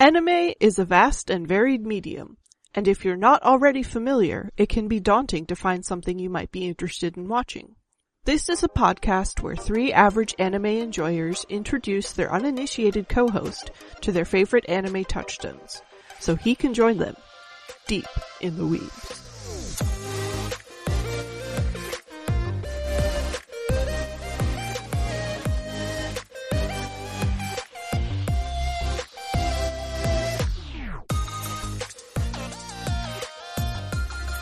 Anime is a vast and varied medium, and if you're not already familiar, it can be daunting to find something you might be interested in watching. This is a podcast where three average anime enjoyers introduce their uninitiated co-host to their favorite anime touchstones, so he can join them deep in the weebs.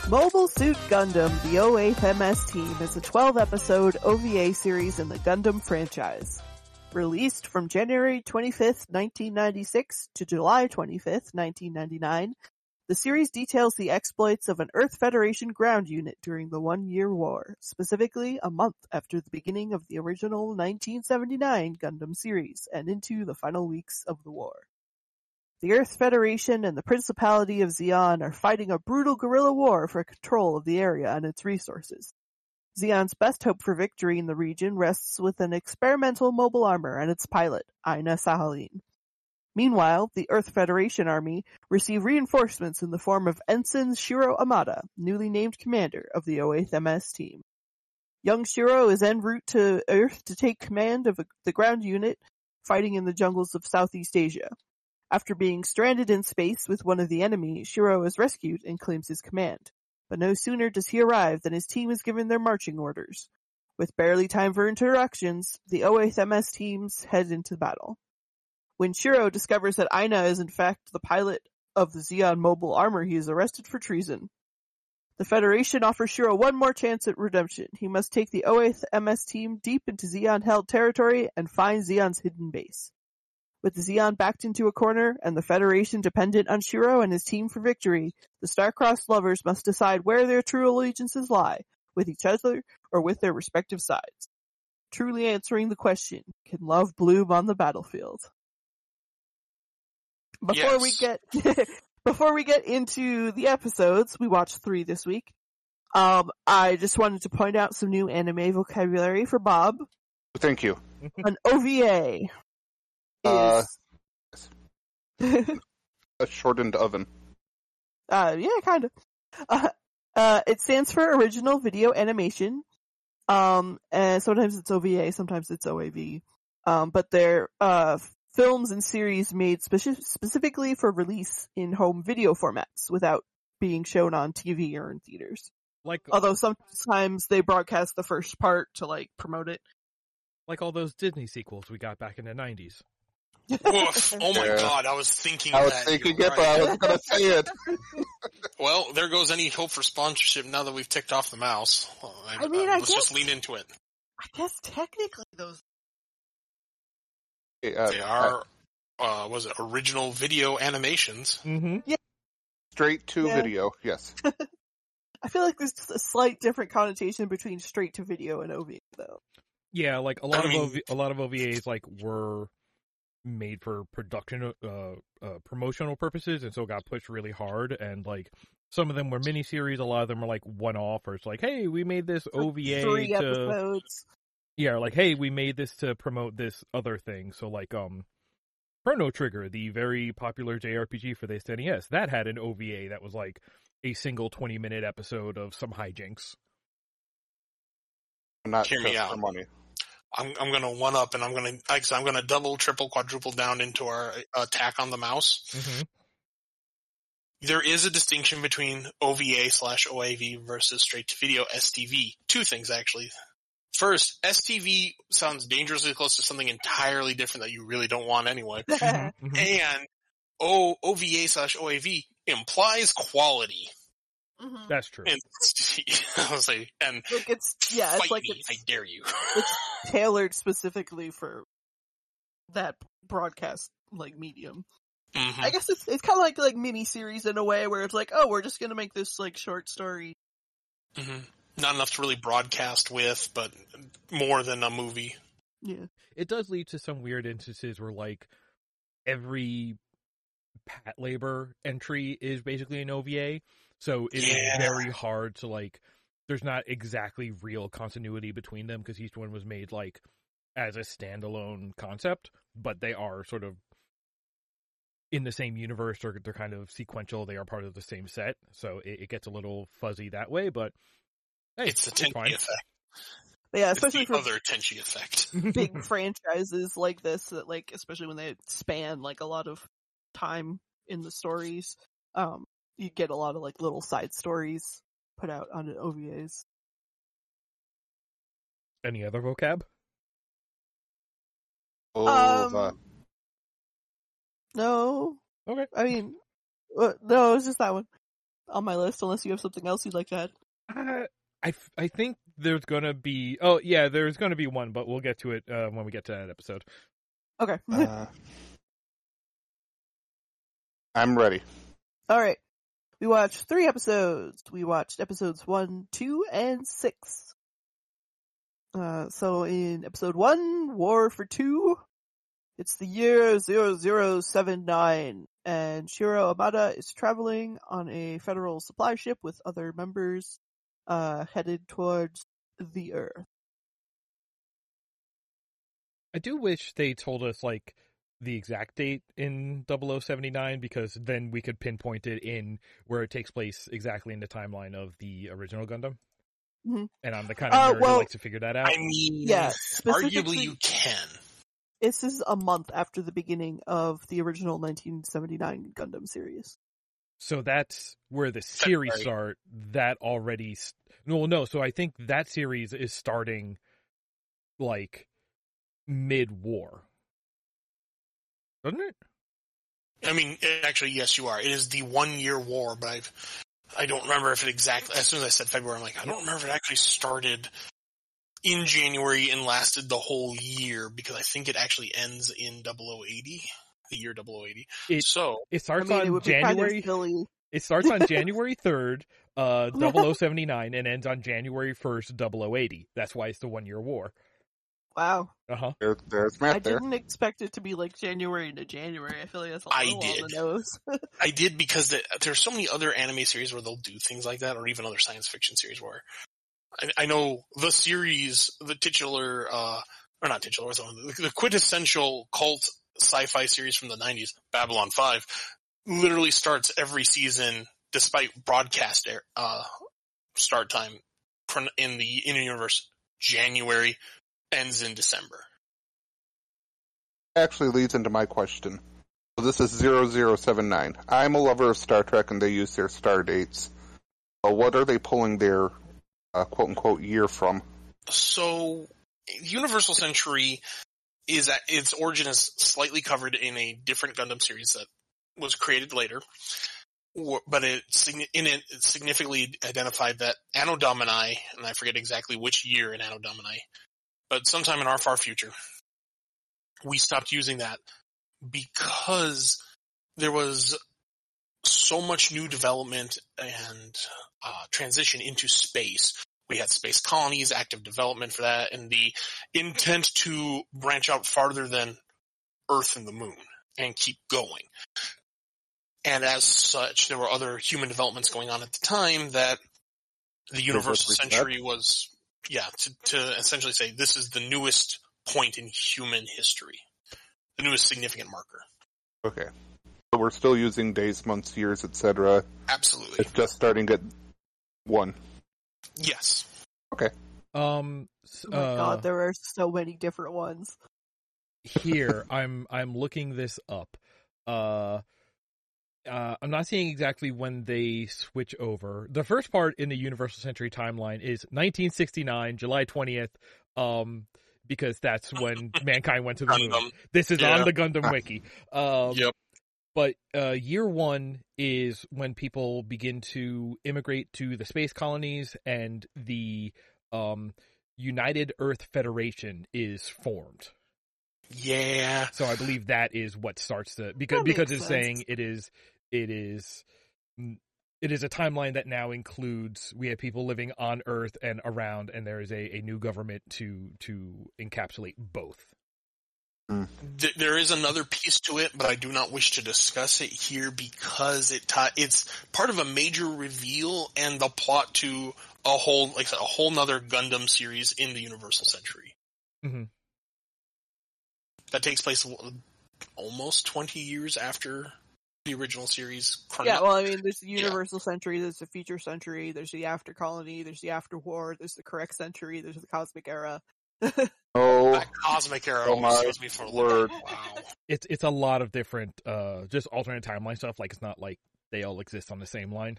Mobile Suit Gundam, the 08th MS team, is a 12-episode OVA series in the Gundam franchise. Released from January 25th, 1996 to July 25th, 1999, the series details the exploits of an Earth Federation ground unit during the One-Year War, specifically a month after the beginning of the original 1979 Gundam series and into the final weeks of the war. The Earth Federation and the Principality of Zeon are fighting a brutal guerrilla war for control of the area and its resources. Zeon's best hope for victory in the region rests with an experimental mobile armor and its pilot, Aina Sahalin. Meanwhile, the Earth Federation army receive reinforcements in the form of Ensign Shiro Amada, newly named commander of the 08th MS team. Young Shiro is en route to Earth to take command of the ground unit fighting in the jungles of Southeast Asia. After being stranded in space with one of the enemy, Shiro is rescued and claims his command. But no sooner does he arrive than his team is given their marching orders. With barely time for interactions, the 08th MS teams head into battle. When Shiro discovers that Aina is in fact the pilot of the Zeon mobile armor, he is arrested for treason. The Federation offers Shiro one more chance at redemption. He must take the 08th MS team deep into Zeon-held territory and find Zeon's hidden base. With Zeon backed into a corner and the Federation dependent on Shiro and his team for victory, the star-crossed lovers must decide where their true allegiances lie, with each other or with their respective sides. Truly answering the question, can love bloom on the battlefield? Before we get, before we get into the episodes, we watched three this week. Um, I just wanted to point out some new anime vocabulary for Bob. Thank you. An OVA Uh, A shortened oven. Uh, yeah, kind of. Uh, uh, it stands for original video animation. Um, and sometimes it's OVA, sometimes it's OAV. Um, but they're, uh, films and series made speci- specifically for release in home video formats without being shown on TV or in theaters. Like Although sometimes they broadcast the first part to like promote it. like all those Disney sequels we got back in the nineties. Woof. Oh my Yeah. god, I was thinking I was that. thinking You're it, but I right. was gonna say it. Well, there goes any hope for sponsorship now that we've ticked off the mouse. Well, I mean, I let's just lean into it. I guess technically those. Okay, uh, They are, uh, was it original video animations? Mm-hmm. straight to Yeah. video. Yes. I feel like there's a slight different connotation between straight to video and OVA though. Yeah, like a lot I of mean- OV- a lot of OVAs like were made for production uh, uh promotional purposes and so got pushed really hard and like some of them were miniseries, a lot of them are like one off or it's like, hey, we made this OVA Three to episodes. Yeah, like hey, we made this to promote this other thing. So like um Chrono Trigger, the very popular JRPG for the SNES, that had an OVA that was like a single 20 minute episode of some hijinks. Not Hear me just out. for money. I'm, I'm gonna one up and I'm gonna, like I, I'm gonna double, triple, quadruple down into our attack on the mouse. Mm-hmm. There is a distinction between OVA slash OAV versus straight to video STV. Two things actually. First, STV sounds dangerously close to something entirely different that you really don't want anyway. Mm-hmm. And O OVA slash OAV implies quality. Mhm. That's true. And I was like, and Like it's yeah, it's like me, it's I dare you. it's tailored specifically for that broadcast like medium. Mhm. I guess it's it's kind of like like mini series in a way where it's like, oh, we're just gonna make this like short story. Mhm. Not enough to really broadcast with, but more than a movie. Yeah, It does lead to some weird instances where like every Patlabor entry is basically an OVA. So it is Yeah. very hard to like there's not exactly real continuity between them because each one was made like as a standalone concept, but they are sort of in the same universe or they're kind of sequential. They are part of the same set, so it, it gets a little fuzzy that way. But hey, It's the Tenchi fine. effect. But yeah, It's especially the for other Tenchi effect. big franchises like this that like especially when they span like a lot of time in the stories um you get a lot of like little side stories put out on OVAs. Any other vocab? Oh, Um, No. Okay. I mean uh, no, it's just that one on my list unless you have something else you'd like to add. Uh, I, f- I think there's gonna be oh yeah there's gonna be one but we'll get to it uh, when we get to that episode. Okay. uh, I'm ready. All right. We watched three episodes. We watched episodes one, two, and six. Uh, so in episode one, War for Two, it's the year 0079, and Shiro Amada is traveling on a federal supply ship with other members, uh, headed towards the Earth. I do wish they told us like the exact date in 0079 because then we could pinpoint it in where it takes place exactly in the timeline of the original Gundam. Mhm. And I'm the kind of Uh, nerd well- who likes to figure that out. I mean, Yeah, arguably you can. This is a month after the beginning of the original 1979 Gundam series. So that's where the series February. start. That already, s- no, no. So I think that series is starting like mid-war, doesn't it? I mean, actually, yes, you are. It is the one year war, but I've, I don't remember if it exactly, as soon as I said February, I'm like, I don't remember if it actually started in January and lasted the whole year because I think it actually ends in 0080, the year 0080. It- so, It I starts mean, on would be January. kind of. It starts on January 3rd, uh, 0079, and ends on January 1st, 0080. That's why it's the one year war. Wow. Uh huh. There, there's Matt I there. didn't expect it to be like January to January. I feel like that's a I little did. on the nose. I did because the, there's so many other anime series where they'll do things like that, or even other science fiction series where I, I know the series, the titular, uh, or not titular, what's the, the the quintessential cult sci-fi series from the 90s, Babylon 5, literally starts every season despite broadcast air, uh, start time in the in-universe January, ends in December. Actually leads into my question. So this is 0079. I'm a lover of Star Trek and they use their star dates. Uh, what are they pulling their uh, quote unquote year from? So, Universal Century is at, its origin is slightly covered in a different Gundam series that was created later, but it in it, it significantly identified that Anno Domini, and I forget exactly which year in Anno Domini, but sometime in our far future, we stopped using that because there was so much new development and uh, transition into space we had space colonies, active development for that, and the intent to branch out farther than Earth and the Moon and keep going. And as such, there were other human developments going on at the time that the Universal? Century was, yeah, to, to essentially say this is the newest point in human history, the newest significant marker. Okay. So we're still using days, months, years, etc. Absolutely. It's just starting at one. Yes. Okay. Um. s- Oh my uh, god, there are so many different ones. here I'm I'm looking this up. Uh, uh, I'm not seeing exactly when they switch over. The first part in the Universal Century timeline is 1969, July 20th. Um, because that's when mankind went to the moon. This is Yeah. on the Gundam wiki. Um, Yep. But uh, year one is when people begin to immigrate to the space colonies, and the um, United Earth Federation is formed. Yeah. So I believe that is what starts the because because it's sense. saying it is it is it is a timeline that now includes we have people living on Earth and around, and there is a, a new government to to encapsulate both. Th- there is another piece to it, but I do not wish to discuss it here because it ti it's part of a major reveal and the plot to a whole like said, a whole nother Gundam series in the Universal Century Mhm. that takes place almost 20 years after the original series. Yeah, well, I mean, there's the Universal yeah. Century, there's the Future Century, there's the After Colony, there's the After War, there's the Correct Century, there's the Cosmic Era. oh, that Cosmic Era oh my me for a word. Wow. It's it's a lot of different, uh, just alternate timeline stuff. Like it's not like they all exist on the same line.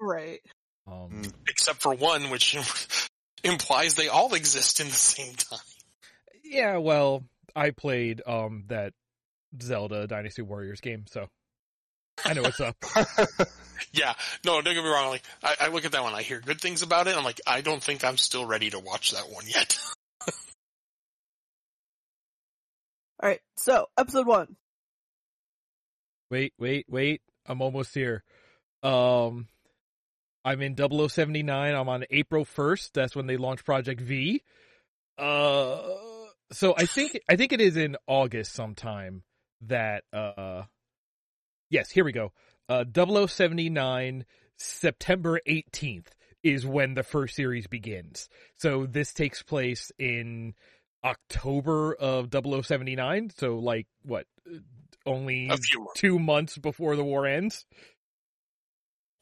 Right. Um, Mm. Except for one, which implies they all exist in the same time. yeah, well, I played um that Zelda Dynasty Warriors game, so I know what's up. Yeah, no, don't get me wrong. Like, I, I look at that one, I hear good things about it. I'm like, I don't think I'm still ready to watch that one yet. Alright, so, episode one. Wait, wait, wait. I'm almost here. Um, I'm in 0079. I'm on April 1st. That's when they launched Project V. Uh, so I think, I think it is in August sometime that, uh, yes, here we go. Uh, 0079, September 18th is when the first series begins. So this takes place in October of 0079. So like, what, only A few more. two months before the war ends?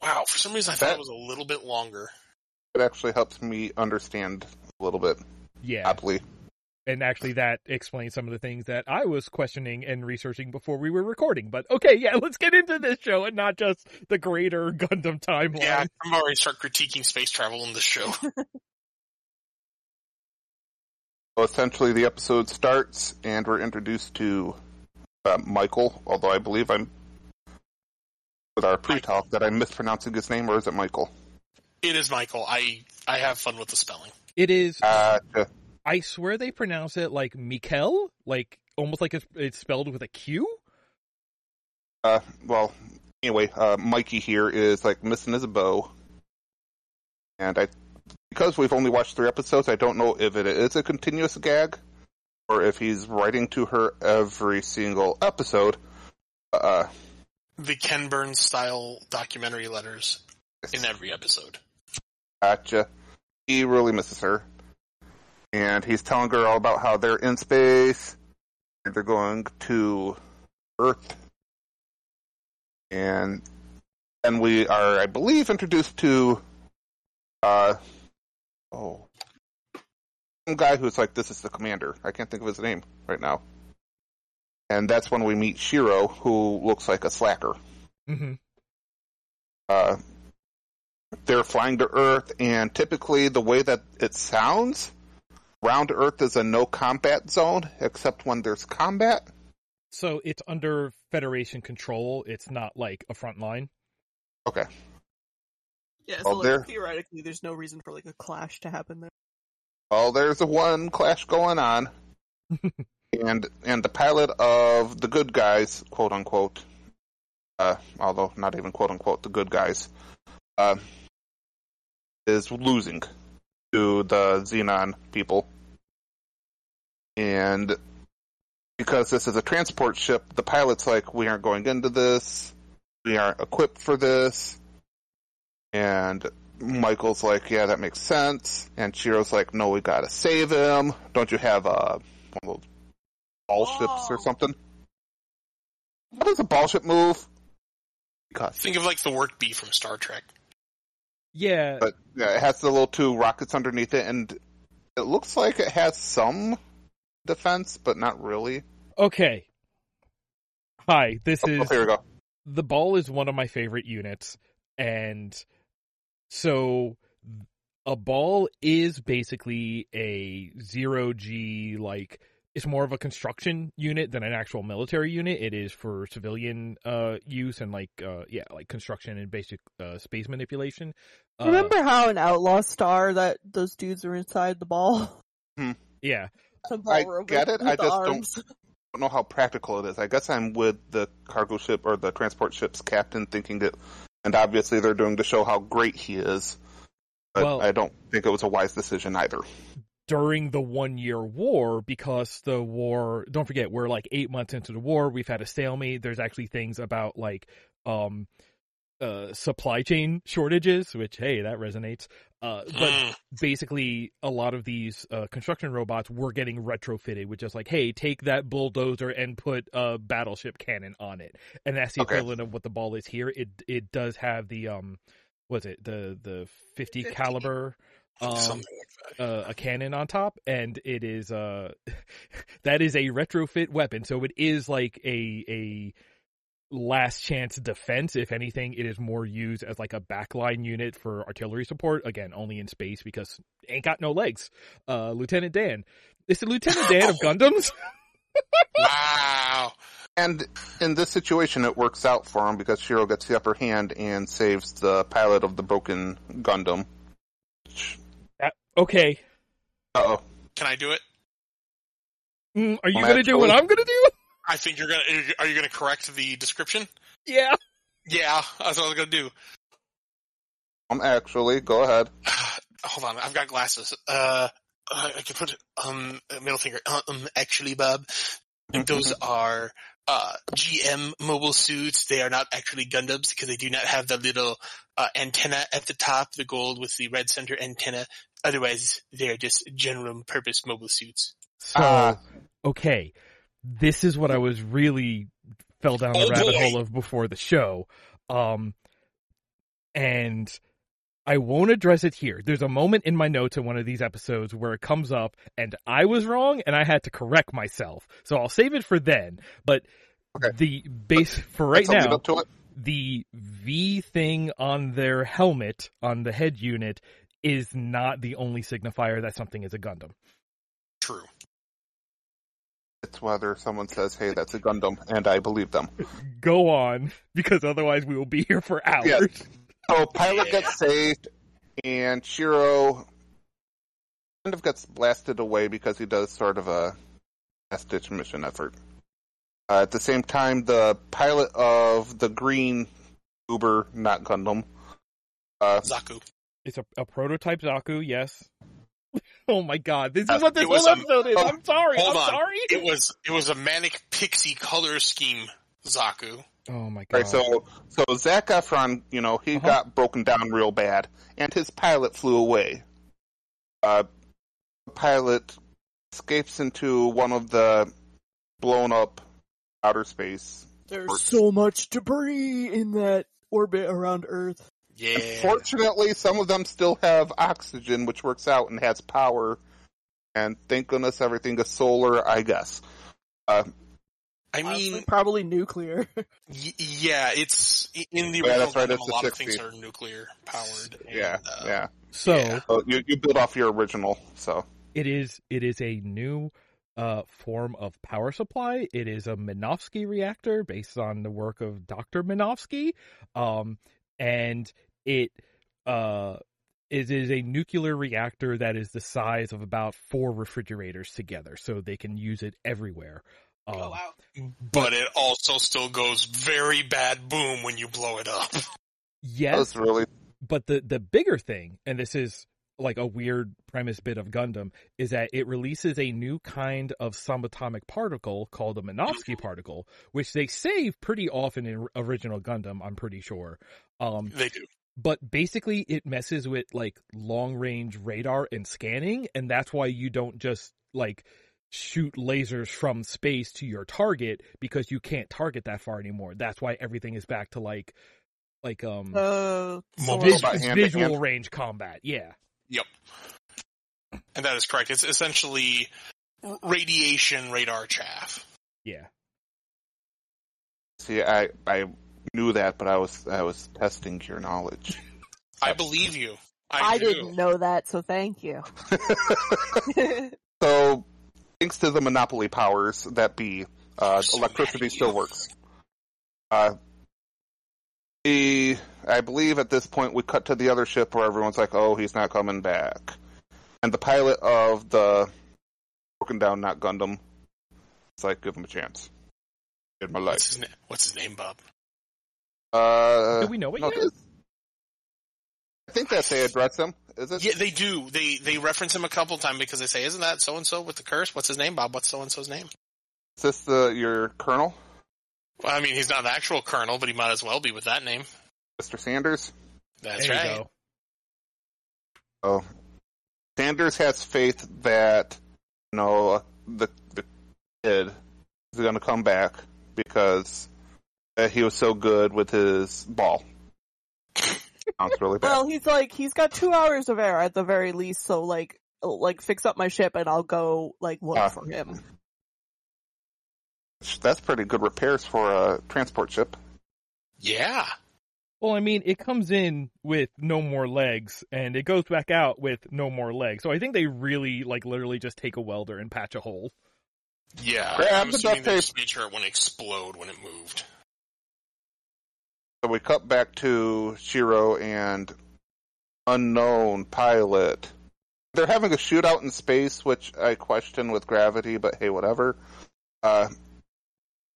Wow, for some reason I thought That- it was a little bit longer. it actually helps me understand a little bit Yeah. happily. And actually that explains some of the things that I was questioning and researching before we were recording. But okay, yeah, let's get into this show and not just the greater Gundam timeline. Yeah, I'm already start critiquing space travel in this show. So essentially, the episode starts, and we're introduced to uh, Michael. Although I believe I'm with our pre-talk that I'm mispronouncing his name, or is it Michael? it is Michael. I I have fun with the spelling. It is, Uh, I swear they pronounce it like Mikel, like almost like it's, it's spelled with a Q. uh, well, anyway, uh, Mikey here is like missing his bow, and I, because we've only watched three episodes, I don't know if it is a continuous gag, or if he's writing to her every single episode. Uh, The Ken Burns style documentary letters in every episode. Gotcha. He really misses her. And he's telling her all about how they're in space and they're going to Earth. And and we are, I believe, introduced to uh oh some guy who's like this is the commander. I can't think of his name right now. And that's when we meet Shiro, who looks like a slacker hmm uh, they're flying to Earth, and typically the way that it sounds, round Earth is a no combat zone, except when there's combat. So it's under Federation control. It's not like a front line. Okay. Yeah, so Well, like, there- theoretically, there's no reason for like a clash to happen there. Well, there's a one clash going on, and and the pilot of the good guys, quote unquote, uh, although not even quote unquote the good guys, uh, is losing to the Zeon people, and because this is a transport ship, the pilot's like, we aren't going into this, we aren't equipped for this, and Michael's like, yeah, that makes sense. And Shiro's like, no, we gotta save him. Don't you have a, one of those ball ships or Oh. something? How does a ball ship move? Because, Think of like the work bee from Star Trek. Yeah, but yeah, it has the little two rockets underneath it, and it looks like it has some defense, but not really. okay. Hi, this Oh, is here we go. the ball is one of my favorite units and so a ball is basically a zero g like it's more of a construction unit than an actual military unit it is for civilian uh use and like uh yeah like construction and basic uh space manipulation uh, Remember how in Outlaw Star that those dudes are inside the ball? yeah The ball I robot get it, I the just don't- don't know how practical it is. I guess I'm with the cargo ship or the transport ship's captain thinking that, and obviously they're doing to show how great he is. But Well- I don't think it was a wise decision either. During the one year war because the war don't forget we're like eight months into the war we've had a stalemate there's actually things about like um uh, supply chain shortages, which hey, that resonates. Uh, but Mm. basically, a lot of these uh, construction robots were getting retrofitted with just like, hey, take that bulldozer and put a battleship cannon on it, and that's the Okay. equivalent of what the ball is here. It it does have the um, was it the the fifty 50. caliber um Something like that. uh, a cannon on top, and it is uh that is a retrofit weapon. So it is like a a last chance defense. If anything, it is more used as like a backline unit for artillery support. Again, only in space because ain't got no legs. Uh, Lieutenant Dan. It's the Lieutenant Dan of Gundams. Wow. And in this situation, it works out for him because Shiro gets the upper hand and saves the pilot of the broken Gundam. Okay. Uh oh. Can I do it? Mm, are you gonna do what I'm gonna do? I think you're gonna. Are you gonna correct the description? Yeah. Yeah, that's what I was gonna do. I'm actually, go ahead. Hold on, I've got glasses. Uh, I I can put um middle finger. Uh, um, actually, Bob, those are uh GM mobile suits. They are not actually Gundams because they do not have the little uh, antenna at the top, the gold with the red center antenna. Otherwise, they're just general purpose mobile suits. So Ah. okay, this is what I was really fell down the Oh, rabbit boy. hole of before the show. Um, and I won't address it here. There's a moment in my notes in one of these episodes where it comes up and I was wrong and I had to correct myself. So I'll save it for then. But Okay. the base for right now, up to it. the V thing on their helmet on the head unit is not the only signifier that something is a Gundam. True. It's whether someone says, "Hey, that's a Gundam," and I believe them. Go on, because otherwise we will be here for hours. Yeah. So pilot Yeah. gets saved, and Shiro kind of gets blasted away because he does sort of a last ditch mission effort. Uh, at the same time, the pilot of the green Uber, not Gundam, uh, Zaku. It's a, a prototype Zaku, yes. oh my god, this is Uh, what this it was whole a- episode is. oh, I'm sorry. hold I'm on. sorry. It was it was a manic pixie color scheme Zaku. oh my god. Right, so so Zac Efron, you know, he Uh-huh. got broken down real bad, and his pilot flew away. Uh, the pilot escapes into one of the blown up outer space. There's so much debris in that orbit around Earth. Yeah. Fortunately, some of them still have oxygen, which works out and has power. And thank goodness everything is solar, I guess. Uh, I Honestly, mean, probably nuclear. y- yeah, it's in the Yeah, original that's right, Gundam, it's a the lot of things are nuclear powered. and, yeah, uh, yeah. so yeah. So you you build off your original. So it is it is a new uh, form of power supply. It is a Minovsky reactor based on the work of Dr. Minovsky. Um, and it uh, it is a nuclear reactor that is the size of about four refrigerators together, so they can use it everywhere. Um, Oh, wow. But it also still goes very bad boom when you blow it up. Yes, was really but the the bigger thing, and this is like a weird premise bit of Gundam, is that it releases a new kind of subatomic particle called a Minovsky particle, which they save pretty often in original Gundam. I'm pretty sure. Um, They do. But basically, it messes with like long range radar and scanning, and that's why you don't just like shoot lasers from space to your target because you can't target that far anymore. That's why everything is back to like like um Uh, Mobile vis- by hand visual hand. range combat. Yeah. Yep. And that is correct. It's essentially radiation radar chaff. Yeah. see. I I knew that, but I was I was testing your knowledge. I believe you. I, I didn't know that, so thank you. So, thanks to the monopoly powers that be, uh, So electricity still works. Uh, the, I believe at this point we cut to the other ship where everyone's like, "Oh, he's not coming back," and the pilot of the broken down not Gundam, it's like, give him a chance. In my What's life. his, na- what's his name, Bob? Uh, Do we know it no, yet? I think that they address him. Is it? Yeah, they do. They they reference him a couple times because they say, "Isn't that so and so with the curse? What's his name, Bob? What's so and so's name?" Is this the your colonel? Well, I mean, he's not an actual colonel, but he might as well be with that name. Mr. Sanders. That's there you right. go. Oh, Sanders has faith that you know the the kid is going to come back because he was so good with his ball. Sounds really bad. Well, he's like, he's got two hours of air at the very least, so like, like fix up my ship and I'll go like look Ah. for him. That's pretty good repairs for a transport ship. Yeah. Well, I mean, it comes in with no more legs, and it goes back out with no more legs. So I think they really, like, literally just take a welder and patch a hole. Yeah. Grab I'm the assuming duct they tape. just made sure it wouldn't explode when it moved. So we cut back to Shiro and unknown pilot. They're having a shootout in space, which I question with gravity, but hey, whatever. Uh,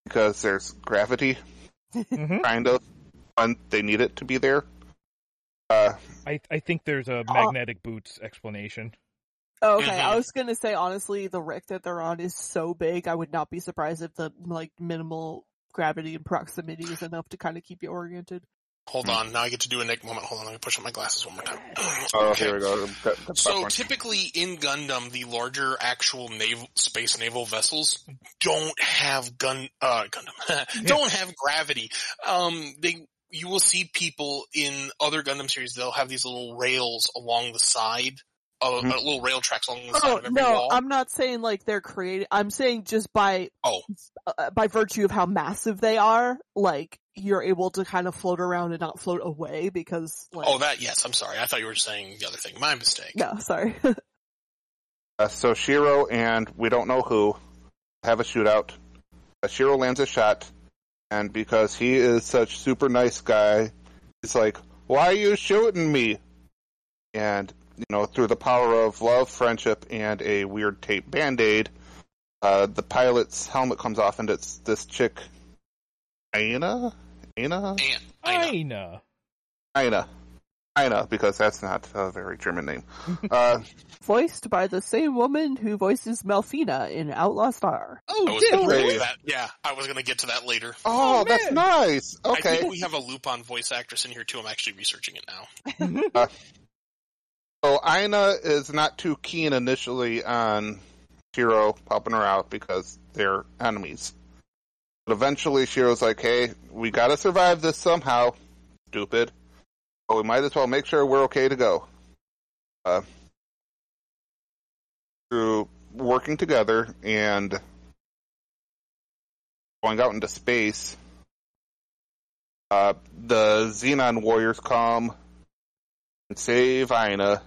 because there's gravity, hmm kind of, and they need it to be there. Uh, I I think there's a magnetic boots explanation. Oh, okay, I Mhm. was gonna say honestly, the Rick that they're on is so big. I would not be surprised if the like minimal gravity and proximity is enough to kind of keep you oriented. Hold on. Now I get to do a Nick moment. Hold on. Let me push up my glasses one more time. oh, Okay. here we go. Got- got So typically in Gundam, the larger actual naval space naval vessels don't have gun uh Gundam don't have gravity. Um, they you will see people in other Gundam series. They'll have these little rails along the side, uh, uh, little rail tracks along the side Oh of every no, wall. I'm not saying like they're created. I'm saying just by Oh. uh, by virtue of how massive they are, like you're able to kind of float around and not float away because like oh, that yes. I'm sorry. I thought you were saying the other thing. My mistake. no, sorry. Uh, so Shiro and we don't know who have a shootout. Uh, Shiro lands a shot, and because he is such super nice guy, he's like, "Why are you shooting me?" And you know, through the power of love, friendship, and a weird tape band-aid, uh, the pilot's helmet comes off, and it's this chick, Aina, Aina, And I know. Aina. Aina, Aina, because that's not a very German name. Uh, Voiced by the same woman who voices Melfina in Outlaw Star. Oh, I was did gonna it? get really? to that. Yeah, I was gonna get to that later. oh, Oh, that's man. nice. I Okay. think we have a Lupin voice actress in here too. I'm actually researching it now. So Ina is not too keen initially on Shiro helping her out because they're enemies. But eventually Shiro's like, hey, we gotta survive this somehow, stupid. But we might as well make sure we're okay to go. Uh, through working together and going out into space, uh, the Zeon warriors come and save Aina,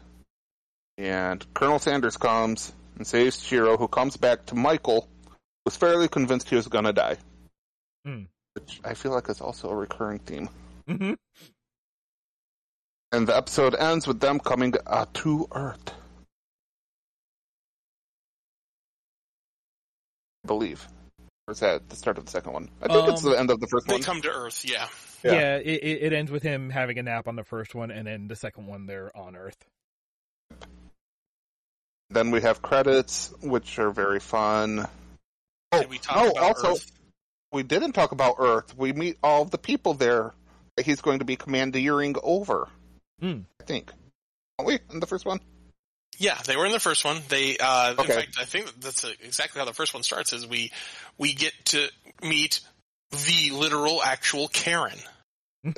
and Colonel Sanders comes and saves Shiro, who comes back to Michael, was fairly convinced he was gonna die. Hmm. Which I feel like is also a recurring theme. hmm And the episode ends with them coming uh, to Earth. I believe. Or is that the start of the second one? I think it's Um, the end of the first They one. They come to Earth. Yeah. Yeah. Yeah, it, it it ends with him having a nap on the first one, and then the second one they're on Earth. Then we have credits, which are very fun. Oh, Did we talk no, about also, Earth? we didn't talk about Earth. We meet all of the people there that he's going to be commandeering over. Hmm. I think. Aren't we in the first one? Yeah, they were in the first one. They, uh, Okay. in fact, I think that's exactly how the first one starts. Is we we get to meet the literal, actual Karen.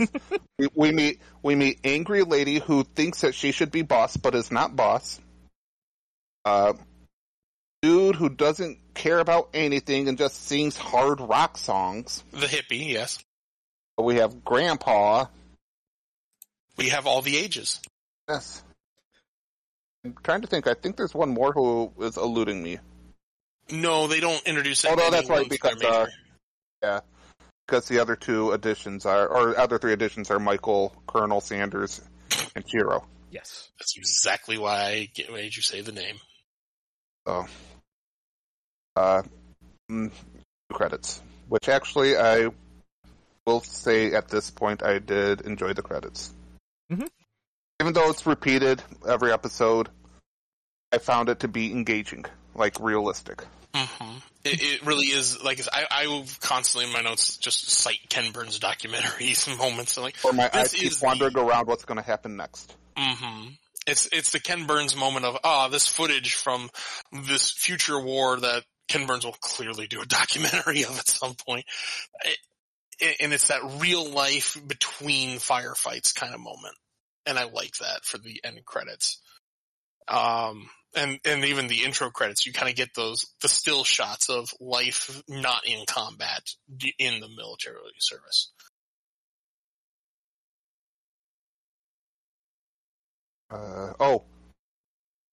We, we meet we meet angry lady who thinks that she should be boss but is not boss. Uh, dude who doesn't care about anything and just sings hard rock songs. The hippie, yes. We have grandpa. We have all the ages. Yes. I'm trying to think. I think there's one more who is eluding me. No, they don't introduce it. Oh, that's right, anyone for their because, uh. Yeah. Because the other two additions are, or other three additions are Michael, Colonel Sanders, and Shiro. Yes. that's exactly why I get- made you say the name. So, uh, mm, credits. Which actually, I will say at this point, I did enjoy the credits. Mhm. Even though it's repeated every episode, I found it to be engaging, like realistic. hmm It, it really is like I, I will constantly in my notes just cite Ken Burns documentaries and moments and like Or my eyes keep wandering the- around what's going to happen next. hmm It's it's the Ken Burns moment of ah this footage from this future war that Ken Burns will clearly do a documentary of at some point, It- and it's that real life between firefights kind of moment, and I like that for the end credits. Um, and and even the intro credits, you kind of get those the still shots of life not in combat in the military service. Uh, oh,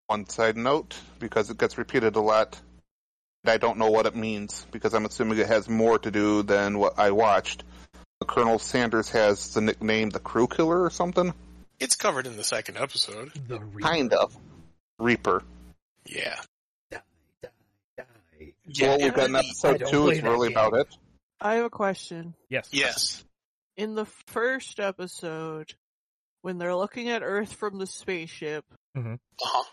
one side note, because it gets repeated a lot, I don't know what it means, because I'm assuming it has more to do than what I watched. Colonel Sanders has the nickname the Crew Killer or something? It's covered in the second episode. The Reaper. Kind of. Reaper. Yeah. Die, die, die. Yeah, well, we've got an episode two play is really game. about it. I have a question. Yes. Yes. In the first episode, when they're looking at Earth from the spaceship, Uh-huh.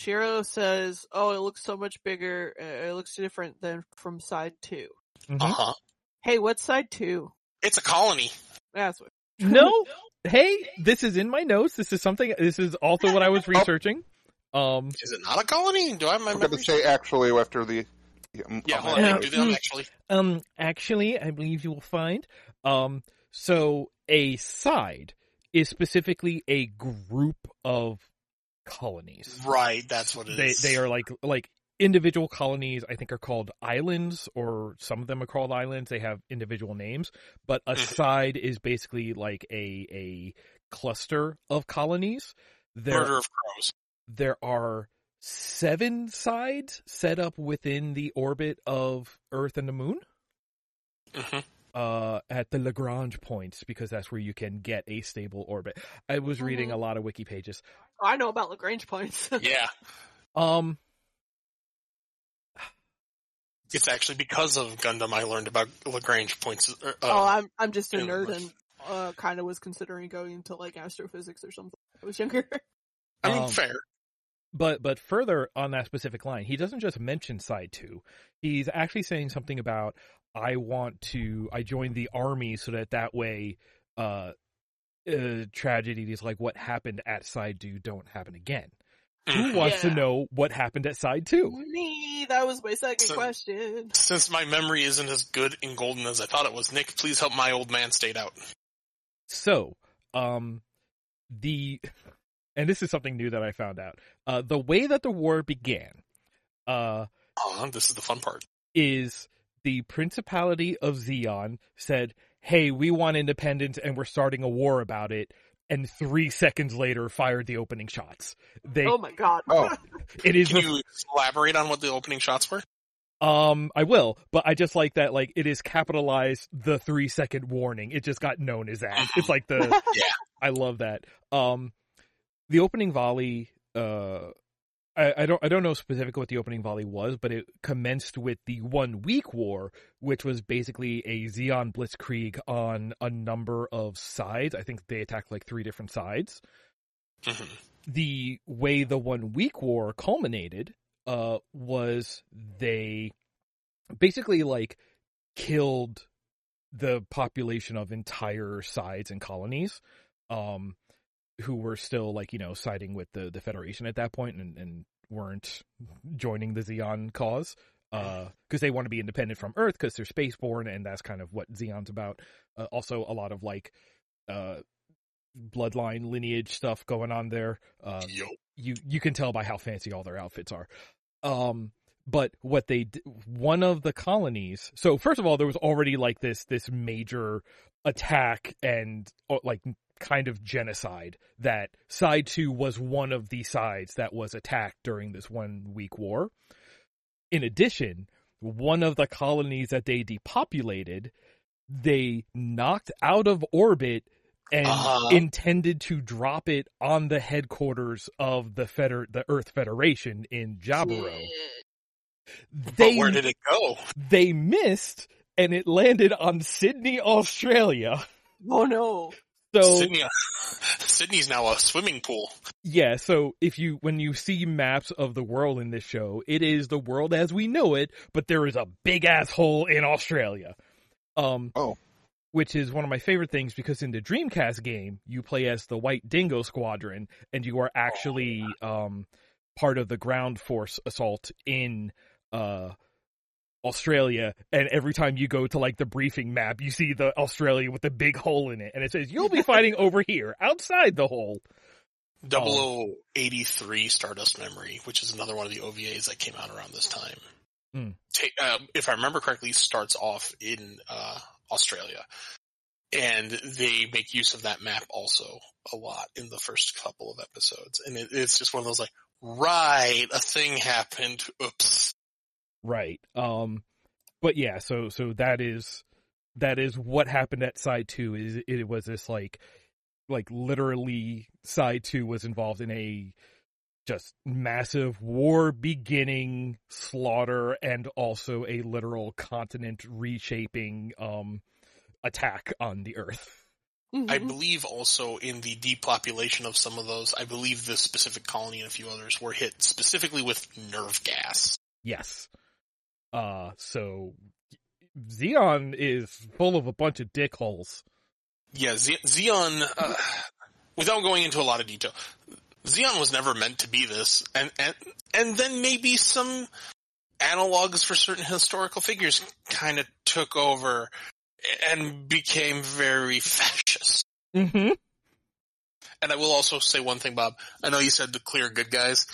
Shiro says, "Oh, it looks so much bigger. uh, It looks different than from side 2. Mhm. Uh-huh. Hey, what's side two? It's a colony. That's what. No. Hey, this is in my notes. This is something. This is also what I was researching. Um. Is it not a colony? Do I have my I'm going to say actually after the. um, Yeah, um, hold on. Yeah. Do them actually. Um. Actually, I believe you will find. Um. So a side is specifically a group of colonies. Right, that's what it They is. they are like like individual colonies. I think are called islands, or some of them are called islands. They have individual names, but a Mhm. side is basically like a a cluster of colonies. There Murder of crows. there are seven sides set up within the orbit of Earth and the Moon. hmm Uh, at the Lagrange points, because that's where you can get a stable orbit. I was reading Mhm. a lot of wiki pages. I know about Lagrange points. Yeah, Um, it's actually because of Gundam I learned about Lagrange points. Uh, oh, I'm I'm just a nerd and uh, kind of was considering going into like astrophysics or something. when I was younger. I mean, um, fair. but but further on that specific line, he doesn't just mention side two. He's actually saying something about I want to I joined the army so that that way uh, uh tragedies like what happened at side two don't happen again. Who Mhm. wants to know what happened at side two? Me, that was my second So- question. Since my memory isn't as good and golden as I thought it was, Nick, please help my old man stayed out. So, um, the and this is something new that I found out. Uh, the way that the war began, uh, Oh, this is the fun part. is the Principality of Zeon said, "Hey, we want independence, and we're starting a war about it." And three seconds later, fired the opening shots. They, Oh my god. Oh. it is, Can you elaborate on what the opening shots were? um, I will, but I just like that, like it is capitalized the three second warning. It just got known as that. It's like the, Yeah. I love that. Um, the opening volley, uh, I, I don't I don't know specifically what the opening volley was, but it commenced with the one week war, which was basically a Zeon Blitzkrieg on a number of sides. I think they attacked like three different sides. hmm The way the one week war culminated uh, was they basically like killed the population of entire sides and colonies. Um, who were still like you know siding with the the Federation at that point and, and weren't joining the Zeon cause because they want to be independent from Earth because they're spaceborne and that's kind of what Zeon's about. Uh, also, a lot of like uh, bloodline lineage stuff going on there. Yo. you you can tell by how fancy all their outfits are. Um, but what they d- one of the colonies. So first of all, there was already like this this major attack and uh, like kind of genocide that side two was one of the sides that was attacked during this one week war. In addition, one of the colonies that they depopulated, they knocked out of orbit and Uh-huh. intended to drop it on the headquarters of the Feder- the Earth Federation in Jaburo. But where did it go? they missed and it landed on Sydney, Australia. Oh no. So Sydney, Sydney's now a swimming pool. yeah, so if you when you see maps of the world in this show, it is the world as we know it, but there is a big asshole in Australia. Um Oh. which is one of my favorite things because in the Dreamcast game, you play as the White Dingo Squadron and you are actually um part of the ground force assault in uh Australia and every time you go to like the briefing map you see the Australia with the big hole in it and it says you'll be fighting over here outside the hole. Oh. 0083 Stardust Memory, which is another one of the OVAs that came out around this time. Hmm. Ta- uh, if I remember correctly, starts off in uh, Australia, and they make use of that map also a lot in the first couple of episodes. And it, it's just one of those like, right, a thing happened. Oops. Right. Um but yeah, so so that is that is what happened at side 2 is it was this like like literally side 2 was involved in a just massive war beginning slaughter and also a literal continent reshaping um attack on the earth. I Mhm. believe also in the depopulation of some of those, I believe this specific colony and a few others were hit specifically with nerve gas. Yes. Uh so Zeon is full of a bunch of dick holes. Yeah, Ze- Zeon, uh, without going into a lot of detail, Zeon was never meant to be this, and, and, and then maybe some analogs for certain historical figures kind of took over and became very fascist. Mhm. And I will also say one thing, Bob. I know you said the clear good guys.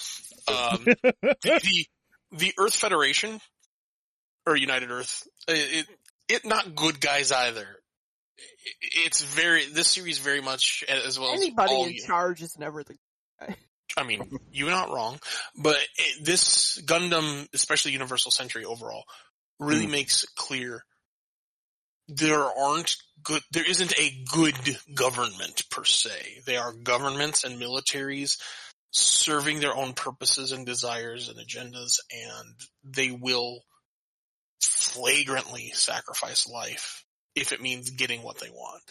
Um, the the Earth Federation or United Earth, it, it not good guys either. It- It's very this series very much as well as Anybody all in you- charge is never the guy. I mean, you're not wrong, but it, this Gundam, especially Universal Century overall, really Hmm. makes clear there aren't good, there isn't a good government per se. They are governments and militaries serving their own purposes and desires and agendas, and they will flagrantly sacrifice life if it means getting what they want.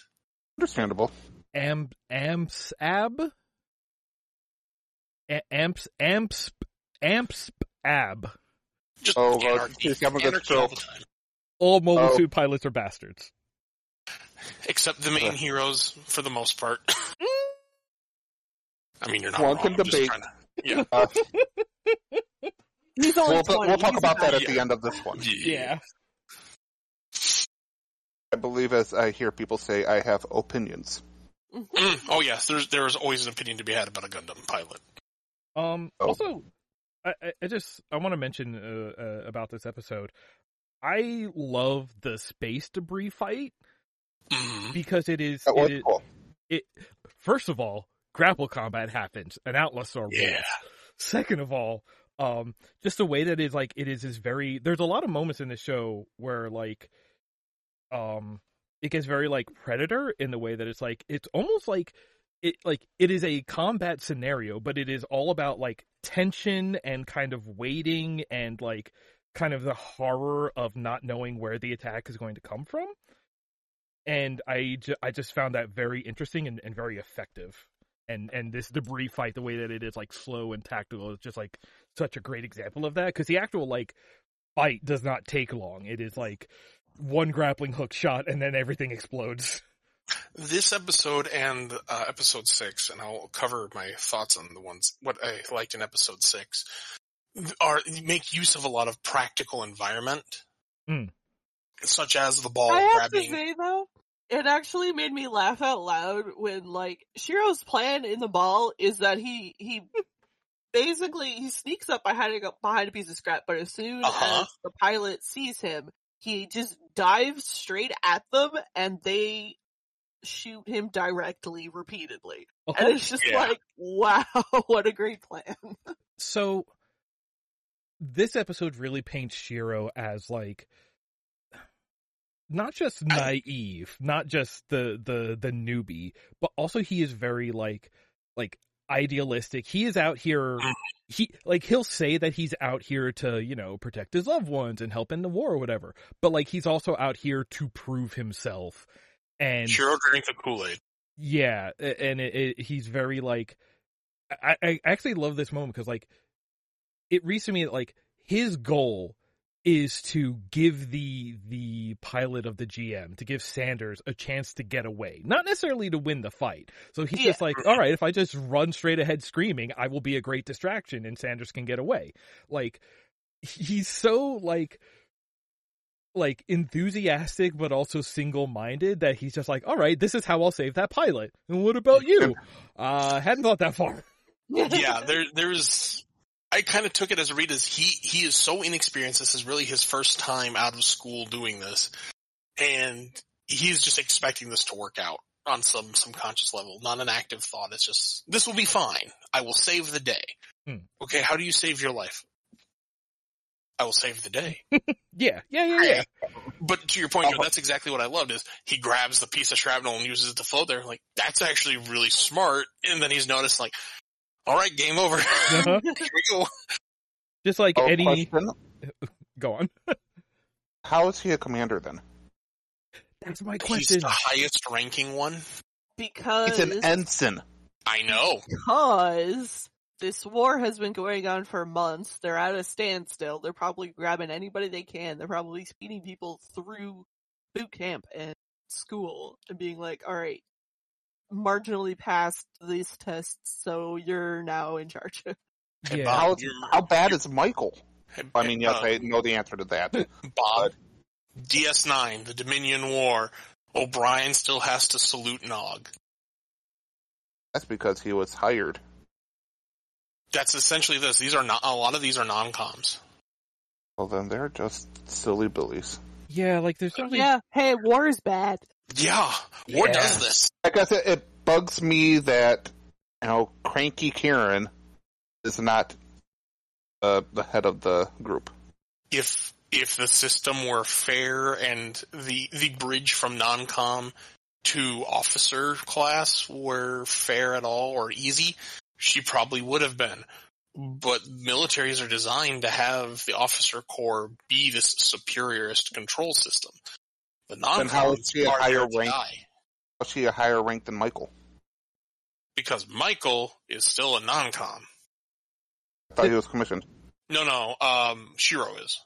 Understandable. Am amps ab A- amps amps amps ab. Just Oh, well, anarchy, he's having anarchy all the time. All mobile Oh. suit pilots are bastards. Except the main Uh. heroes, for the most part. I mean, you're not One wrong. can I'm debate. trying to- yeah. Uh, He's only we'll, 20. we'll talk He's about that not- at the end of this one. Yeah. I believe, as I hear people say, I have opinions. Mm, oh yes, there's there's always an opinion to be had about a Gundam pilot. Um. Oh. Also, I, I- I just I want to mention uh, uh, about this episode. I love the space debris fight Mhm. because it is That was it is cool. it. First of all, grapple combat happens, and Atlas are Yeah. rules. Second of all, um, just the way that is like it is is very. There's a lot of moments in the show where like, um, it gets very like Predator in the way that it's like it's almost like it like it is a combat scenario, but it is all about like tension and kind of waiting and like kind of the horror of not knowing where the attack is going to come from. And I, ju- I just found that very interesting and, and very effective. And and this debris fight, the way that it is like slow and tactical, is just like such a great example of that. Because the actual like fight does not take long. It is like one grappling hook shot, and then everything explodes. This episode and uh, episode six, and I'll cover my thoughts on the ones what I liked in episode six, are make use of a lot of practical environment, Mm. such as the ball I have grabbing. to say though, it actually made me laugh out loud when like Shiro's plan in the ball is that he he basically he sneaks up behind a behind a piece of scrap, but as soon Uh-huh. as the pilot sees him, he just dives straight at them and they shoot him directly repeatedly. And it's just Yeah. like, wow, what a great plan. so this episode really paints Shiro as like not just naive, not just the the the newbie, but also he is very like like idealistic. He is out here he like he'll say that he's out here to, you know, protect his loved ones and help in the war or whatever. But like he's also out here to prove himself. And sure drank the Kool Aid. Yeah, and it, it, he's very like. I, I actually love this moment because like, it reads to me that like his goal is to give the the pilot of the GM to give Sanders a chance to get away, not necessarily to win the fight. So he's just like, all right, if I just run straight ahead screaming, I will be a great distraction, and Sanders can get away. Like he's so like like enthusiastic but also single-minded that he's just like all right this is how i'll save that pilot. And what about you? Uh hadn't thought that far. Yeah, there there's I kind of took it as a read as he he is so inexperienced. This is really his first time out of school doing this, and he's just expecting this to work out on some some conscious level, not an active thought. It's just this will be fine. I will save the day. Hmm. Okay, how do you save your life? I will save the day. yeah yeah yeah yeah But to your point, know, that's exactly what I loved is he grabs the piece of shrapnel and uses it to float there. Like, that's actually really smart. And then he's noticed like, all right, game over. uh-huh. Here we go. just like Oh, any question. go on How is he a commander then? that's my question. He's the highest ranking one. because He's an ensign. I know. because this war has been going on for months. They're at a standstill. They're probably grabbing anybody they can. They're probably speeding people through boot camp and school and being like, all right, marginally passed these tests, so you're now in charge. Yeah. Bob, How, how bad is Michael? I mean, yes, uh, I know the answer to that. Bob, DS9, the Dominion War. O'Brien still has to salute Nog. That's because he was hired. That's essentially this. These are not a lot of these are non-coms. Well, then they're just silly billies. yeah like there's something yeah, hey, war is bad. Yeah, war Yeah. does this. I guess it, it bugs me that you know cranky Kieran is not uh, the head of the group. if if the system were fair and the the bridge from non-com to officer class were fair at all or easy, she probably would have been. But militaries are designed to have the officer corps be this superiorist control system. The Then how non-com is she a higher rank? die How's she a higher rank than Michael? because Michael is still a non-com. I thought he was commissioned. No, no, um, Shiro is.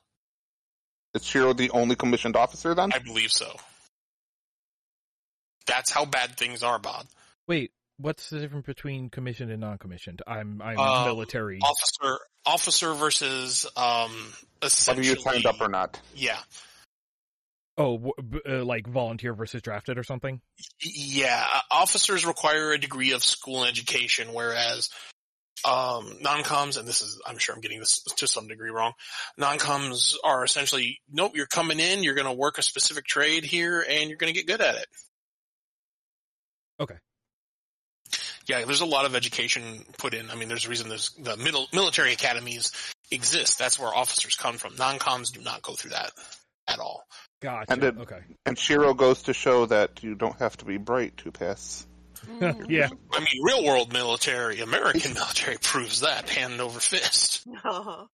Is Shiro the only commissioned officer then? I believe so. That's how bad things are, Bob. wait what's the difference between commissioned and non-commissioned i'm i'm Um, military officer officer versus um Whether you signed up or not. yeah oh w- b- uh, like volunteer versus drafted or something? Yeah officers require a degree of school and education whereas um non-coms and this is i'm sure i'm getting this to some degree wrong non-coms are essentially nope you're coming in you're going to work a specific trade here and you're going to get good at it. Okay. yeah there's a lot of education put in. I mean there's a reason there's the middle military academies exist. That's where officers come from. Non-coms do not go through that at all gotcha And it- okay And Shiro goes to show that you don't have to be bright to pass. Mm. yeah I mean, real world military, American military proves that hand over fist. Uh-huh.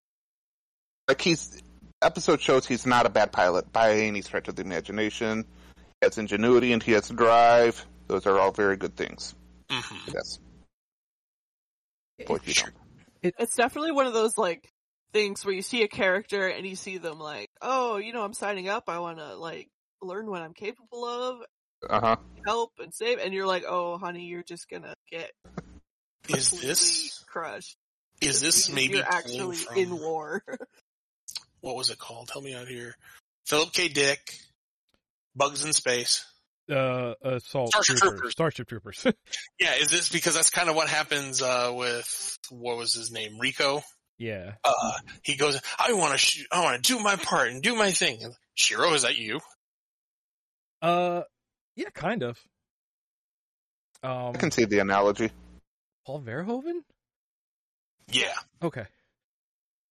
Like he's episode shows he's not a bad pilot by any stretch of the imagination. He has ingenuity and he has drive. Those are all very good things. hmm Yes. Boy, you don't. It's definitely one of those like things where you see a character and you see them like, oh, you know, I'm signing up. I want to like learn what I'm capable of, Uh huh. help and save, and you're like, oh, honey, you're just gonna get Is completely this crushed. is this because maybe you're pulling actually from, in war? what was it called? Help me out here. Philip K. Dick, Bugs in Space. uh assault Starship troopers. Troopers. starship troopers Yeah, is this because that's kind of what happens uh, with what was his name, Rico? Yeah Uh, he goes, I want to, sh- I want to do my part and do my thing. Shiro, is that you? uh yeah kind of um I can see the analogy. paul verhoeven Yeah. okay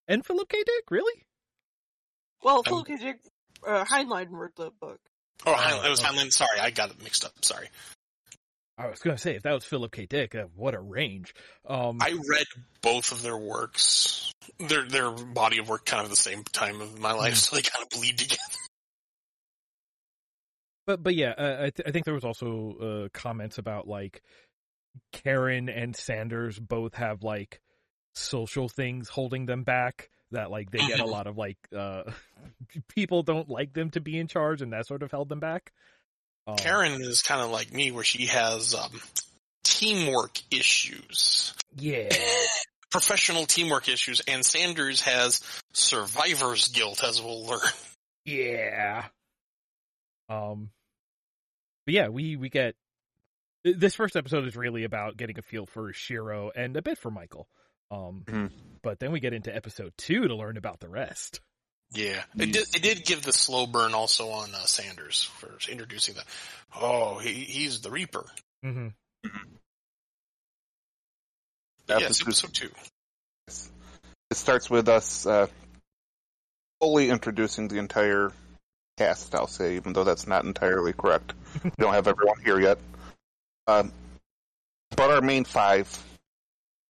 and philip k dick really well, Philip K. Dick, uh, Heinlein wrote the book. Oh, Oh, Heinlein, it was okay. Heinlein. Sorry, I got it mixed up. Sorry. I was gonna say if that was Philip K. Dick, uh, what a range. Um, I read both of their works. Their their body of work kind of the same time of my life, so they kind of bleed together. But but yeah, uh, I, th- I think there was also uh, comments about like Karen and Sanders both have like social things holding them back that like they get a lot of like uh people don't like them to be in charge and that sort of held them back. Um, Karen is kind of like me, where she has um, teamwork issues, yeah, professional teamwork issues, and Sanders has survivor's guilt, as we'll learn. yeah. Um, but yeah, we we get this first episode is really about getting a feel for Shiro and a bit for Michael. Um, Mhm. but then we get into episode two to learn about the rest. Yeah, it did. It did give the slow burn also on uh, Sanders for introducing that. Oh, he, he's the Reaper. Mm-hmm. But yes, Episode- episode two. It starts with us uh, fully introducing the entire cast, I'll say, even though that's not entirely correct. we don't have everyone here yet. Um, but our main five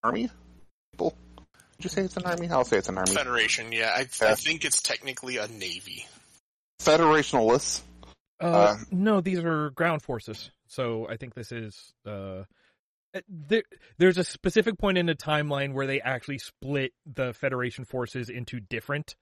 army people. Did you say it's an army? I'll say it's an army. Federation. Yeah, I, Yeah. I think it's technically a navy. Federationalists. Uh, Uh, no, these are ground forces. So I think this is uh, there. There's a specific point in the timeline where they actually split the Federation forces into different.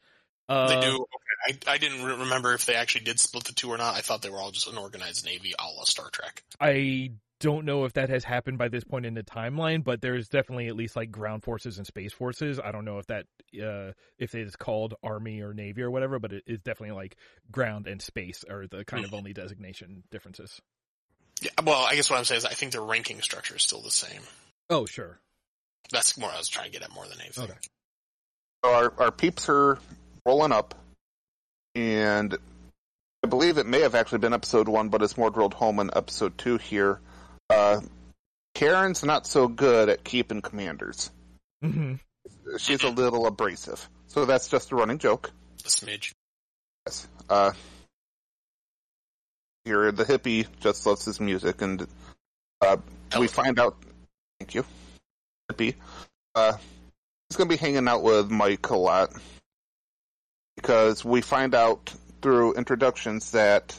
Uh, They do. Okay. I, I didn't re- remember if they actually did split the two or not. I thought they were all just an organized navy, a la Star Trek. I don't know if that has happened by this point in the timeline, but there's definitely at least like ground forces and space forces. I don't know if that uh if it is called army or navy or whatever, but it is definitely like ground and space are the kind of only designation differences. Yeah. Well, I guess what I'm saying is I think the ranking structure is still the same. Oh, sure. That's more I was trying to get at more than anything. Okay. So our, our peeps are rolling up, and I believe it may have actually been episode one, but it's more drilled home in episode two here. Uh, Karen's not so good at keeping commanders. hmm She's a little abrasive. So that's just a running joke. A smidge. Yes. Uh, here, the hippie just loves his music, and uh, we find out. Thank you, hippie. Uh, he's going to be hanging out with Mike a lot because we find out through introductions that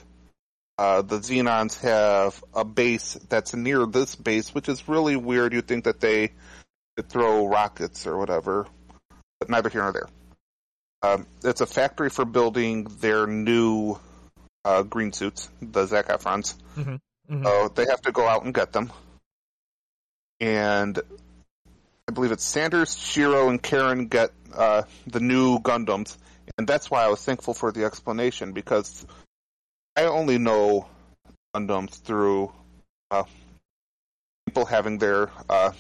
uh, the Xenons have a base that's near this base, which is really weird. You'd think that they could throw rockets or whatever, but neither here nor there. Um, it's a factory for building their new uh, green suits, the Zac Efrons. Mhm. So they have to go out and get them. And I believe it's Sanders, Shiro, and Karen get uh, the new Gundams. And that's why I was thankful for the explanation because I only know Gundams through uh, people having their uh,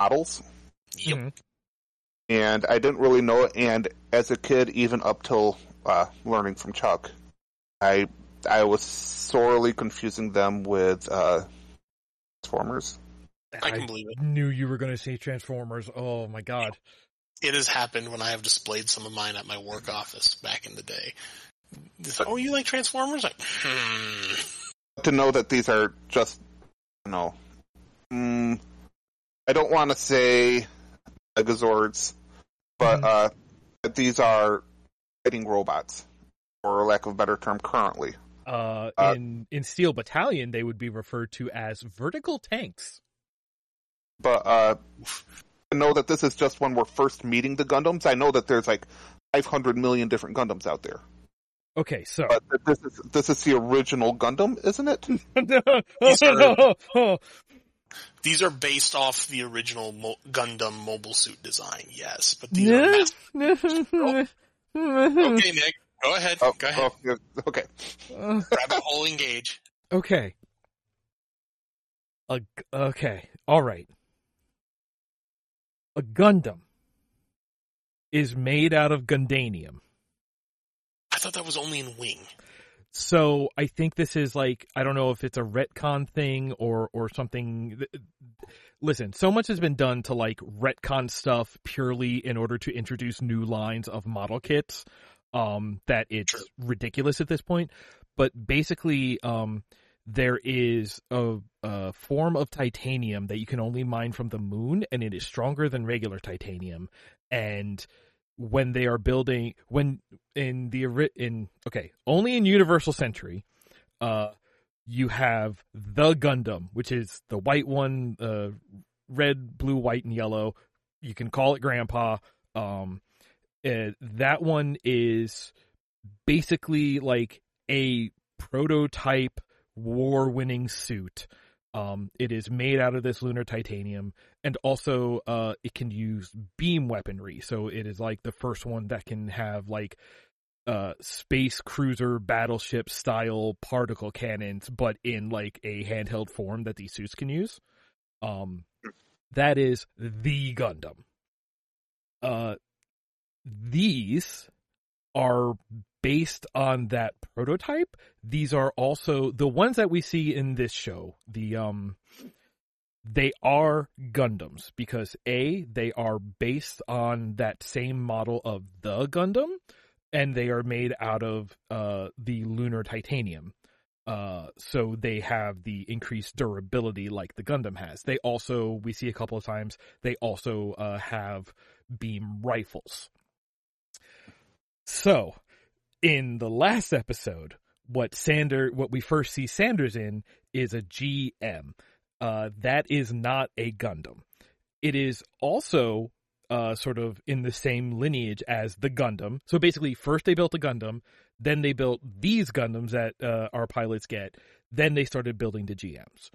models Yep. Mhm. and I didn't really know it. And as a kid, even up till uh, learning from Chuck, I I was sorely confusing them with uh, Transformers. I can believe it. knew you were going to say Transformers. Oh my god. It has happened when I have displayed some of mine at my work office back in the day. Like, oh, you like Transformers? Like, hmm. To know that these are just, you know, mm, I don't want to say Megazords, but Mhm. uh, that these are fighting robots, for lack of a better term, currently. Uh, Uh, in in Steel Battalion, they would be referred to as vertical tanks. but uh, to know that this is just when we're first meeting the Gundams. I know that there's like 500 million different Gundams out there, Okay, so but this is this is the original Gundam, isn't it? These are- oh, These are based off the original Mo- Gundam mobile suit design, yes. But these are no, mass- no. Okay, Nick, go ahead. Oh, go ahead. oh, okay. Uh, Rabbit hole engage. okay. A g- okay, all right. A Gundam is made out of Gundanium. I thought that was only in Wing. So I think this is like I don't know if it's a retcon thing or or something. Listen, so much has been done to like retcon stuff purely in order to introduce new lines of model kits um that it's Sure. ridiculous at this point. But basically um there is a, a form of titanium that you can only mine from the moon and it is stronger than regular titanium and when they are building when in the in okay only in universal century Uh, you have the Gundam, which is the white one, uh, red, blue, white, and yellow. You can call it Grandpa. Um, uh, that one is basically like a prototype war-winning suit. Um, it is made out of this lunar titanium, and also uh, it can use beam weaponry. So it is like the first one that can have like uh space cruiser battleship style particle cannons but in like a handheld form that these suits can use um that is the gundam uh these are based on that prototype these are also the ones that we see in this show the um they are Gundams because A, they are based on that same model of the Gundam, and they are made out of uh, the lunar titanium. Uh, so they have the increased durability like the Gundam has. They also, we see a couple of times, they also uh, have beam rifles. So, in the last episode, what Sander, what we first see Sanders in is a GM. Uh, that is not a Gundam. It is also uh, sort of in the same lineage as the Gundam. So basically, first they built a Gundam, then they built these Gundams that uh, our pilots get, then they started building the GMs.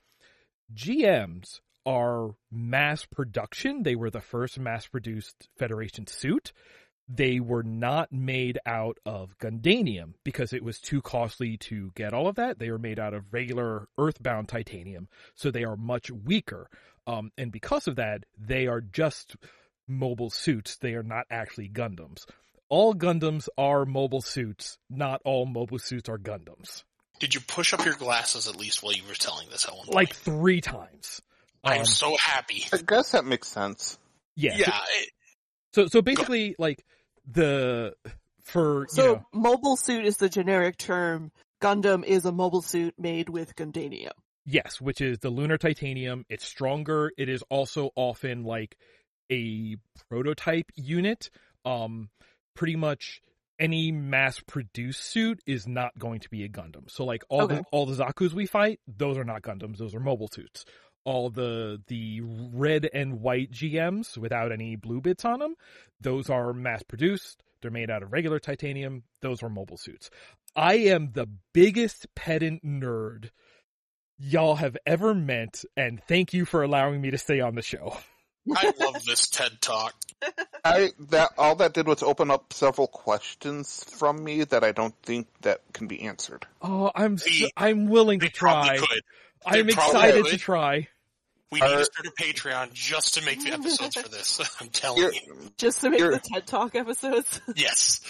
GMs are mass production. They were the first mass produced Federation suit. They were not made out of Gundanium because it was too costly to get all of that. They were made out of regular earthbound titanium, so they are much weaker. Um, and because of that, they are just mobile suits. They are not actually Gundams. All Gundams are mobile suits. Not all mobile suits are Gundams. Did you push up your glasses at least while you were telling this, Helen? Like three times. I'm Um, so happy. I guess that makes sense. yeah. Yeah, it- So so basically, like the for you So know mobile suit is the generic term. Gundam is a mobile suit made with Gundanium. Yes, which is the lunar titanium. It's stronger. It is also often like a prototype unit. Um, pretty much any mass produced suit is not going to be a Gundam. So like all the all the Zaku's we fight, those are not Gundams. Those are mobile suits. All the the red and white GMs without any blue bits on them, those are mass produced. They're made out of regular titanium. Those are mobile suits. I am the biggest pedant nerd y'all have ever met, and thank you for allowing me to stay on the show. I love this TED talk. I that all that did was open up several questions from me that I don't think that can be answered. Oh, I'm so, I'm willing They to try. I'm excited would. to try. We need Are- to start a Patreon just to make the episodes for this. I'm telling You're- Just to make the TED Talk episodes. Yes.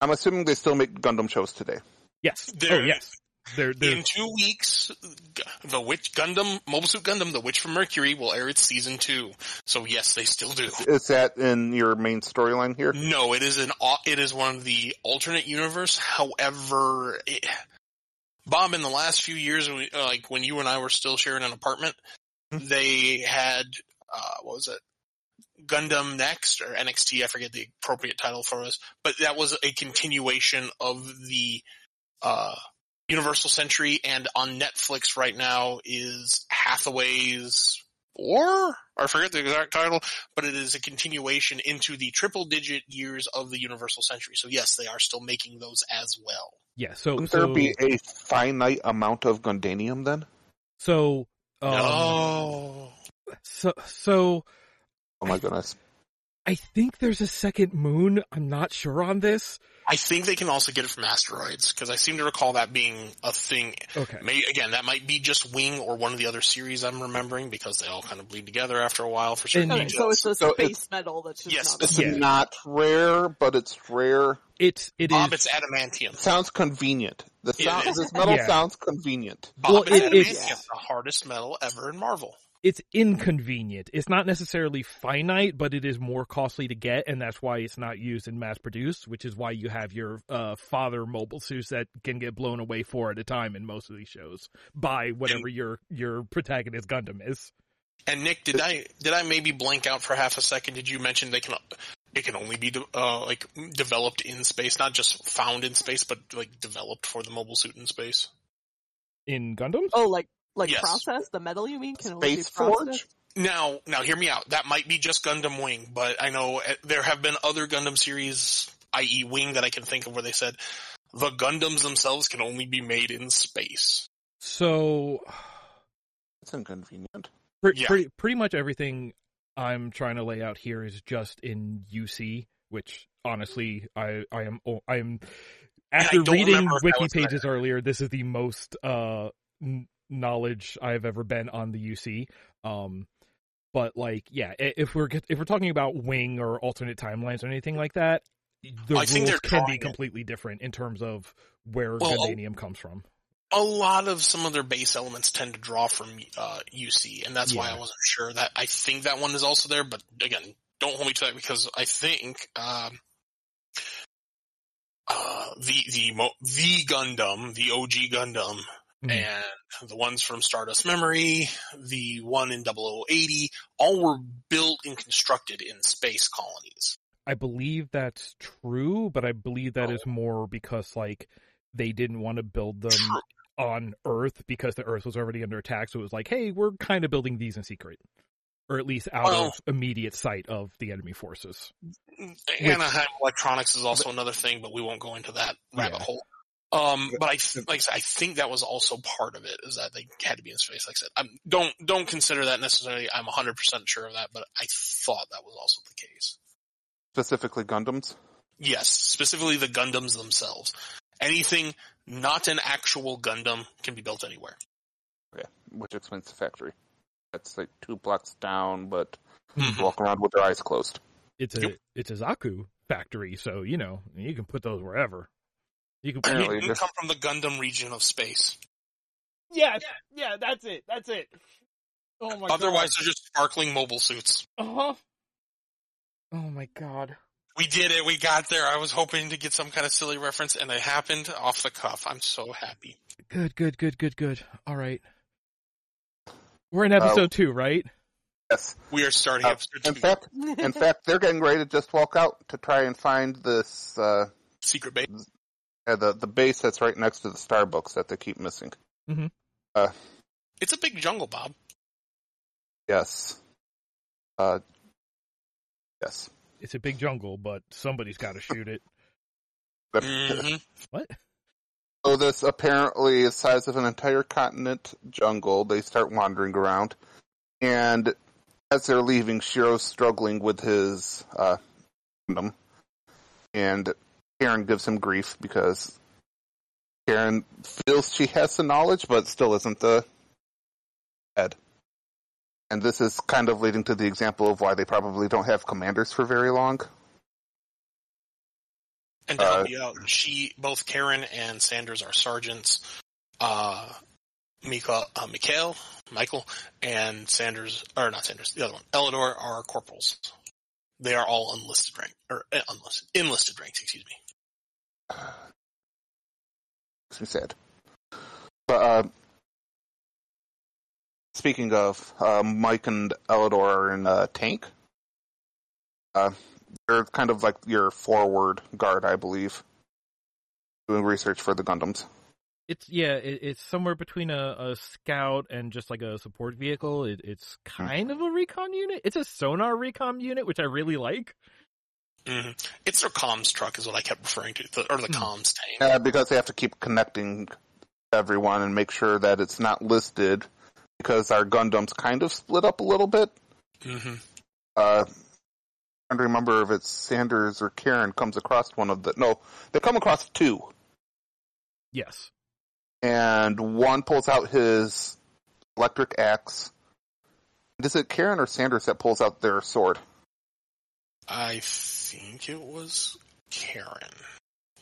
I'm assuming they still make Gundam shows today. Yes. There- oh yes. They're they're In two weeks, the Witch Gundam, Mobile Suit Gundam, The Witch from Mercury will air its season two. So yes, they still do. Is that in your main storyline here? No, it is an it is one of the alternate universe. However, it, Bob, in the last few years, we, uh, like when you and I were still sharing an apartment, they had uh, what was it? Gundam Next or NXT, I forget the appropriate title for us, but that was a continuation of the uh, Universal Century, and on Netflix right now is Hathaway's War? I forget the exact title, but it is a continuation into the triple digit years of the Universal Century. So yes, they are still making those as well. yeah. So Wouldn't so there be a finite amount of Gundanium then? so um, no. so so Oh my goodness. I think there's a second moon. I'm not sure on this. I think they can also get it from asteroids because I seem to recall that being a thing. Okay. May, again, that might be just Wing or one of the other series I'm remembering because they all kind of bleed together after a while for certain Okay, so it's a So space metal that's just Yes, not. It's Yeah. not rare, but it's rare. It's it Bob, is- it's adamantium. Sounds convenient. The sound, this metal Yeah. sounds convenient. Bob, Well, it's it- adamantium, it's- the hardest metal ever in Marvel. It's inconvenient. It's not necessarily finite, but it is more costly to get, and that's why it's not used in mass produced, which is why you have your uh, father mobile suits that can get blown away four at a time in most of these shows by whatever your your protagonist Gundam is. And Nick, did I did I maybe blank out for half a second? Did you mention they can it can only be de- uh, like developed in space, not just found in space, but like developed for the mobile suit in space? in Gundams. Oh, like like Yes. process the metal? You mean can only be Space processed? Forge? Now, now hear me out. That might be just Gundam Wing, but I know uh, there have been other Gundam series, i.e. Wing, that I can think of where they said the Gundams themselves can only be made in space. So It's inconvenient. pre- Yeah. pretty pretty much everything I'm trying to lay out here is just in UC, which honestly I I am I am after don't reading remember if that wiki was there. pages earlier, this is the most uh n- knowledge I've ever been on the UC. Um but like yeah, if we're if we're talking about wing or alternate timelines or anything like that, the I rules can be completely different in terms of where Well, Gundanium comes from. A lot of some of their base elements tend to draw from uh, UC, and that's why I wasn't sure that. I think that one is also there, but again, don't hold me to that because I think um, uh, the the the Gundam, the OG Gundam, Mhm. and the ones from Stardust Memory, the one in 0080, all were built and constructed in space colonies. I believe that's true, but I believe that Oh. is more because like they didn't want to build them True. on Earth because the Earth was already under attack. So it was like, hey, we're kind of building these in secret, or at least out Well- of immediate sight of the enemy forces. Anaheim Electronics is also another thing, but we won't go into that rabbit Yeah. hole. Um, but I, like I said, I think that was also part of it, is that they had to be in space. Like I said, i don't, don't consider that necessarily, I'm 100% sure of that, but I thought that was also the case. Specifically Gundams. Yes, specifically the Gundams themselves. Anything not an actual Gundam can be built anywhere. Yeah, which explains the factory. That's like two blocks down, but Mhm. walk around with their eyes closed. It's a Yep. it's a Zaku factory, so you know you can put those wherever. You can. Apparently It just- come from the Gundam region of space. Yeah, yeah, that's it. That's it. Oh my Otherwise, they're just sparkling mobile suits. uh huh. Oh my god. We did it. We got there. I was hoping to get some kind of silly reference, and it happened off the cuff. I'm so happy. Good, good, good, good, good. All right. We're in episode two, right? Yes. We are starting Uh, episode in two. fact, in fact, they're getting ready to just walk out to try and find this uh, Secret base. Uh, the the base that's right next to the Starbucks that they keep missing. It's a big jungle, Bob. Yes. Uh, yes. It's a big jungle, but somebody's got to shoot it. But- hmm What? So this apparently is the size of an entire continent jungle. They start wandering around, and as they're leaving, Shiro's struggling with his uh, Gundam, and Karen gives him grief because Karen feels she has the knowledge, but still isn't the head. And this is kind of leading to the example of why they probably don't have commanders for very long. And to Uh, help you out, she, both Karen and Sanders are sergeants. Uh, Mika, uh, Mikhail, Michael, and Sanders, or not Sanders, the other one, Eledore are corporals. They are all unlisted rank, or uh, unlisted, enlisted ranks, excuse me. Makes me sad. But uh, speaking of, uh, Mike and Eledore are in a tank. Uh, they're kind of like your forward guard, I believe, doing research for the Gundams. It's yeah, it, it's somewhere between a, a scout and just like a support vehicle. It, it's kind of a recon unit. It's a sonar recon unit, which I really like. Hmm It's their comms truck is what I kept referring to, the, or the Hmm. comms tank. Uh, because they have to keep connecting everyone and make sure that it's not listed, because our Gundams kind of split up a little bit. hmm uh, trying to remember if it's Sanders or Karen comes across one of the. No, they come across two, Yes. and one pulls out his electric axe. Is it Karen or Sanders that pulls out their sword? I think it was Karen.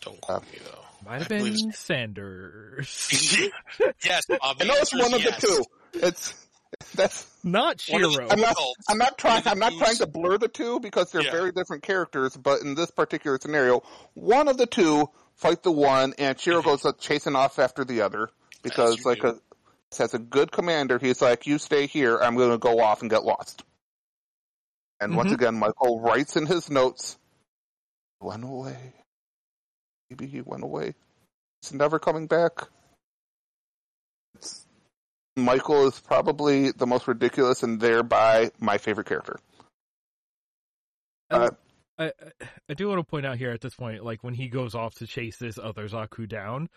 Don't quote me though. Might have I believe been Sanders. yes, Bob, I the know it's one of yes. the two. It's that's. Not One Shiro. I'm not. I'm not trying. I'm not trying to blur the two because they're Yeah. very different characters. But in this particular scenario, one of the two fight the one, and Shiro goes uh, chasing off after the other because, like, do. a has a good commander. He's like, "You stay here. I'm going to go off and get lost." And once Mhm. again, Michael writes in his notes, "Went away. Maybe he went away. He's never coming back." Michael is probably the most ridiculous and thereby my favorite character. Uh, I, I I do want to point out here at this point, like when he goes off to chase this other Zaku down,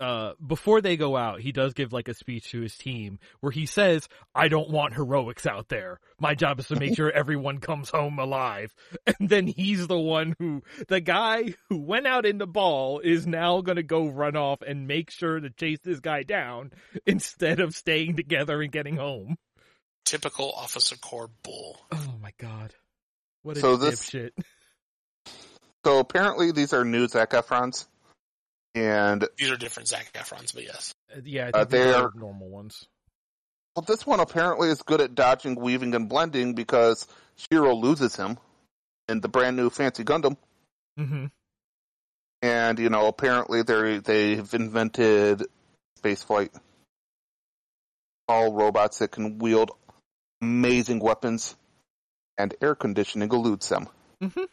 uh, before they go out, he does give like a speech to his team where he says, I don't want heroics out there. My job is to make sure everyone comes home alive. And then he's the one who, the guy who went out in the ball is now going to go run off and make sure to chase this guy down instead of staying together and getting home. Typical Officer Core bull. Oh my god. What a So this- dipshit. So apparently these are new Zac Efrons. And These are different Zac Efrons, but yes. Uh, Yeah, I think Uh, they are are- normal ones. well, this one apparently is good at dodging, weaving, and blending because Shiro loses him in the brand new fancy Gundam. hmm And, you know, apparently they they've invented spaceflight. All robots that can wield amazing weapons and air conditioning eludes them. hmm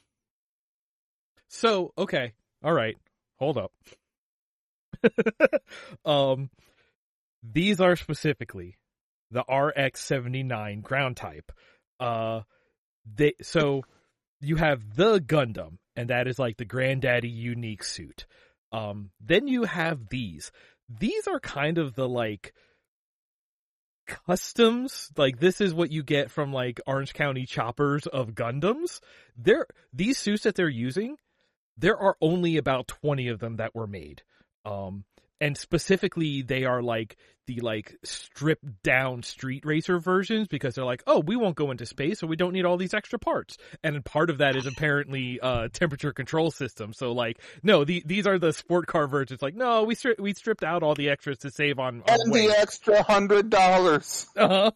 So, okay. All right. Hold up. um, these are specifically the RX-79 ground type. Uh, they, so you have the Gundam, and that is like the granddaddy unique suit. Um, then you have these. These are kind of the like customs. Like this is what you get from like Orange County choppers of Gundams. They're these suits that they're using. There are only about twenty of them that were made. Um, and specifically, they are like the like stripped down street racer versions because they're like, oh, we won't go into space, so we don't need all these extra parts. And part of that is apparently uh temperature control system. So like, no, the, these are the sport car versions. Like, no, we stri- we stripped out all the extras to save on. on And weight. the extra hundred dollars. Uh-huh.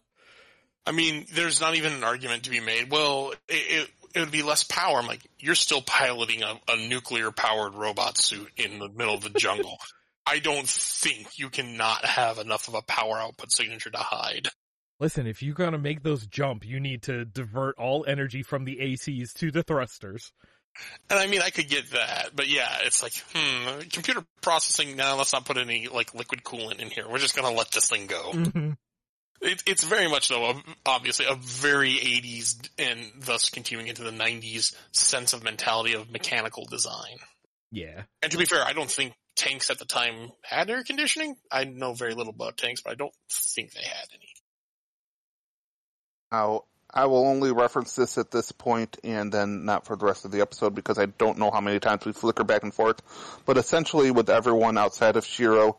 I mean, there's not even an argument to be made. Well, it, it, it would be less power. I'm like, you're still piloting a, a nuclear powered robot suit in the middle of the jungle. I don't think you cannot have enough of a power output signature to hide. Listen, if you're gonna make those jump, you need to divert all energy from the ACs to the thrusters. And I mean, I could get that, but yeah, it's like, hmm, computer processing. Now let's not put any like liquid coolant in here. We're just gonna let this thing go. Mhm. It, it's very much though, a, obviously, a very 80s and thus continuing into the 90s sense of mentality of mechanical design. Yeah. And to be fair, I don't think tanks at the time had air conditioning. I know very little about tanks, but I don't think they had any. Now, I will only reference this at this point and then not for the rest of the episode because I don't know how many times we flicker back and forth. But essentially, with everyone outside of Shiro,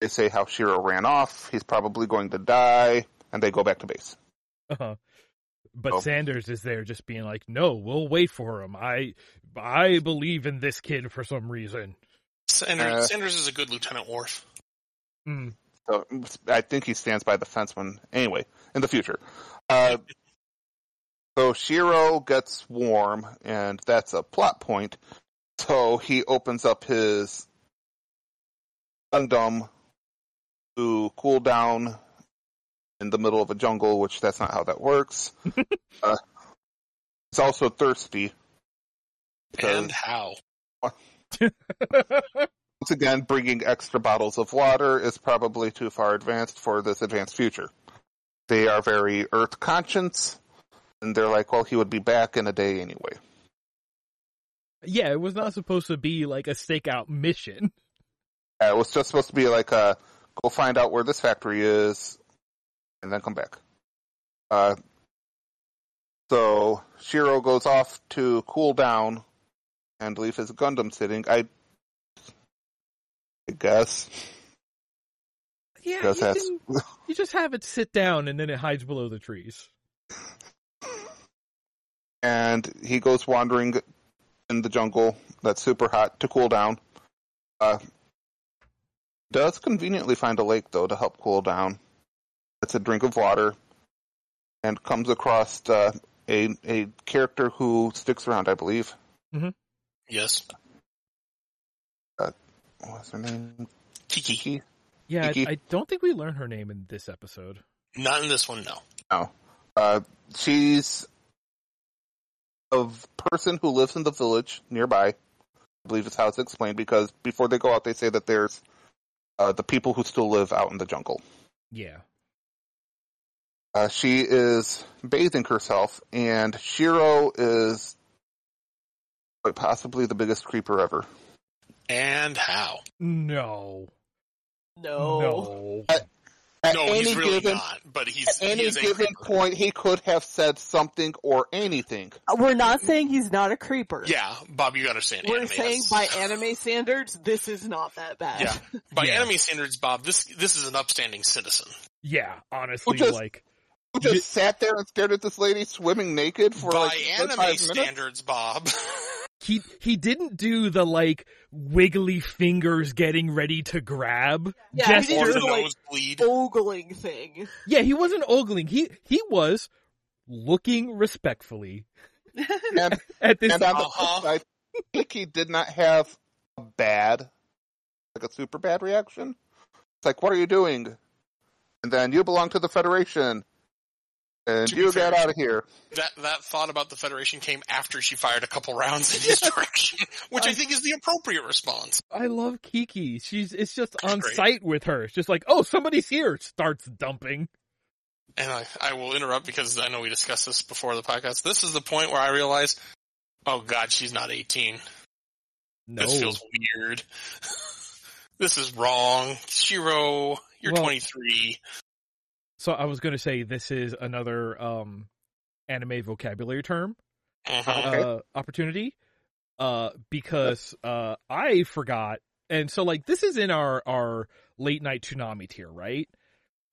they say how Shiro ran off, he's probably going to die, and they go back to base. Uh-huh. But Oh. Sanders is there just being like, "No, we'll wait for him. I I believe in this kid for some reason." Sanders, Uh, Sanders is a good Lieutenant Worf. Mm. So I think he stands by the fence when, anyway, in the future. Uh, so Shiro gets warm, and that's a plot point. So he opens up his Gundam to cool down in the middle of a jungle, which that's not how that works. uh, he's also thirsty. And how? once again, bringing extra bottles of water is probably too far advanced for this advanced future. They are very Earth conscious, and they're like, well, he would be back in a day anyway. yeah, it was not supposed to be like a stakeout mission. Uh, it was just supposed to be like, uh, go find out where this factory is, and then come back. Uh, so Shiro goes off to cool down and leave his Gundam sitting. I, I guess. Yeah, you, can- you just have it sit down and then it hides below the trees. and he goes wandering in the jungle that's super hot to cool down. Uh, does conveniently find a lake though to help cool down. It's a drink of water, and comes across uh, a a character who sticks around, I believe. Yes. What's her name? Kiki. Kiki. Yeah, I, Kiki? I don't think we learned her name in this episode. Not in this one, no. No. Uh, she's a person who lives in the village nearby. I believe is how it's explained because before they go out, they say that there's uh, the people who still live out in the jungle. Yeah. Uh, she is bathing herself, and Shiro is quite possibly the biggest creeper ever. And how? No. No. No. At no, any he's really given, not. But he's at any is a given creeper. point, he could have said something or anything. Uh, We're not saying he's not a creeper. Yeah, Bob, you understand. We're anime saying has- by anime standards, this is not that bad. Yeah. by Yeah. anime standards, Bob, this this is an upstanding citizen. Yeah, honestly, Which is- like Who just Ju- sat there and stared at this lady swimming naked for by like a good anime five minutes? standards, Bob. he he didn't do the like wiggly fingers getting ready to grab Yeah, he didn't gesture. the do, like, nosebleed. Ogling thing. Yeah, he wasn't ogling. He he was looking respectfully And, at this. and on Uh-huh. flip side, I think he did not have a bad, like a super bad reaction. It's like, what are you doing? And then you belong to the Federation. And you fair, get out of here. That that thought about the Federation came after she fired a couple rounds in his direction, which I think is the appropriate response. I love Kiki. She's it's just She's on great. site with her. It's just like, oh, somebody's here. Starts dumping. And I, I will interrupt because I know we discussed this before the podcast. This is the point where I realize, oh god, she's not 18. No, This feels weird. this is wrong. Shiro, you're Well- 23. So I was gonna say this is another um anime vocabulary term. Okay. uh opportunity uh because uh I forgot and so like this is in our our late night Toonami tier right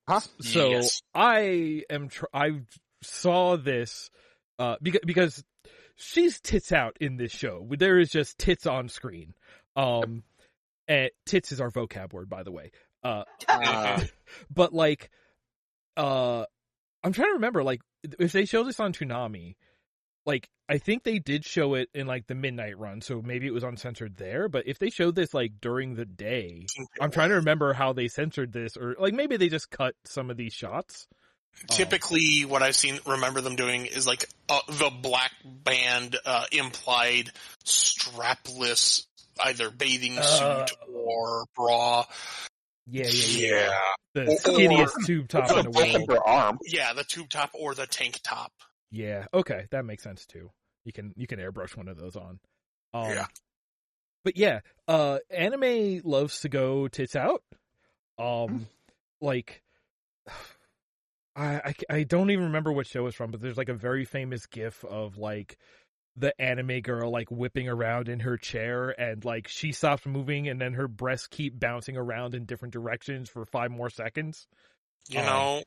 Huh? so Yes. I am tr- I saw this uh because because she's tits out in this show there is just tits on screen um and tits is our vocab word by the way uh Uh, but like uh i'm trying to remember like if they show this on Toonami, like i think they did show it in like the midnight run so maybe it was uncensored there but if they showed this like during the day i'm trying to remember how they censored this or like maybe they just cut some of these shots Typically, what I've seen, remember them doing is like uh, the black band uh, implied strapless either bathing suit Uh, or bra. Yeah yeah yeah, the Or- skinniest tube top in the world. arm. Yeah, the tube top or the tank top. yeah. Okay that makes sense too. You can you can airbrush one of those on. Um, Yeah. but yeah uh anime loves to go tits out. Um like I, I I don't even remember what show it's from but there's like a very famous gif of like the anime girl like whipping around in her chair and like she stops moving and then her breasts keep bouncing around in different directions for five more seconds You Oh. know,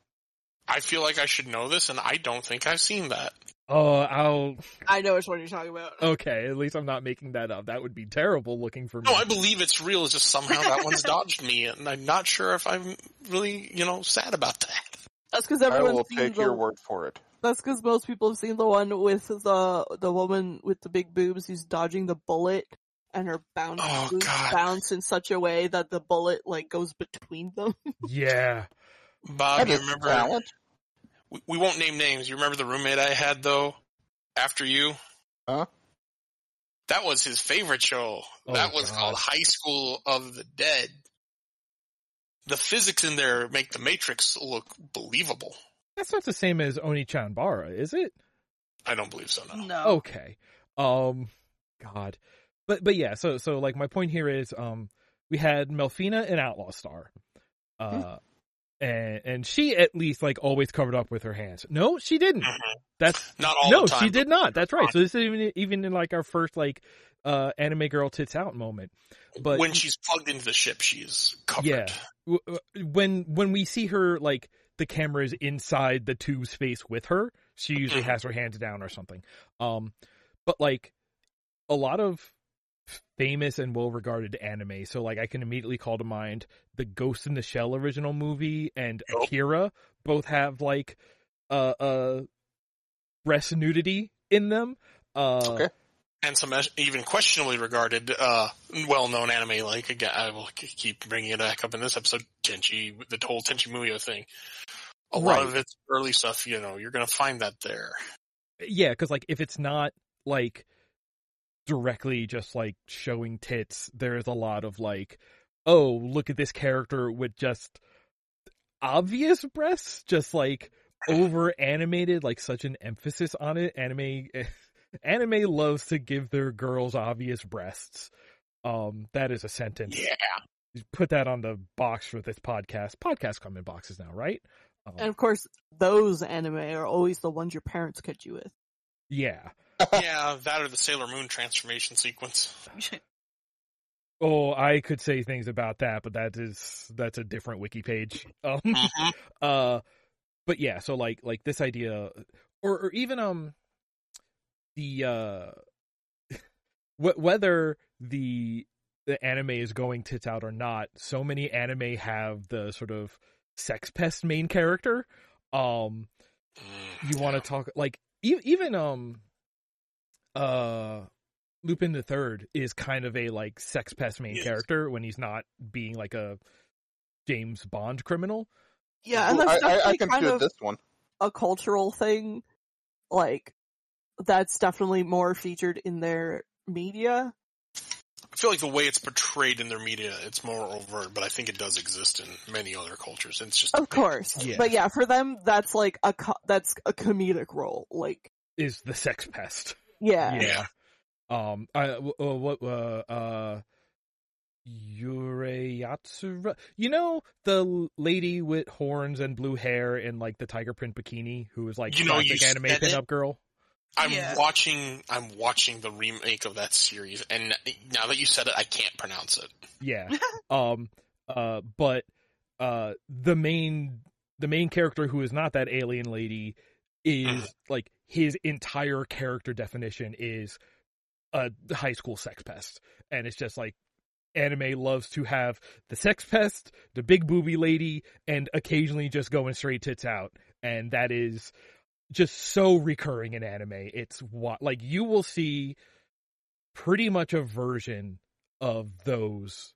I feel like I should know this, and I don't think I've seen that. oh i'll I know which one you're talking about. okay at least i'm not making that up that would be terrible looking for me No, I believe it's real. It's just somehow that one's dodged me, and I'm not sure if I'm really, you know, sad about that. That's because I everyone's will seen take the. your word for it. That's because most people have seen the one with the the woman with the big boobs who's dodging the bullet, and her bounce Oh, bounce in such a way that the bullet like goes between them. yeah Bob, That you remember? talent. We, we won't name names. You remember the roommate I had though? After you, Huh? that was his favorite show. Oh, that was God. called High School of the Dead. The physics in there make the Matrix look believable. That's not the same as oni-chan bara is it I don't believe so. No. No. okay um god but but yeah so so like my point here is um we had melfina and outlaw star uh and and she at least like always covered up with her hands no she didn't Mhm. that's Not all no the time. she did not that's right so this is even even in like our first like uh anime girl tits out moment but when she's plugged into the ship, she's covered. Yeah. w- w- when when we see her like the camera is inside the tube space with her. She usually Mhm. has her hands down or something. Um but like a lot of famous and well regarded anime so like i can immediately call to mind the ghost in the shell original movie and akira. Both have like uh uh breast nudity in them. Uh Okay. And some even questionably regarded, uh, well-known anime like again, I will keep bringing it back up in this episode. Tenchi, the whole Tenchi Muyo thing. A lot of its early stuff, you know, you're gonna find that there. yeah because like if it's not like directly just like showing tits there's a lot of like oh, look at this character with just obvious breasts, just like over animated, like such an emphasis on it. Anime, anime loves to give their girls obvious breasts. Um, that is a sentence. Yeah. Put that on the box for this podcast. Podcasts come in boxes now, right? Um, And of course, those anime are always the ones your parents catch you with. yeah. Yeah, that or the Sailor Moon transformation sequence. Oh, I could say things about that, but that is that's a different wiki page. Um, Mhm. uh, but yeah, so like like this idea, or or even um, the uh, wh- whether the the anime is going tits out or not, so many anime have the sort of sex pest main character. Um, you want to talk like e- even um uh Lupin the Third is kind of a like sex pest main Yes. character when he's not being like a James Bond criminal. Yeah, and Ooh, that's I, I, I definitely can kind do of this one. a cultural thing. Like, that's definitely more featured in their media. I feel like the way it's portrayed in their media, it's more overt, but I think it does exist in many other cultures. It's just Of course. Yeah. But yeah, for them, that's like a, co- that's a comedic role. Like, Is the sex pest? yeah. yeah. Um, I uh, what uh uh Urusei Yatsura. You know the lady with horns and blue hair and like the tiger print bikini who is like You know, classic you anime said pinup girl. I'm Yeah. watching. I'm watching the remake of that series, and now that you said it, I can't pronounce it. Yeah. um uh but uh the main the main character who is not that alien lady is Mhm. like his entire character definition is a high school sex pest. And it's just like anime loves to have the sex pest, the big booby lady, and occasionally just going straight tits out. And that is just so recurring in anime. It's what like you will see pretty much a version of those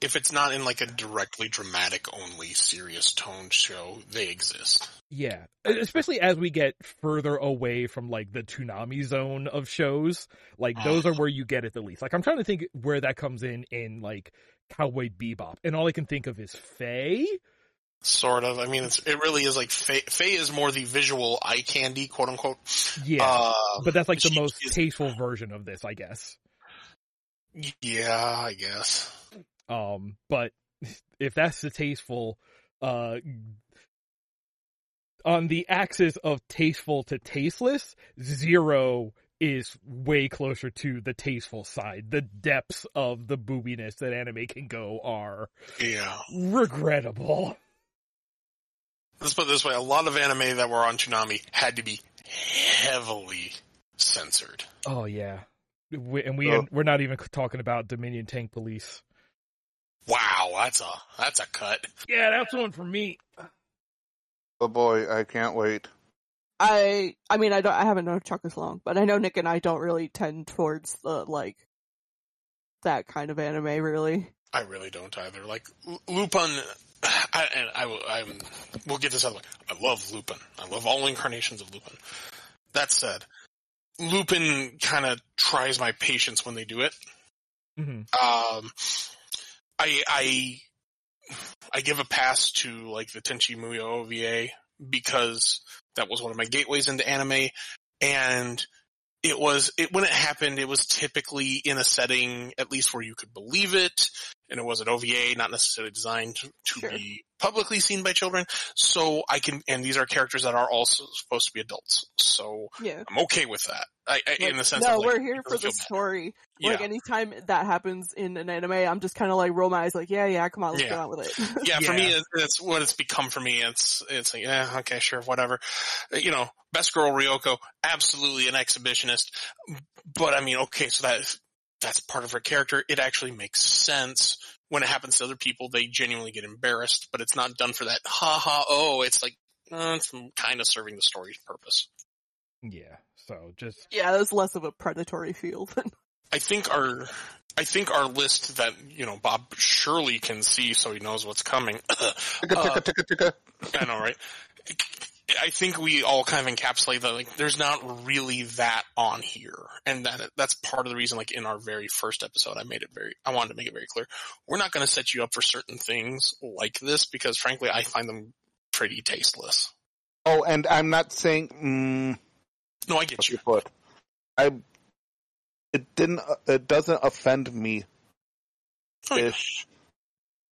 If it's not in like a directly dramatic only serious tone show, they exist. Yeah, especially as we get further away from like the Toonami zone of shows, like those are mm. where you get it the least. Like I'm trying to think where that comes in in like Cowboy Bebop, and all I can think of is Faye. Sort of. I mean, it's, it really is like Faye, Faye is more the visual eye candy, quote unquote. Yeah, Uh, but that's like the most is- tasteful version of this, I guess. yeah, I guess. Um, but if that's the tasteful, uh, on the axis of tasteful to tasteless, zero is way closer to the tasteful side. The depths of the boobiness that anime can go are Yeah. regrettable. Let's put it this way: a lot of anime that were on Toonami had to be heavily censored. Oh yeah. We, and we Oh. we're not even talking about Dominion Tank Police. Wow, that's a that's a cut. Yeah, that's one for me. Oh boy, I can't wait. I, I mean, I don't, I haven't known Chuck as long, but I know Nick and I don't really tend towards the, like, that kind of anime, really. I really don't either. Like L- Lupin, I, and I, will- I'm, we'll get this out of the way. I love Lupin. I love all incarnations of Lupin. That said, Lupin kind of tries my patience when they do it. hmm Um, I, I, I give a pass to like the Tenchi Muyo OVA because that was one of my gateways into anime and it was, it, when it happened, it was typically in a setting, at least where you could believe it, and it was an OVA, not necessarily designed to, to Sure. be publicly seen by children. So I can, and these are characters that are also supposed to be adults. So Yeah. I'm okay with that. I, I in the sense no, of like, we're here for the story. Yeah. Like anytime that happens in an anime, I'm just kind of like roll my eyes, like, yeah, yeah, come on, let's Yeah. get on with it. yeah, for Yeah. me, it- it's what it's become for me. It's, it's like, yeah, okay, sure, whatever. Uh, You know, best girl Ryoko, absolutely an exhibitionist. But I mean, okay, so that, that's part of her character. It actually makes sense. When it happens to other people, they genuinely get embarrassed, but it's not done for that, ha ha, oh, it's like, uh, it's kind of serving the story's purpose. Yeah. So just yeah, that's less of a predatory feel than I think our, I think our list that, you know, Bob surely can see so he knows what's coming. Ticka Uh, ticka ticka ticka. I know, right? I think we all kind of encapsulate that like there's not really that on here, and that that's part of the reason. Like in our very first episode, I made it very I wanted to make it very clear we're not going to set you up for certain things like this because frankly I find them pretty tasteless. Oh, and I'm not saying. Mm, No, I get you. But I, it didn't. It doesn't offend me. Oh, yeah. Ish.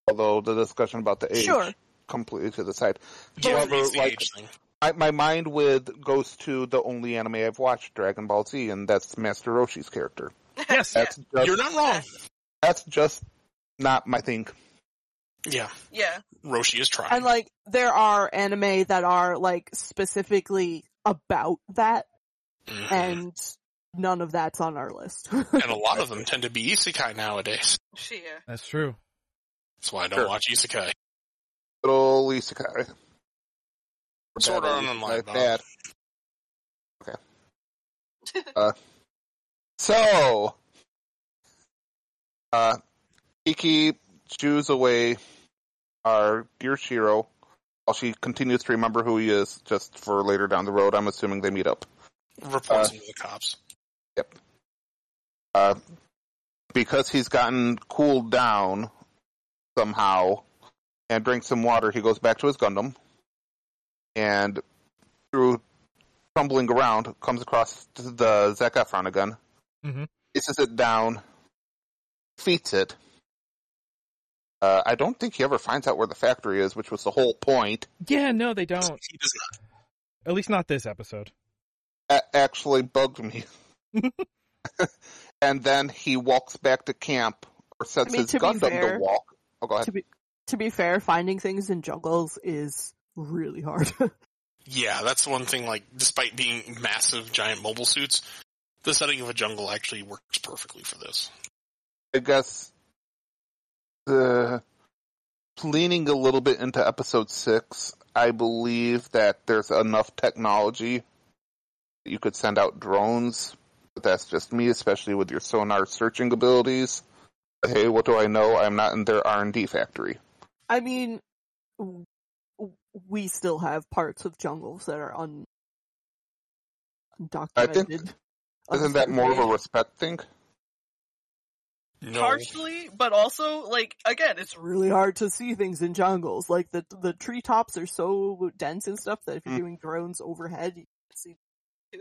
Although the discussion about the age Sure. completely to the side. Yeah, However, the like age thing. I, my mind with goes to the only anime I've watched, Dragon Ball Z, and that's Master Roshi's character. Yes. That's just, You're not wrong. that's just not my thing. Yeah, Yeah. Roshi is trying. And like, there are anime that are like specifically about that, Mhm. and none of that's on our list. and a lot of them tend to be isekai nowadays. Yeah. That's true. That's why I don't Sure. watch isekai. Little isekai. Sword Bad Art isekai, Online, Bob. Bad. Okay. uh, so, uh, Kiki chews away our dear Shiro while she continues to remember who he is just for later down the road. I'm assuming they meet up. Reports Uh, him to the cops. Uh, because he's gotten cooled down somehow and drinks some water, he goes back to his Gundam and through tumbling around comes across the Zac Efron again. Mhm. Places it down, defeats it. Uh, I don't think he ever finds out where the factory is, which was the whole point. Yeah, no, they don't. He does not. At least not this episode. A- actually bugged me. and then he walks back to camp or sets I mean, his to Gundam fair- to walk. Oh, go ahead. to be to be fair, finding things in jungles is really hard. Yeah, that's one thing. Like, despite being massive, giant mobile suits, the setting of a jungle actually works perfectly for this. I guess the leaning a little bit into episode six, I believe that there's enough technology that you could send out drones. But that's just me, especially with your sonar searching abilities. But hey, what do I know? I'm not in their R and D factory. I mean, w- w- we still have parts of jungles that are un undocumented. I think- Isn't that more of a respect thing? No, Partially, but also, like, again, it's It's really hard to see things in jungles. Like the the treetops are so dense and stuff that if you're Mm. doing drones overhead, you can't see. it.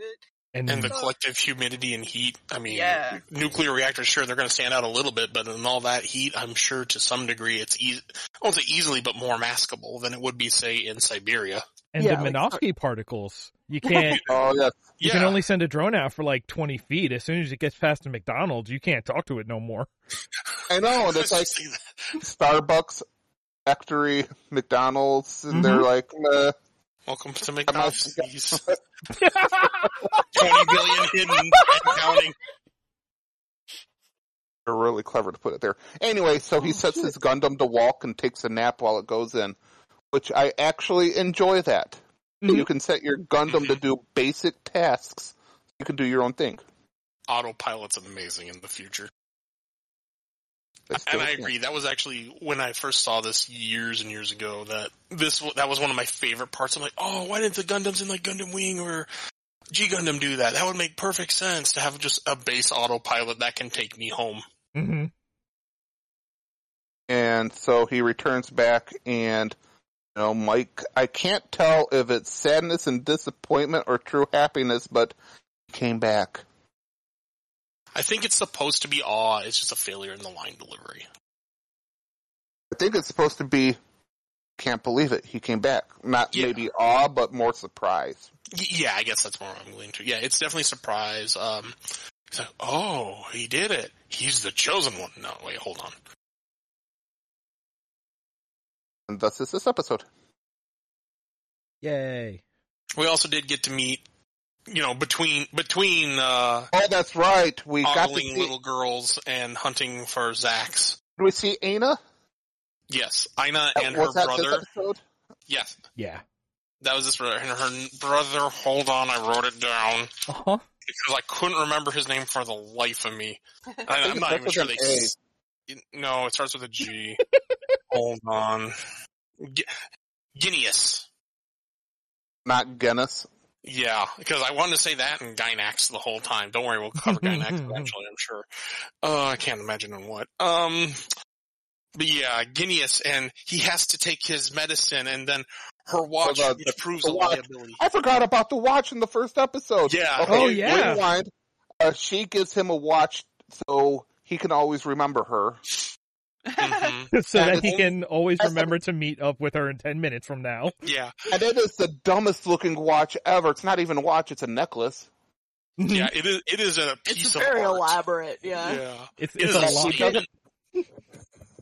And, and the collective humidity and heat. I mean, Yeah. nuclear reactors, sure, they're going to stand out a little bit, but in all that heat, I'm sure to some degree it's easy. I won't say easily, but more maskable than it would be, say, in Siberia. and Yeah, the like- Minovsky particles. You can't. Oh yes, You yeah, can only send a drone out for like 20 feet. As soon as it gets past the McDonald's, you can't talk to it no more. I know. And it's like Starbucks, factory, McDonald's, and they're Mhm. like, Meh. Welcome to McDonald's. not- These 20 billion hidden counting. They're really clever to put it there. Anyway, so he Oh, sets shit. his Gundam to walk and takes a nap while it goes in, which I actually enjoy that. Mm-hmm. Mhm. You can set your Gundam to do basic tasks. You can do your own thing. Autopilot's amazing in the future. They And I agree. That was actually when I first saw this years and years ago. That this that was one of my favorite parts. I'm like, oh, why didn't the Gundams in like Gundam Wing or G Gundam do that? That would make perfect sense to have just a base autopilot that can take me home. Mm-hmm. And so he returns back and, you know, Mike, I can't tell if it's sadness and disappointment or true happiness, but he came back. I think it's supposed to be awe. It's just a failure in the line delivery. I think it's supposed to be, can't believe it, he came back. Not Yeah. maybe awe, but more surprise. Y- Yeah, I guess that's more what I'm leaning to. Yeah, it's definitely surprise. Um, it's like, oh, he did it. He's the chosen one. No, wait, hold on. And thus is this episode. Yay. We also did get to meet, you know, between between uh, Oh, that's right. We got to see, little girls and hunting for Zax. Do we see Aina? Yes, Ina and her Was that this brother. episode? Yes, Yeah. that was this brother. And her brother. Hold on, I wrote it down Uh-huh. because I couldn't remember his name for the life of me. I, I'm not even sure they. with A. s- No, it starts with a G. Hold on. G- Ginias. Not Guinness. Yeah, because I wanted to say that and Gainax the whole time. Don't worry, we'll cover Gainax eventually, I'm sure. Uh, I can't imagine on what. Um, but yeah, Ginias, and he has to take his medicine, and then her watch So the- proves the a watch- liability. I forgot about the watch in the first episode. Yeah. Okay, Oh, yeah. Rewind. Uh, she gives him a watch so he can always remember her. Mhm. so And that he it's- can always that's remember to meet up with her in 10 minutes from now. Yeah, And it is the dumbest looking watch ever. It's not even a watch, it's a necklace. yeah, it is. It is a piece It's of very art. elaborate, yeah. Yeah, It's, It it's a a lot. He doesn't,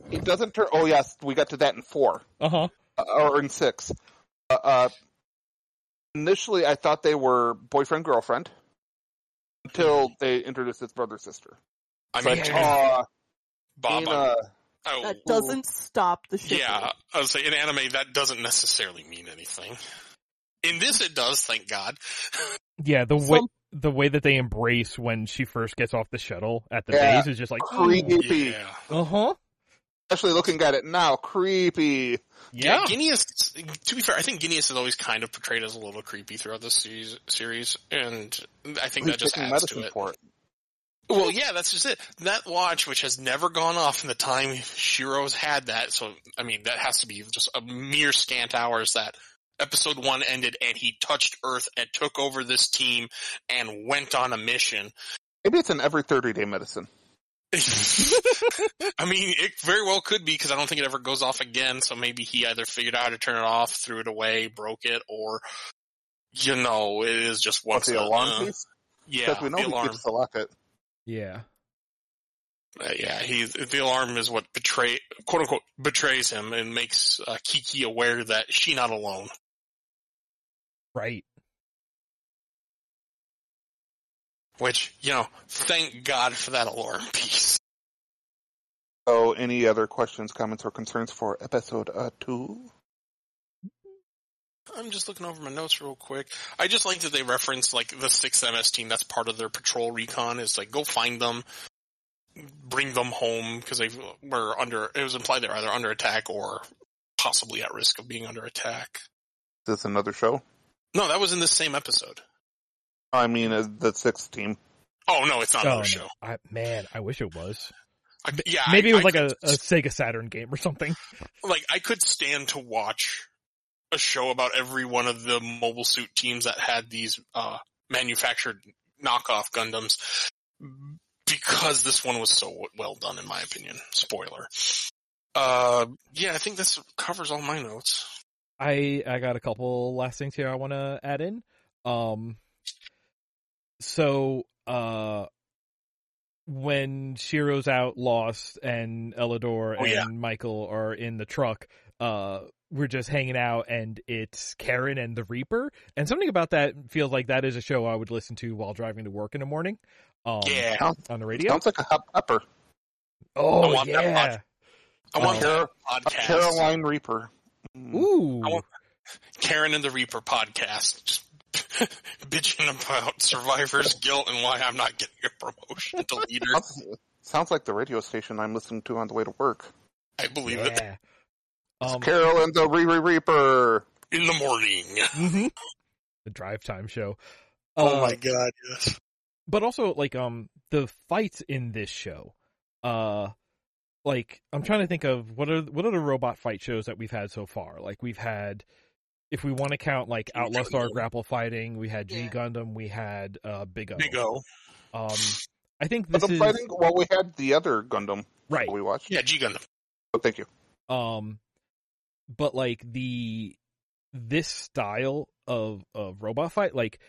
he doesn't turn, oh yes, we got to that in four. Uh-huh. uh, or in six. Uh, uh, initially, I thought they were boyfriend girlfriend until they introduced his brother sister. I mean, like, Yeah. aw, Dana, oh, That doesn't stop the shit. yeah, I would say in anime that doesn't necessarily mean anything. In this, it does. Thank God. Yeah, the way Some- the way that they embrace when she first gets off the shuttle at the Yeah. base is just like creepy. Yeah. Uh huh. Especially looking at it now, creepy. Yeah. Yeah, Ginias. To be fair, I think Ginias is always kind of portrayed as a little creepy throughout this series, series and I think He's that just taking adds to it. for it. Well, yeah, that's just it. That watch, which has never gone off in the time Shiro's had that, so I mean, that has to be just a mere scant hours that episode one ended, and he touched Earth and took over this team and went on a mission. Maybe it's an every 30 day medicine. I mean, it very well could be because I don't think it ever goes off again. So maybe he either figured out how to turn it off, threw it away, broke it, or you know, it is just What's the alarm uh, piece? Yeah, Because we know the he alarm. keeps the locket. Yeah. Uh, yeah, he the alarm is what betray quote unquote betrays him and makes uh, Kiki aware that she not alone. Right. Which you know, thank God for that alarm piece. So, any other questions, comments, or concerns for episode uh, two? I'm just looking over my notes real quick. I just like that they reference like the sixth MS team. That's part of their patrol recon. Is like go find them, bring them home because they were under. It was implied they're either under attack or possibly at risk of being under attack. Is this another show? No, that was in the same episode. I mean, uh, the sixth team. Oh no, it's not Oh, another no. show. I, man, I wish it was. I, yeah, Maybe I- it was I like could- a, a Sega Saturn game or something. like I could stand to watch a show about every one of the mobile suit teams that had these uh manufactured knockoff Gundams because this one was so well done in my opinion. Spoiler. Uh yeah, I think this covers all my notes. I I got a couple last things here I want to add in. Um, so uh, when Shiro's out lost and Eledore Oh, and yeah. Michael are in the truck, uh, we're just hanging out and it's Karen and the Reaper. And something about that feels like that is a show I would listen to while driving to work in the morning. Um, yeah. On the radio. sounds like a hot pepper. oh I want that yeah. I want that A podcast. Carolina Reaper. Mm. Ooh. I want- Karen and the Reaper podcast. Just bitching about survivor's guilt and why I'm not getting a promotion to leader. Sounds, sounds like the radio station I'm listening to on the way to work. I believe it. Yeah. Um, Carol and the Riri Reaper. In the morning. mhm. The drive time show. Oh Uh, my god, yes. but also like um the fights in this show uh like i'm trying to think of what are what are the robot fight shows that we've had so far like we've had if we want to count like G outlaw star grapple fighting we had g Yeah. gundam we had uh big o Big O. um i think But this the is fighting, well, we had the other Gundam right we watched. Yeah, G Gundam. Oh, thank you. um but like the this style of of robot fight like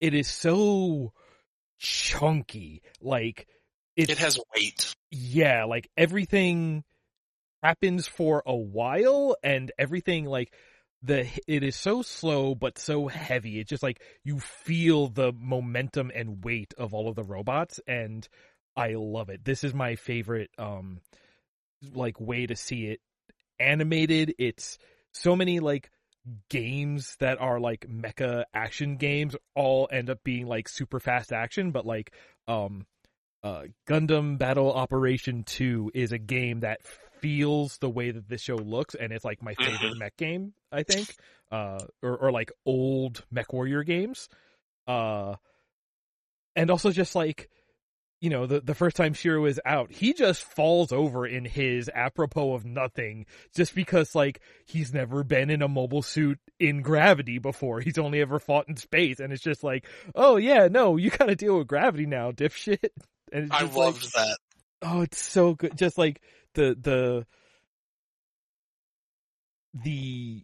it is so chunky like it's It has weight. yeah, like everything happens for a while and everything like the it is so slow but so heavy. It's just like you feel the momentum and weight of all of the robots and I love it. This is my favorite um like way to see it animated. It's so many like games that are like mecha action games all end up being like super fast action but like um uh, Gundam Battle Operation 2 is a game that feels the way that this show looks, and it's like my favorite mech game, I think. uh, or or like old Mech Warrior games, uh, and also just like you know, the, the first time Shiro is out, he just falls over in his apropos of nothing just because, like, he's never been in a mobile suit in gravity before. He's only ever fought in space. And it's just like, oh, yeah, no, you gotta deal with gravity now, dipshit. And it's I just like, loved that. oh, it's so good. Just like the, the, the,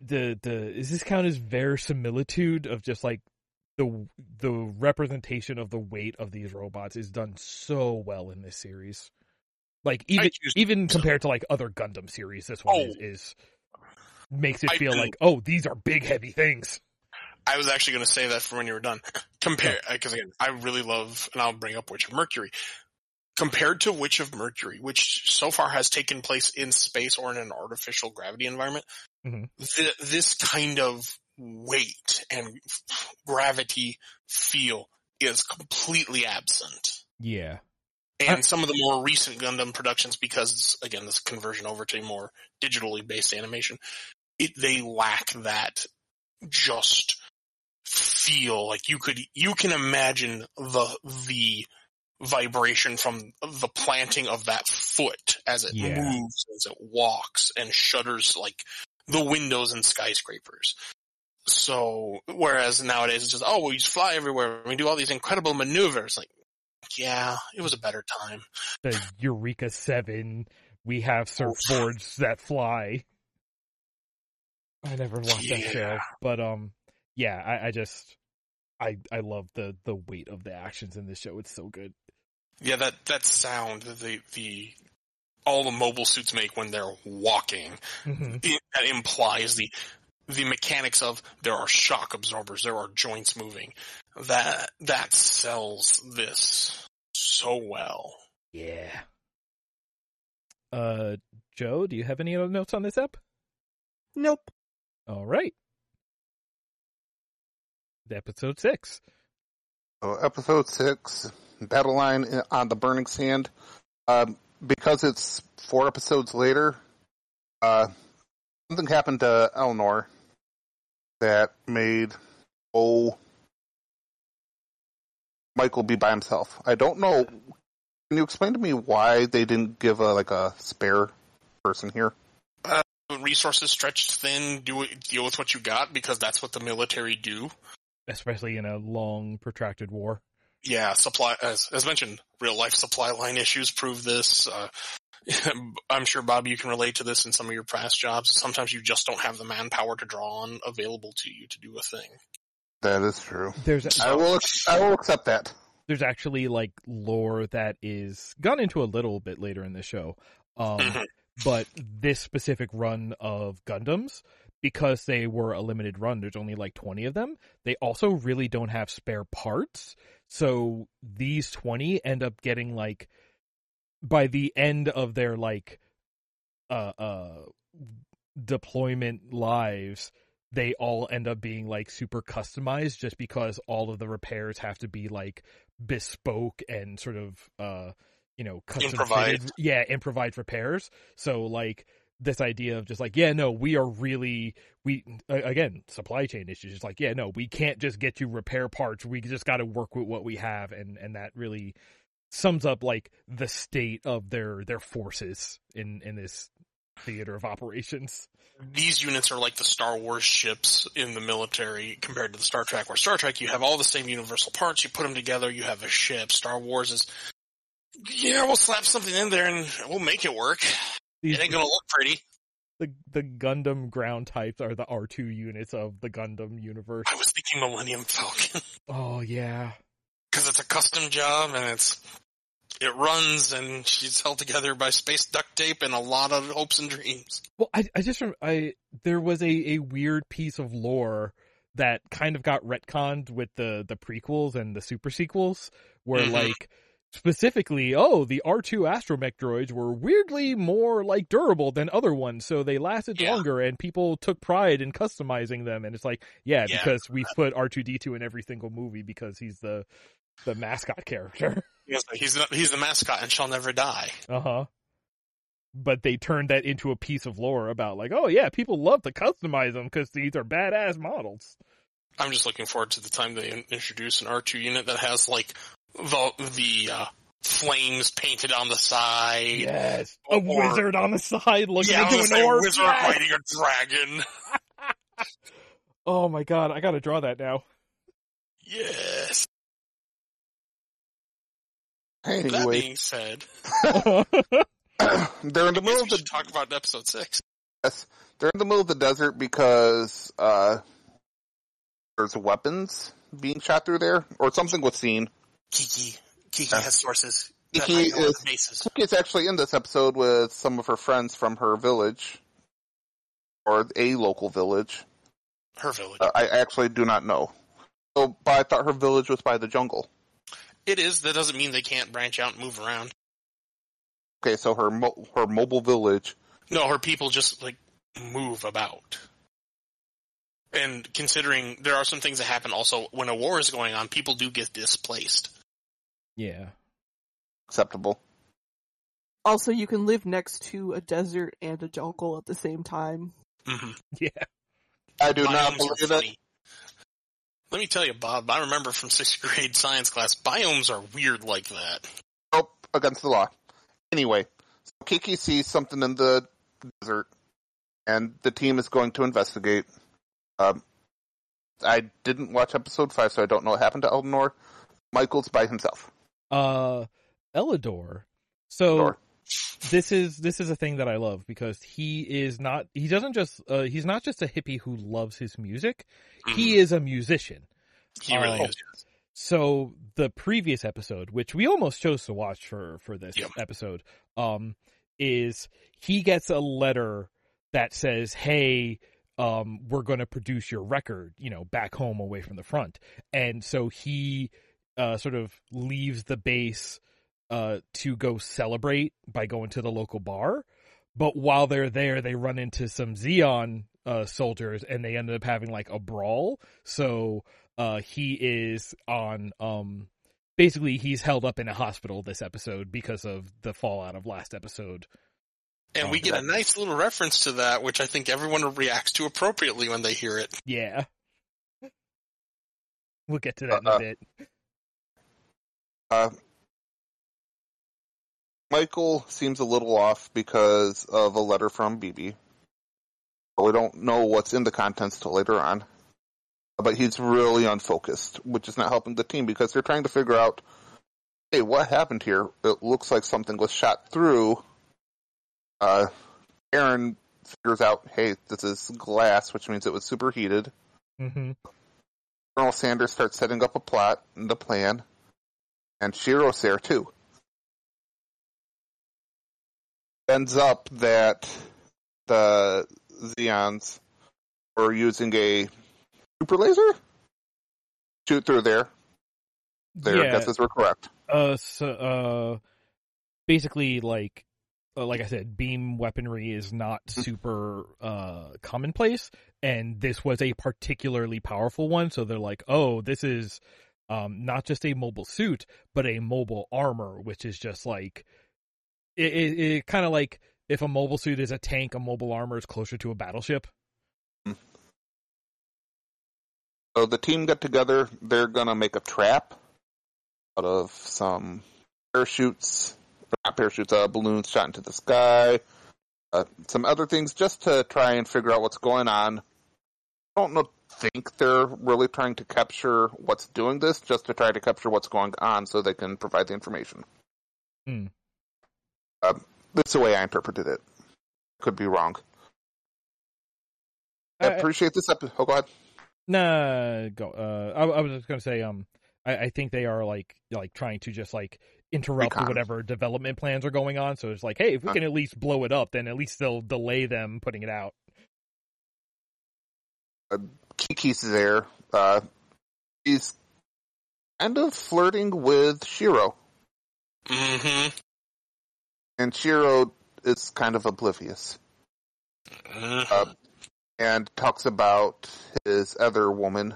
the, the, is this count as verisimilitude of just like the the representation of the weight of these robots is done so well in this series. Like even even compared to like other Gundam series, this one is, Oh. is makes it feel like oh these are big heavy things. I was actually going to say that for when you were done. Compare, because again, I really love, and I'll bring up Witch of Mercury. Compared to Witch of Mercury, which so far has taken place in space or in an artificial gravity environment, Mhm. th- this kind of weight and gravity feel is completely absent. Yeah, And I- some of the more recent Gundam productions, because again, this conversion over to more digitally based animation, it, they lack that just feel like you could, you can imagine the, the vibration from the planting of that foot as it Yeah. moves, as it walks and shudders like the windows in skyscrapers. So, whereas nowadays it's just, oh, we just fly everywhere. We do all these incredible maneuvers. Like, yeah, it was a better time. the Eureka Seven. We have surfboards that fly. I never watched that show, but um, yeah, I, I just I I love the the weight of the actions in this show. It's so good. Yeah, that, that sound the, the, all the mobile suits make when they're walking, Mhm. it, that implies the, the mechanics of there are shock absorbers, there are joints moving. That, that sells this so well. Yeah. Uh, Joe, do you have any other notes on this ep? Nope. All right. Episode six. So episode six, battle line on the burning sand. Um, because it's four episodes later, uh, something happened to Eleanor that made oh Michael be by himself. I don't know. Can you explain to me why they didn't give a like a spare person here? Resources stretched thin, do it, deal with what you got because that's what the military do. Especially in a long, protracted war. yeah, supply as as mentioned, real life supply line issues prove this. Uh, I'm sure Bob, you can relate to this in some of your past jobs. Sometimes you just don't have the manpower to draw on available to you to do a thing. That is true. There's I will. I will accept that. there's actually like lore that is gone into a little bit later in the show. Um, Mhm. but this specific run of Gundams, because they were a limited run, there's only like 20 of them. They also really don't have spare parts. So these 20 end up getting like, by the end of their like, uh, uh, deployment lives, they all end up being like super customized just because all of the repairs have to be like bespoke and sort of uh you know custom Improvised. fitted- yeah improvised repairs. So like this idea of just like yeah no we are really we again supply chain issues. It's like yeah no we can't just get you repair parts. We just got to work with what we have. And and that really sums up like the state of their their forces in in this theater of operations These units are like the Star Wars ships in the military compared to the Star Trek. Where Star Trek, you have all the same universal parts, you put them together, you have a ship. Star Wars is, yeah, we'll slap something in there and we'll make it work. these It ain't gonna look pretty. the the Gundam ground types are the R2 units of the Gundam universe. I was thinking Millennium Falcon. Oh yeah. Because it's a custom job and it's it runs and she's held together by space duct tape and a lot of hopes and dreams. Well, I I just rem- I there was a a weird piece of lore that kind of got retconned with the the prequels and the super sequels where Mhm. like specifically oh the R2 astromech droids were weirdly more like durable than other ones so they lasted Yeah. longer and people took pride in customizing them and it's like yeah, Yeah. because we put R2D2 in every single movie because he's the the mascot character. He's he's the, he's the mascot and shall never die. Uh-huh. but they turned that into a piece of lore about like, oh yeah, people love to customize them because these are badass models. I'm just looking forward to the time they introduce an R2 unit that has like the the uh, flames painted on the side. Yes, a Or- wizard on the side looking Yeah, into an orb. wizard Yes! riding a dragon. Oh my god, I gotta draw that now. Yes. That Anyway, being said, they're in the middle of the talk about episode six. Yes, they're in the middle of the desert because uh, there's weapons being shot through there, or something was seen. Kiki, Kiki Yeah. has sources. Kiki that is- bases. Kiki's actually in this episode with some of her friends from her village, or a local village. Her village. Uh, I actually do not know. So, but I thought her village was by the jungle. It is. That doesn't mean they can't branch out and move around. Okay, so her mo- her mobile village. No, her people just like move about. And considering there are some things that happen also when a war is going on, people do get displaced. yeah, Acceptable. Also, you can live next to a desert and a jungle at the same time. Mm-hmm. yeah. I do not Biomes are believe it. Funny. Let me tell you, Bob, I remember from sixth grade science class, biomes are weird like that. Nope, against the law. Anyway, so Kiki sees something in the desert, and the team is going to investigate. Um, I didn't watch episode five, so I don't know what happened to Eldenor. Michael's by himself. Uh, Eledore. So Eledore. This is this is a thing that I love because he is not he doesn't just uh, he's not just a hippie who loves his music. He is a musician. He really Oh. is. So the previous episode, which we almost chose to watch for for this Yep. episode, um, is he gets a letter that says, "Hey, um, we're going to produce your record, you know, back home away from the front," and so he uh, sort of leaves the base uh, to go celebrate by going to the local bar. But while they're there, they run into some Zeon uh, soldiers, and they end up having like a brawl. So uh, he is on um basically he's held up in a hospital this episode because of the fallout of last episode. And we get a nice little reference to that, which I think everyone reacts to appropriately when they hear it. Yeah. We'll get to that in Uh, a bit. Uh, Michael seems a little off because of a letter from BB. But we don't know what's in the contents till later on. But he's really unfocused, which is not helping the team because they're trying to figure out, hey, what happened here? It looks like something was shot through. Uh, Aaron figures out, hey, this is glass, which means it was superheated. hmm Colonel Sanders starts setting up a plot and the plan, and Shiro's there too. Ends up that the Zeons were using a super laser shoot through there. Their yeah. guesses were correct. Uh, so, uh, basically, like, uh, like I said, beam weaponry is not super uh commonplace, and this was a particularly powerful one. So they're like, oh, this is um not just a mobile suit, but a mobile armor, which is just like it, it, it kind of like if a mobile suit is a tank, a mobile armor is closer to a battleship. So the team got together. They're gonna make a trap out of some parachutes, not parachutes, uh, balloons shot into the sky, uh, some other things, just to try and figure out what's going on. I don't know, think they're really trying to capture what's doing this, just to try to capture what's going on, so they can provide the information. Hmm. Uh, that's the way I interpreted it. Could be wrong. I I- appreciate this episode. Oh, go ahead. Nah, go. Uh, I, I was just gonna say, um, I, I think they are like like trying to just like interrupt Recon. whatever development plans are going on. So it's like, hey, if we Huh. can at least blow it up, then at least they'll delay them putting it out. Kiki's there. Uh, he's kind of flirting with Shiro, Mm-hmm. And Shiro is kind of oblivious Uh, and talks about his other woman.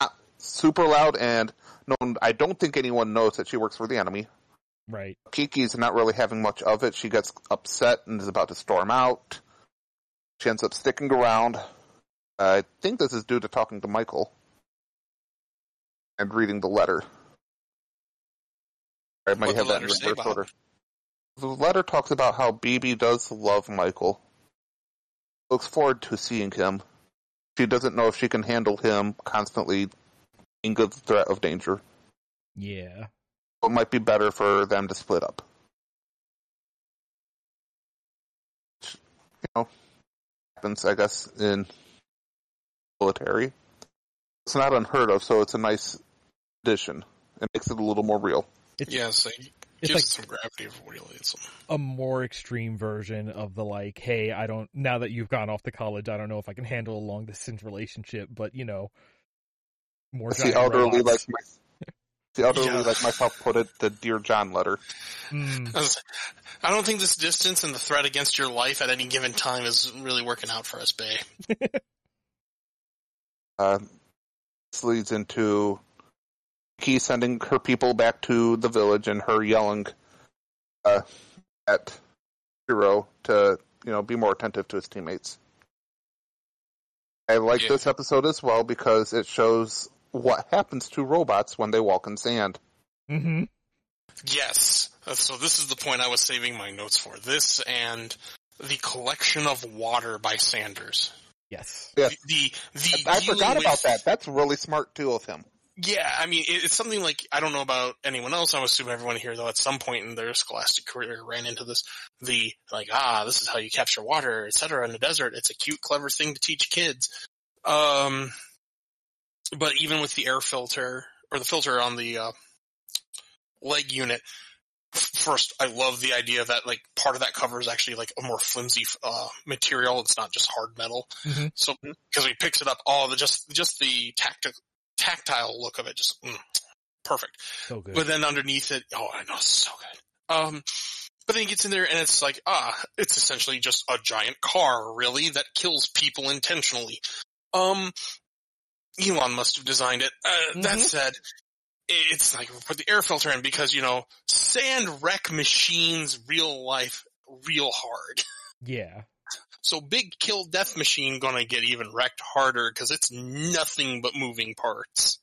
Not super loud, and no, I don't think anyone knows that she works for the enemy. Right. Kiki's not really having much of it. She gets upset and is about to storm out. She ends up sticking around. I think this is due to talking to Michael and reading the letter. I might What have that in letter reverse Bob? order. The letter talks about how BB does love Michael. Looks forward to seeing him. She doesn't know if she can handle him constantly in good threat of danger. Yeah. It might be better for them to split up. You know, happens, I guess, in military. It's not unheard of, so it's a nice addition. It makes it a little more real. It's Yes, it it's gives like some gravity of realism. a more extreme version of the like, hey, I don't now that you've gone off to college, I don't know if I can handle a long distance relationship, but you know, more the elderly like my, the elderly Yeah. like myself put it, the Dear John letter. Mm, I was- I don't think this distance and the threat against your life at any given time is really working out for us, Bay. Uh, this leads into Key sending her people back to the village and her yelling uh, at Hero to, you know, be more attentive to his teammates. I like Yeah. this episode as well because it shows what happens to robots when they walk in sand. hmm Yes. Uh, So this is the point I was saving my notes for. This and the collection of water by Sanders. Yes. Yes. The the I dealing forgot with- about that. That's really smart too of him. Yeah, I mean, it's something like I don't know about anyone else. I assume everyone here, though, at some point in their scholastic career, ran into this. The like, ah, this is how you capture water, etc. In the desert, it's a cute, clever thing to teach kids. Um, but even with the air filter or the filter on the uh, leg unit, first, I love the idea that like part of that cover is actually like a more flimsy uh, material. It's not just hard metal. Mhm. So because he picks it up, all the just just the tactic tactile look of it, just mm, perfect. So good. But then underneath it, oh, I know, so good. Um, but then he gets in there and it's like, ah, it's essentially just a giant car, really, that kills people intentionally. Um, Elon must have designed it. Uh, That Mhm. said, it's like put the air filter in because you know sand wreck machines, real life, real hard. yeah. So big kill death machine gonna get even wrecked harder because it's nothing but moving parts.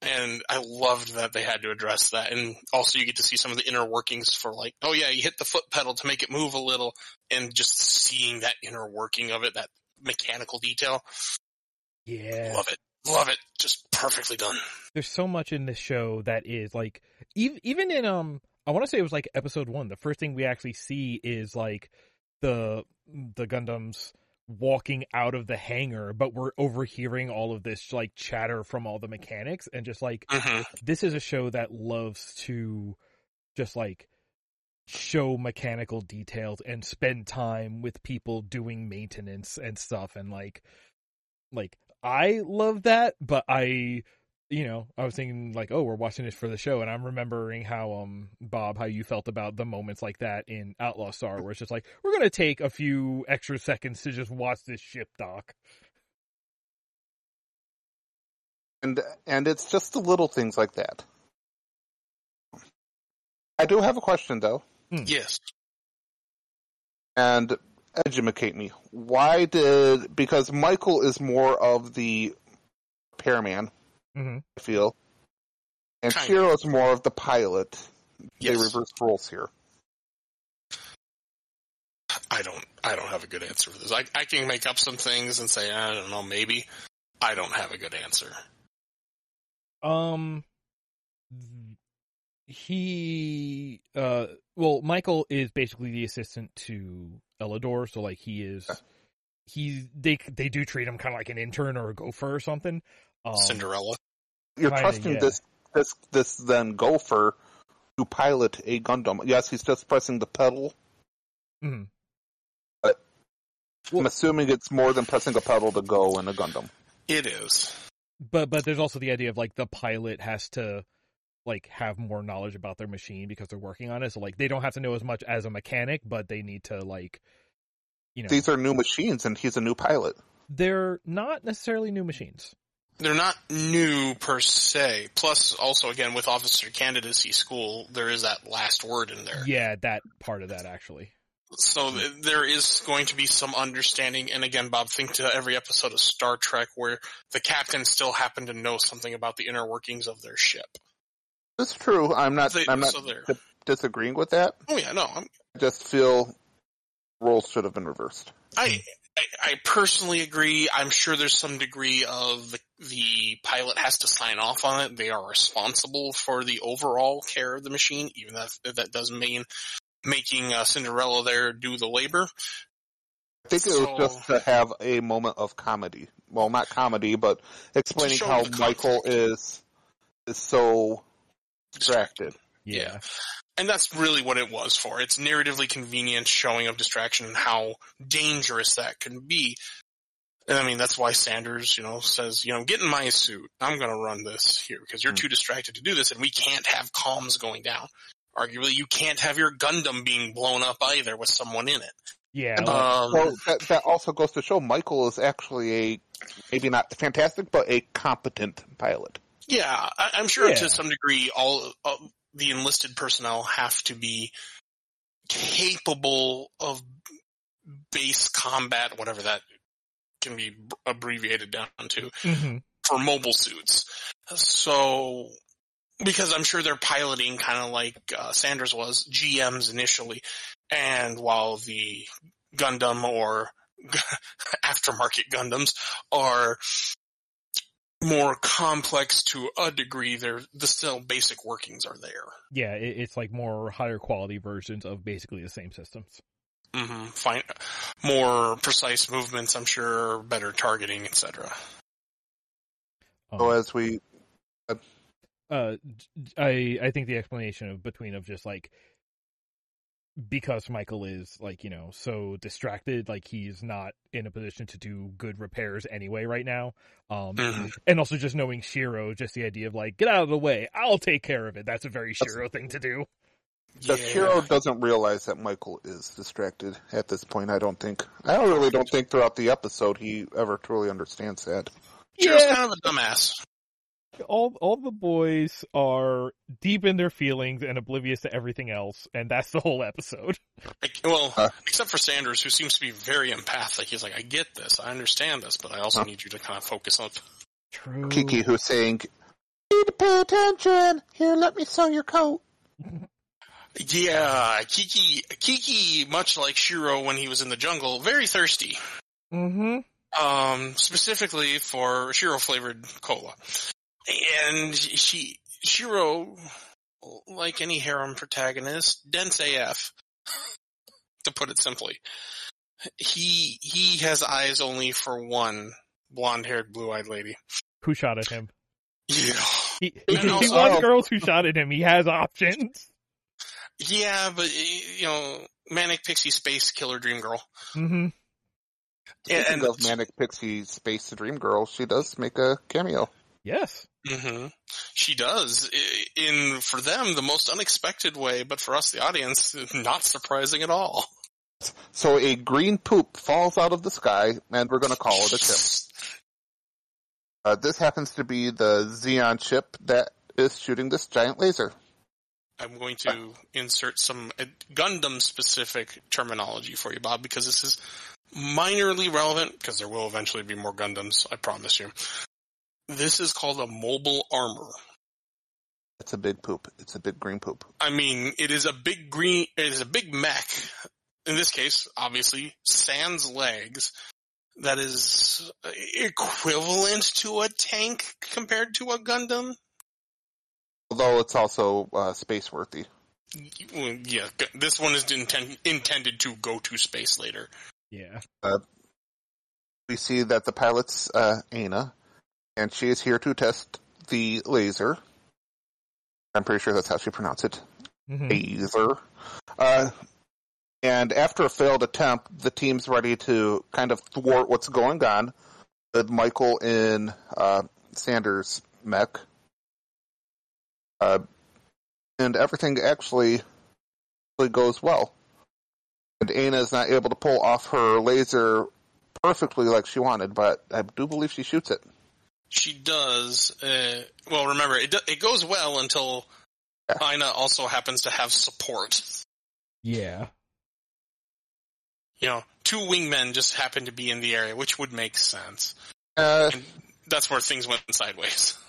And I loved that they had to address that. And also you get to see some of the inner workings for like, oh yeah, you hit the foot pedal to make it move a little and just seeing that inner working of it, that mechanical detail. Yeah. Love it. Love it. Just perfectly done. There's so much in this show that is like, even even in um, I want to say it was like episode one. The first thing we actually see is like the the Gundams walking out of the hangar, but we're overhearing all of this like chatter from all the mechanics and just like hmm this is a show that loves to just like show mechanical details and spend time with people doing maintenance and stuff and like like I love that but I you know I was thinking like oh we're watching this for the show and I'm remembering how um Bob how you felt about the moments like that in Outlaw Star where it's just like we're going to take a few extra seconds to just watch this ship dock And and it's just the little things like that. I do have a question though, Yes. and educate me. Why did because Michael is more of the repairman, hmm I feel, and Kind Hiro is more of the pilot. Yes. They reverse roles here. I don't, I don't have a good answer for this. I, I can make up some things and say, I don't know, maybe. I don't have a good answer. Um, he, uh, well, Michael is basically the assistant to Eledore, so like he is, he they they do treat him kind of like an intern or a gopher or something. Um, Cinderella. You're Kinda, trusting yeah. this this this then gopher to pilot a Gundam. Yes, he's just pressing the pedal. mhm. I'm assuming it's more than pressing a pedal to go in a Gundam. It is. But but there's also the idea of like the pilot has to like have more knowledge about their machine because they're working on it. So like they don't have to know as much as a mechanic, but they need to like, you know, These are new machines, and he's a new pilot. they're not necessarily new machines. They're not new per se. Plus, also again with officer candidacy school, there is that last word in there. Yeah, that part of that actually. So th- there is going to be some understanding. And again, Bob, think to every episode of Star Trek where the captain still happened to know something about the inner workings of their ship. It's true. I'm not. They- I'm not so there. di- disagreeing with that. Oh yeah, no, I'm, I just feel roles should have been reversed. I, I I personally agree. I'm sure there's some degree of the, the pilot has to sign off on it. They are responsible for the overall care of the machine, even if that does mean making uh, Cinderella there do the labor. I think it So- was just to have a moment of comedy. Well, not comedy, but explaining how Michael is is so distracted. Yeah. And that's really what it was for. It's narratively convenient showing of distraction and how dangerous that can be. And I mean, that's why Sanders, you know, says, you know, get in my suit. I'm going to run this here because you're Hmm. too distracted to do this and we can't have comms going down. Arguably, you can't have your Gundam being blown up either with someone in it. Yeah. Like- Um, Well, that, that also goes to show Michael is actually a maybe not fantastic, but a competent pilot. Yeah, I, I'm sure Yeah. to some degree all uh, the enlisted personnel have to be capable of base combat, whatever that can be abbreviated down to, Mhm. for mobile suits. So, because I'm sure they're piloting kind of like uh, Sanders was, GMs initially, and while the Gundam or aftermarket Gundams are more complex to a degree, they're the still basic workings are there. Yeah, it, it's like more higher quality versions of basically the same systems. Mm-hmm. Find more precise movements, I'm sure, better targeting, etc. Um, So as we uh, I I think the explanation of between of just like because Michael is like you know so distracted, like he's not in a position to do good repairs anyway right now. Um, Mhm. and also just knowing Shiro, just the idea of like get out of the way, I'll take care of it. That's a very That's- Shiro thing to do. the hero doesn't realize that Michael is distracted at this point. I don't think. I don't really don't think throughout the episode he ever truly understands that. Shiro's Yeah. kind of a dumbass. All all the boys are deep in their feelings and oblivious to everything else, and that's the whole episode. Like, well, Huh. except for Sanders, who seems to be very empathic. He's like, I get this, I understand this, but I also Huh. need you to kind of focus on. True. Kiki, who's saying, "You need to pay attention. Here, let me sew your coat." Yeah, Kiki, Kiki, much like Shiro when he was in the jungle, very thirsty. Mm-hmm. Um, specifically for Shiro flavored cola. And she, Shiro, like any harem protagonist, dense AF, to put it simply. He, he has eyes only for one blonde haired, blue eyed lady. Who shot at him? Yeah. He, he also- wants girls who shot at him. He has options. Yeah, but, you know, Manic Pixie Space Killer Dream Girl. Mm-hmm. And, of Manic Pixie Space Dream Girl, she does make a cameo. Yes. hmm She does in for them the most unexpected way, but for us the audience, not surprising at all. So a green poop falls out of the sky, and we're going to call it a chip. Uh, this happens to be the Zeon chip that is shooting this giant laser. I'm going to insert some uh, Gundam specific terminology for you, Bob, because this is minorly relevant because there will eventually be more Gundams, I promise you. This is called a mobile armor. It's a big poop. It's a big green poop. I mean, it is a big green, it is a big mech. In this case, obviously, sans legs. That is equivalent to a tank compared to a Gundam. Although it's also uh, space worthy. Yeah, this one is inten- intended to go to space later. Yeah. We see that the pilot's uh, Ana, and she is here to test the laser. I'm pretty sure that's how she pronounced it. hmm Laser. Uh, and after a failed attempt, the team's ready to kind of thwart what's going on with Michael in uh, Sanders' mech. Uh, and everything actually, actually goes well. And Ana is not able to pull off her laser perfectly like she wanted, but I do believe she shoots it. She does. Uh, well, remember, it, do, it goes well until Yeah. Aina also happens to have support. Yeah. You know, two wingmen just happen to be in the area, which would make sense. Uh, And that's where things went sideways.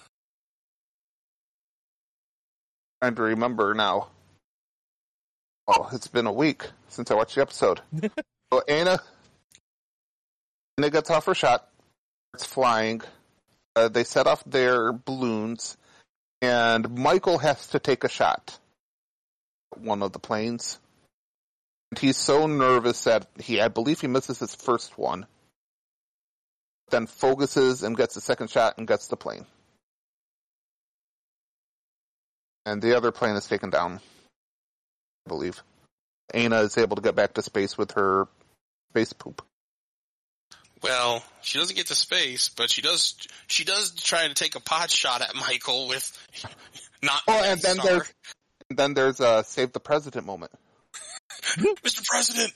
trying to remember now. Oh, it's been a week since I watched the episode. so Anna, Anna gets off her shot. It's flying. Uh, they set off their balloons, and Michael has to take a shot. at One of the planes. And he's so nervous that he, I believe, he misses his first one. Then focuses and gets the second shot and gets the plane. and the other plane is taken down. I believe. Ana is able to get back to space with her space poop. Well, she doesn't get to space, but she does. She does try to take a pot shot at Michael with not. Oh, and then Star. there's and then there's a save the president moment. Mr. President.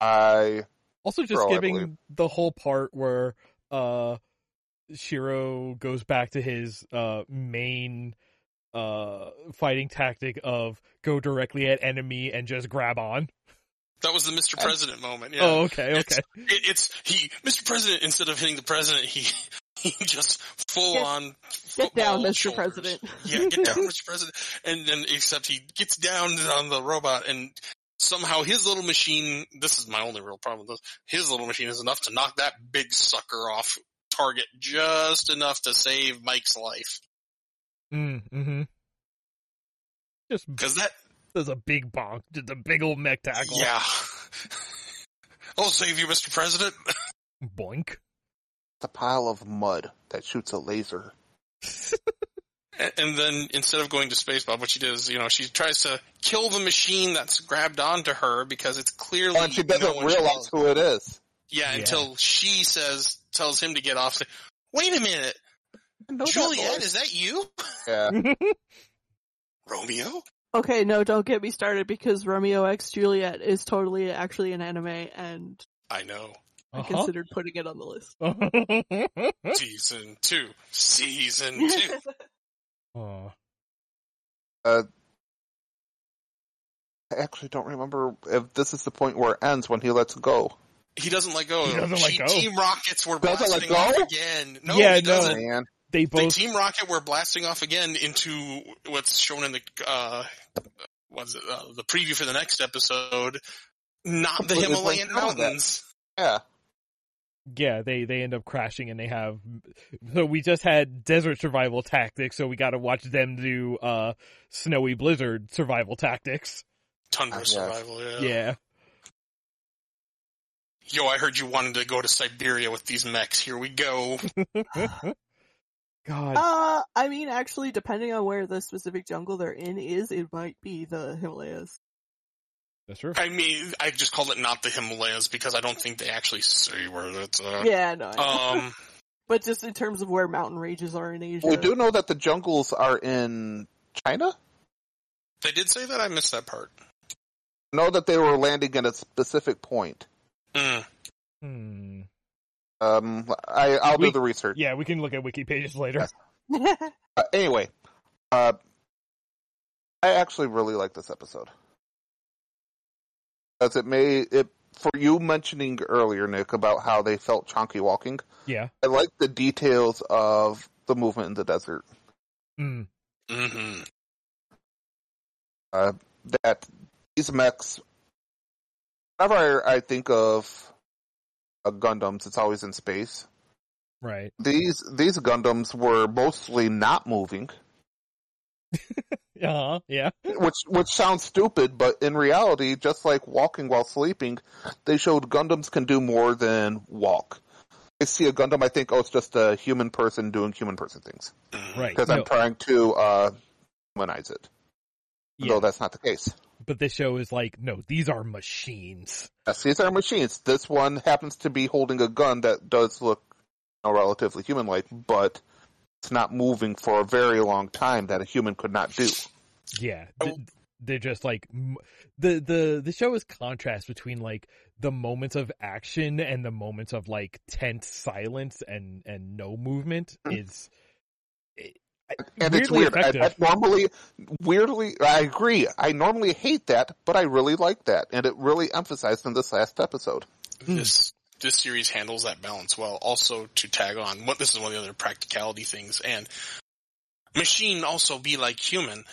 I Also, just Bro, giving the whole part where uh, Shiro goes back to his uh, main uh, fighting tactic of go directly at enemy and just grab on. That was the Mr. President moment. Yeah. Oh, okay, It's- okay. It, it's he, Mr. President. Instead of hitting the president, he he just full Get- on Get down, Mr. shoulders. President. Yeah, get down, Mr. President. And then, except he gets down on the robot, and somehow his little machine. This is my only real problem with this. His little machine is enough to knock that big sucker off target just enough to save Mike's life. Mm, mm-hmm. Just Because that, does a big bonk, just a big old mech tackle. yeah. I'll save you, Mr. President. Boink. it's a pile of mud that shoots a laser. And, and then instead of going to space, Bob, what she does, you know, she tries to kill the machine that's grabbed onto her because it's clearly and she doesn't no one realize loves. who it is. Yeah, Yeah. until she says, tells him to get off. Say, Wait a minute, I Juliet, voice. is that you? Yeah. Romeo? Okay, no, don't get me started because Romeo X Juliet is totally actually an anime and I know. I Uh-huh. considered putting it on the list. Season two. Season two. Aw. Uh, I actually don't remember if this is the point where it ends when he lets go. He doesn't let go. He doesn't let go. Team Rockets were Doesn't let go? off again. No, Yeah, he no. doesn't. Man, they The both Team Rocket were blasting off again into what's shown in the uh, what's it, uh, the preview for the next episode. Not the Himalayan blanked out of that. mountains. yeah. yeah, they they end up crashing and they have so we just had desert survival tactics, so we got to watch them do uh snowy blizzard survival tactics. Tundra survival. Yeah. Yeah. Yo, I heard you wanted to go to Siberia with these mechs. Here we go. God. Uh, I mean, actually, depending on where the specific jungle they're in is, it might be the Himalayas. That's true. I mean, I just called it not the Himalayas because I don't think they actually say where it's at. Yeah, no, Um, but just in terms of where mountain ranges are in Asia. We do know that the jungles are in China. they did say that. I missed that part. Know that they were landing at a specific point. Mm. Hmm. Um, I, I'll We- do the research. Yeah, we can look at wiki pages later. Uh, anyway, uh, I actually really like this episode. As it may, it for you mentioning earlier, Nick, about how they felt chonky walking. Yeah. I like the details of the movement in the desert. Hmm. hmm Uh, that these mechs, whenever I, I think of Gundams, it's always in space. Right. These these Gundams were mostly not moving, Uh huh. Yeah. which which sounds stupid, but in reality, just like walking while sleeping, they showed Gundams can do more than walk. I see a Gundam, I think, oh, it's just a human person doing human person things Right. because No, I'm trying to uh, humanize it. yeah. Though that's not the case. But this show is like, no, these are machines. Yes, these are machines. This one happens to be holding a gun that does look you know, relatively human-like, but it's not moving for a very long time that a human could not do. Yeah. Oh. They're just like the the the show is contrast between like the moments of action and the moments of like tense silence and and no movement hmm. is it- and it's weirdly weird. I. I normally, weirdly, I agree. I normally hate that, but I really like that, and it really emphasized in this last episode. this this series handles that balance well. Also, to tag on, what this is one of the other practicality things, and machine also be like human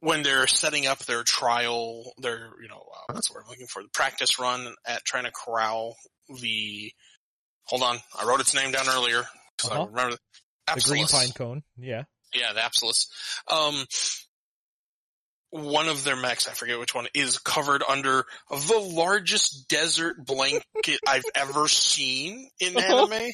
when they're setting up their trial, their you know uh, what's the word I'm looking for, the practice run at trying to corral the. Hold on, I wrote its name down earlier. 'cause I Uh-huh. remember the green pine cone. Yeah. Yeah, the Apsaras. Um, one of their mechs, I forget which one, is covered under the largest desert blanket I've ever seen in Uh-huh. anime.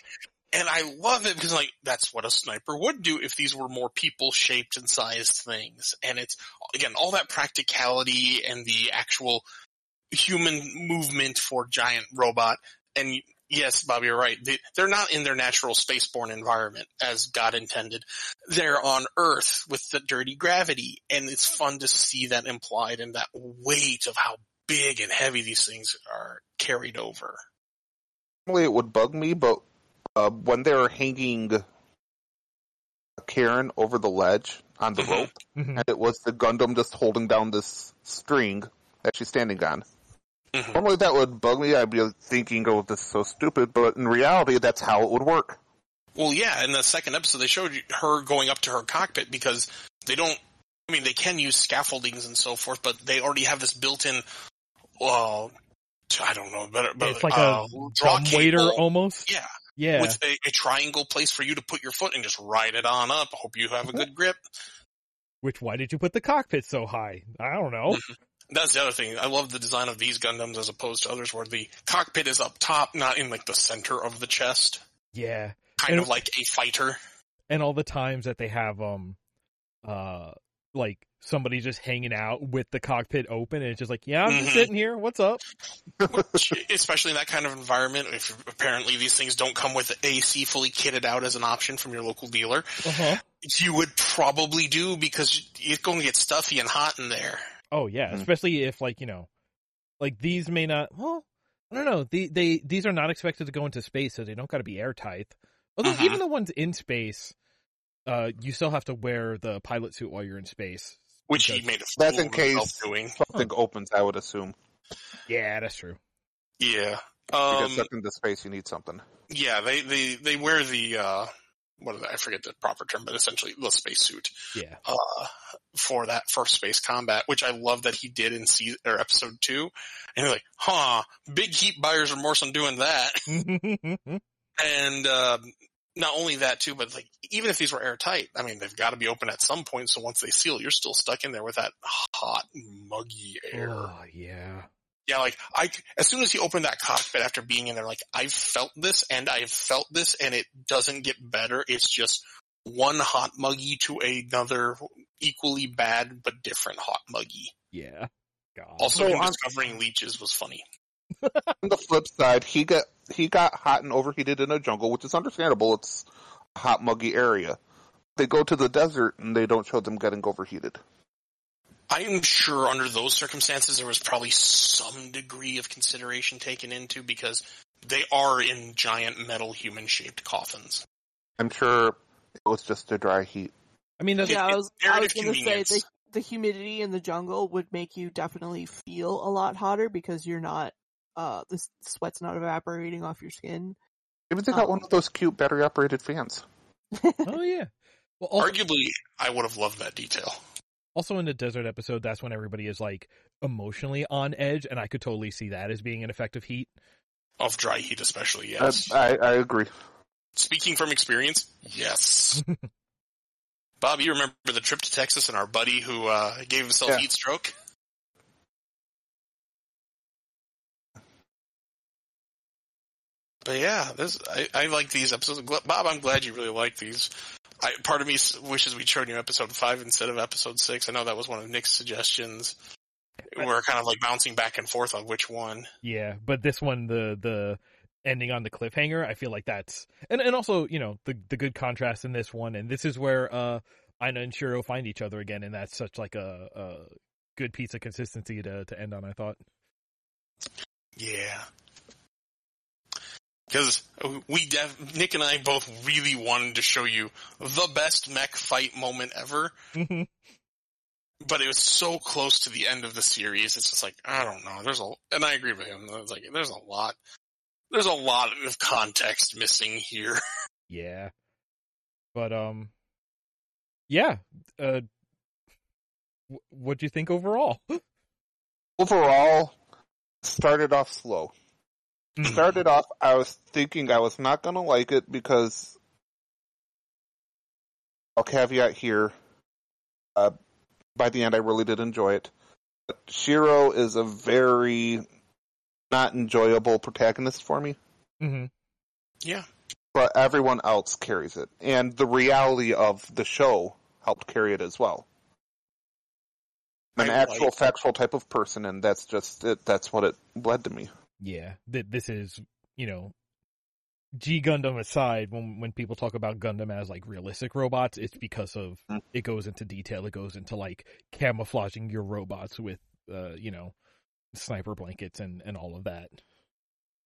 And I love it because like, that's what a sniper would do if these were more people shaped and sized things. And it's, again, all that practicality and the actual human movement for giant robot. And yes, Bobby, you're right. They, they're not in their natural spaceborne environment as God intended they're on Earth with the dirty gravity, and it's fun to see that implied and that weight of how big and heavy these things are carried over. Normally, it would bug me, but uh, when they're hanging Karen over the ledge on the Mhm. rope, Mhm. and it was the Gundam just holding down this string that she's standing on. Mhm. Normally, that would bug me. I'd be thinking, "Oh, this is so stupid," but in reality, that's how it would work. Well, yeah, in the second episode, they showed her going up to her cockpit because they don't. I mean, they can use scaffoldings and so forth, but they already have this built-in. Well, I don't know, but, but it's like uh, a draw drum waiter almost. Yeah, Yeah. with a, a triangle place for you to put your foot and just ride it on up. I hope you have a good grip. Which why did you put the cockpit so high? I don't know. That's the other thing. I love the design of these Gundams as opposed to others where the cockpit is up top, not in like the center of the chest. Yeah. Kind And- of like a fighter. And all the times that they have um uh like somebody just hanging out with the cockpit open and it's just like, yeah, I'm just Mhm. sitting here. What's up? Which, especially in that kind of environment, if apparently these things don't come with AC fully kitted out as an option from your local dealer, Uh-huh. you would probably do because it's going to get stuffy and hot in there. Oh yeah, Mhm. especially if like, you know, like these may not well, I don't know. The, they these are not expected to go into space, so they don't got to be airtight. Although Mhm. even the ones in space, uh, you still have to wear the pilot suit while you're in space. Which he made a That's in case doing. something opens. I would assume. Yeah, that's true. Yeah. You Um, get sucked into space, you need something. yeah, they, they, they wear the, uh, what? I forget the proper term, but essentially the spacesuit. Yeah. uh, for that first space combat, which I love that he did in season or episode two. And you're like, huh, big heat buyer's remorse on doing that. And um, not only that too, but like even if these were airtight, I mean they've got to be open at some point. So once they seal, you're still stuck in there with that hot, muggy air. oh yeah. Yeah, like I, as soon as he opened that cockpit after being in there, like I've felt this and I've felt this and it doesn't get better. It's just one hot muggy to another equally bad but different hot muggy. Yeah. God. Also, So discovering leeches was funny. On the flip side, he got he got hot and overheated in a jungle, which is understandable. It's a hot, muggy area. They go to the desert and they don't show them getting overheated. I am sure under those circumstances there was probably some degree of consideration taken into because they are in giant metal human shaped coffins. I'm sure it was just a dry heat. I mean, that's, Yeah, I was, I was gonna say the the humidity in the jungle would make you definitely feel a lot hotter because you're not uh the sweat's not evaporating off your skin. Maybe they got Oh. one of those cute battery operated fans. oh yeah. Well, also, Arguably, I would have loved that detail. Also in the desert episode, that's when everybody is like emotionally on edge, and I could totally see that as being an effect of heat. Of dry heat, especially, yes. I, I agree. Speaking from experience, yes. Bob, you remember the trip to Texas and our buddy who uh, gave himself Yeah. heat stroke? But yeah, this I, I like these episodes. Gl- Bob, I'm glad you really like these. I, part of me wishes we'd shown you episode five instead of episode six. I know that was one of Nick's suggestions. We're kind of like bouncing back and forth on which one. Yeah, but this one, the the ending on the cliffhanger, I feel like that's and and also you know the the good contrast in this one, and this is where uh Aina and Shiro find each other again, and that's such like a, a good piece of consistency to to end on. I thought. Yeah. Because we, def- Nick and I both really wanted to show you the best mech fight moment ever, Mhm. but it was so close to the end of the series. It's just like, I don't know. There's a, and I agree with him. It's like, there's a lot, there's a lot of context missing here. yeah, but um, yeah. Uh, what do you think overall? Overall, started off slow. Mhm. Started off, I was thinking I was not gonna like it because I'll caveat here. Uh, by the end, I really did enjoy it. But Shiro is a very not enjoyable protagonist for me, Mm-hmm. yeah. but everyone else carries it, and the reality of the show helped carry it as well. I'm an I actual like- factual type of person, and that's just it. That's what it led to me. Yeah, th- this is you know, G Gundam aside, when when people talk about Gundam as like realistic robots, it's because of Mm. it goes into detail. It goes into like camouflaging your robots with uh you know sniper blankets and and all of that.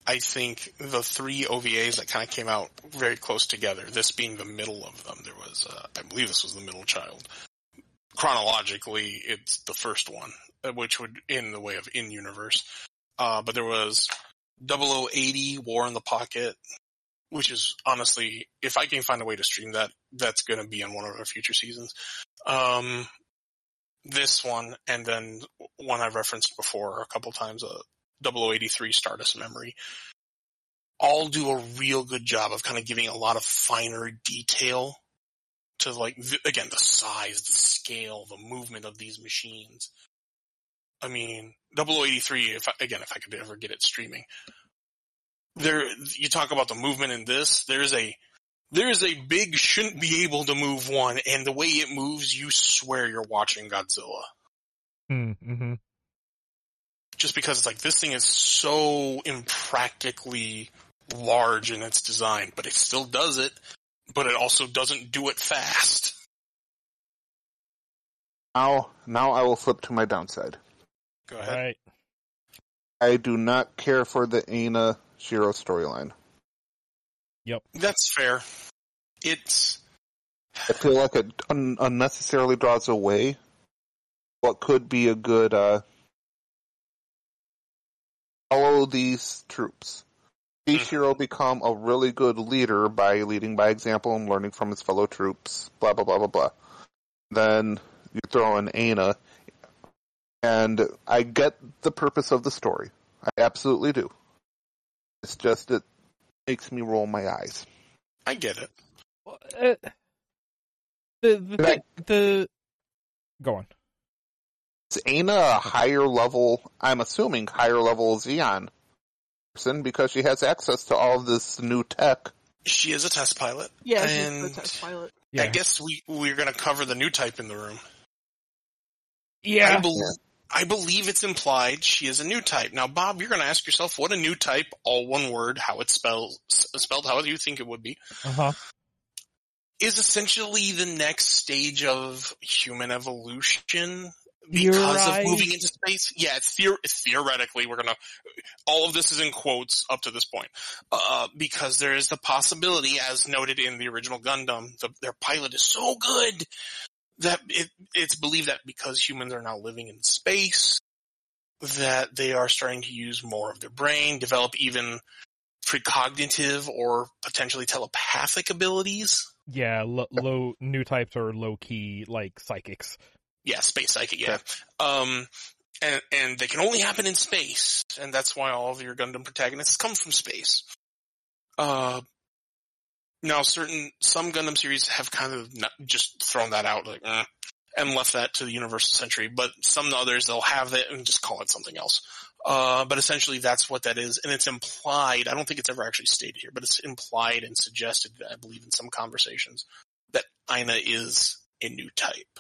I think the three OVAs that kind of came out very close together, this being the middle of them, there was, uh, I believe this was the middle child. Chronologically, it's the first one, uh, which would, in the way of in-universe. Uh, but there was 0080 War in the Pocket, which is honestly, if I can find a way to stream that, that's gonna be in one of our future seasons. Um, this one, and then one I've referenced before a couple times, uh, 0083 Stardust Memory all do a real good job of kind of giving a lot of finer detail to like, th- again, the size, the scale, the movement of these machines. I mean, 0083, if I, again, if I could ever get it streaming, there, you talk about the movement in this, there's a, there's a big shouldn't be able to move one, and the way it moves, you swear you're watching Godzilla Mm-hmm. just because it's like this thing is so impractically large in its design, but it still does it, but it also doesn't do it fast. Now, now I will flip to my downside. Go ahead. right. I do not care for the Ana Shiro storyline. Yep. That's fair. It's I feel like it un- unnecessarily draws away what could be a good uh, follow these troops. See Mhm. Shiro become a really good leader by leading by example and learning from his fellow troops. Blah blah blah blah blah. Then you throw in Aina, and I get the purpose of the story. I absolutely do. It's just it makes me roll my eyes. I get it. Well, uh, the the Can I- the go on. Is Aina a higher level, I'm assuming higher level Zeon person because she has access to all of this new tech. She is a test pilot. Yeah, she's And- the test pilot. Yeah. I guess we we're gonna cover the new type in the room. yeah. I, bel I believe it's implied she is a new type. Now, Bob, you're gonna ask yourself what a new type, all one word, how it's spelled, spelled how you think it would be. Uh huh. is essentially the next stage of human evolution because right. of moving into space. Yeah, it's theor- theoretically we're gonna. All of this is in quotes up to this point, uh, because there is the possibility, as noted in the original Gundam, the, their pilot is so good that it, it's believed that because humans are now living in space, that they are starting to use more of their brain, develop even precognitive or potentially telepathic abilities. Yeah. Lo- low new types are low key like psychics. Yeah, space psychic, yeah. Um, and, and they can only happen in space, and that's why all of your Gundam protagonists come from space. Uh, now certain, some Gundam series have kind of not just thrown that out, like, eh, and left that to the Universal Century, but some others, they'll have that and just call it something else. Uh, but essentially that's what that is, and it's implied, I don't think it's ever actually stated here, but it's implied and suggested, I believe in some conversations, that Aina is a new type.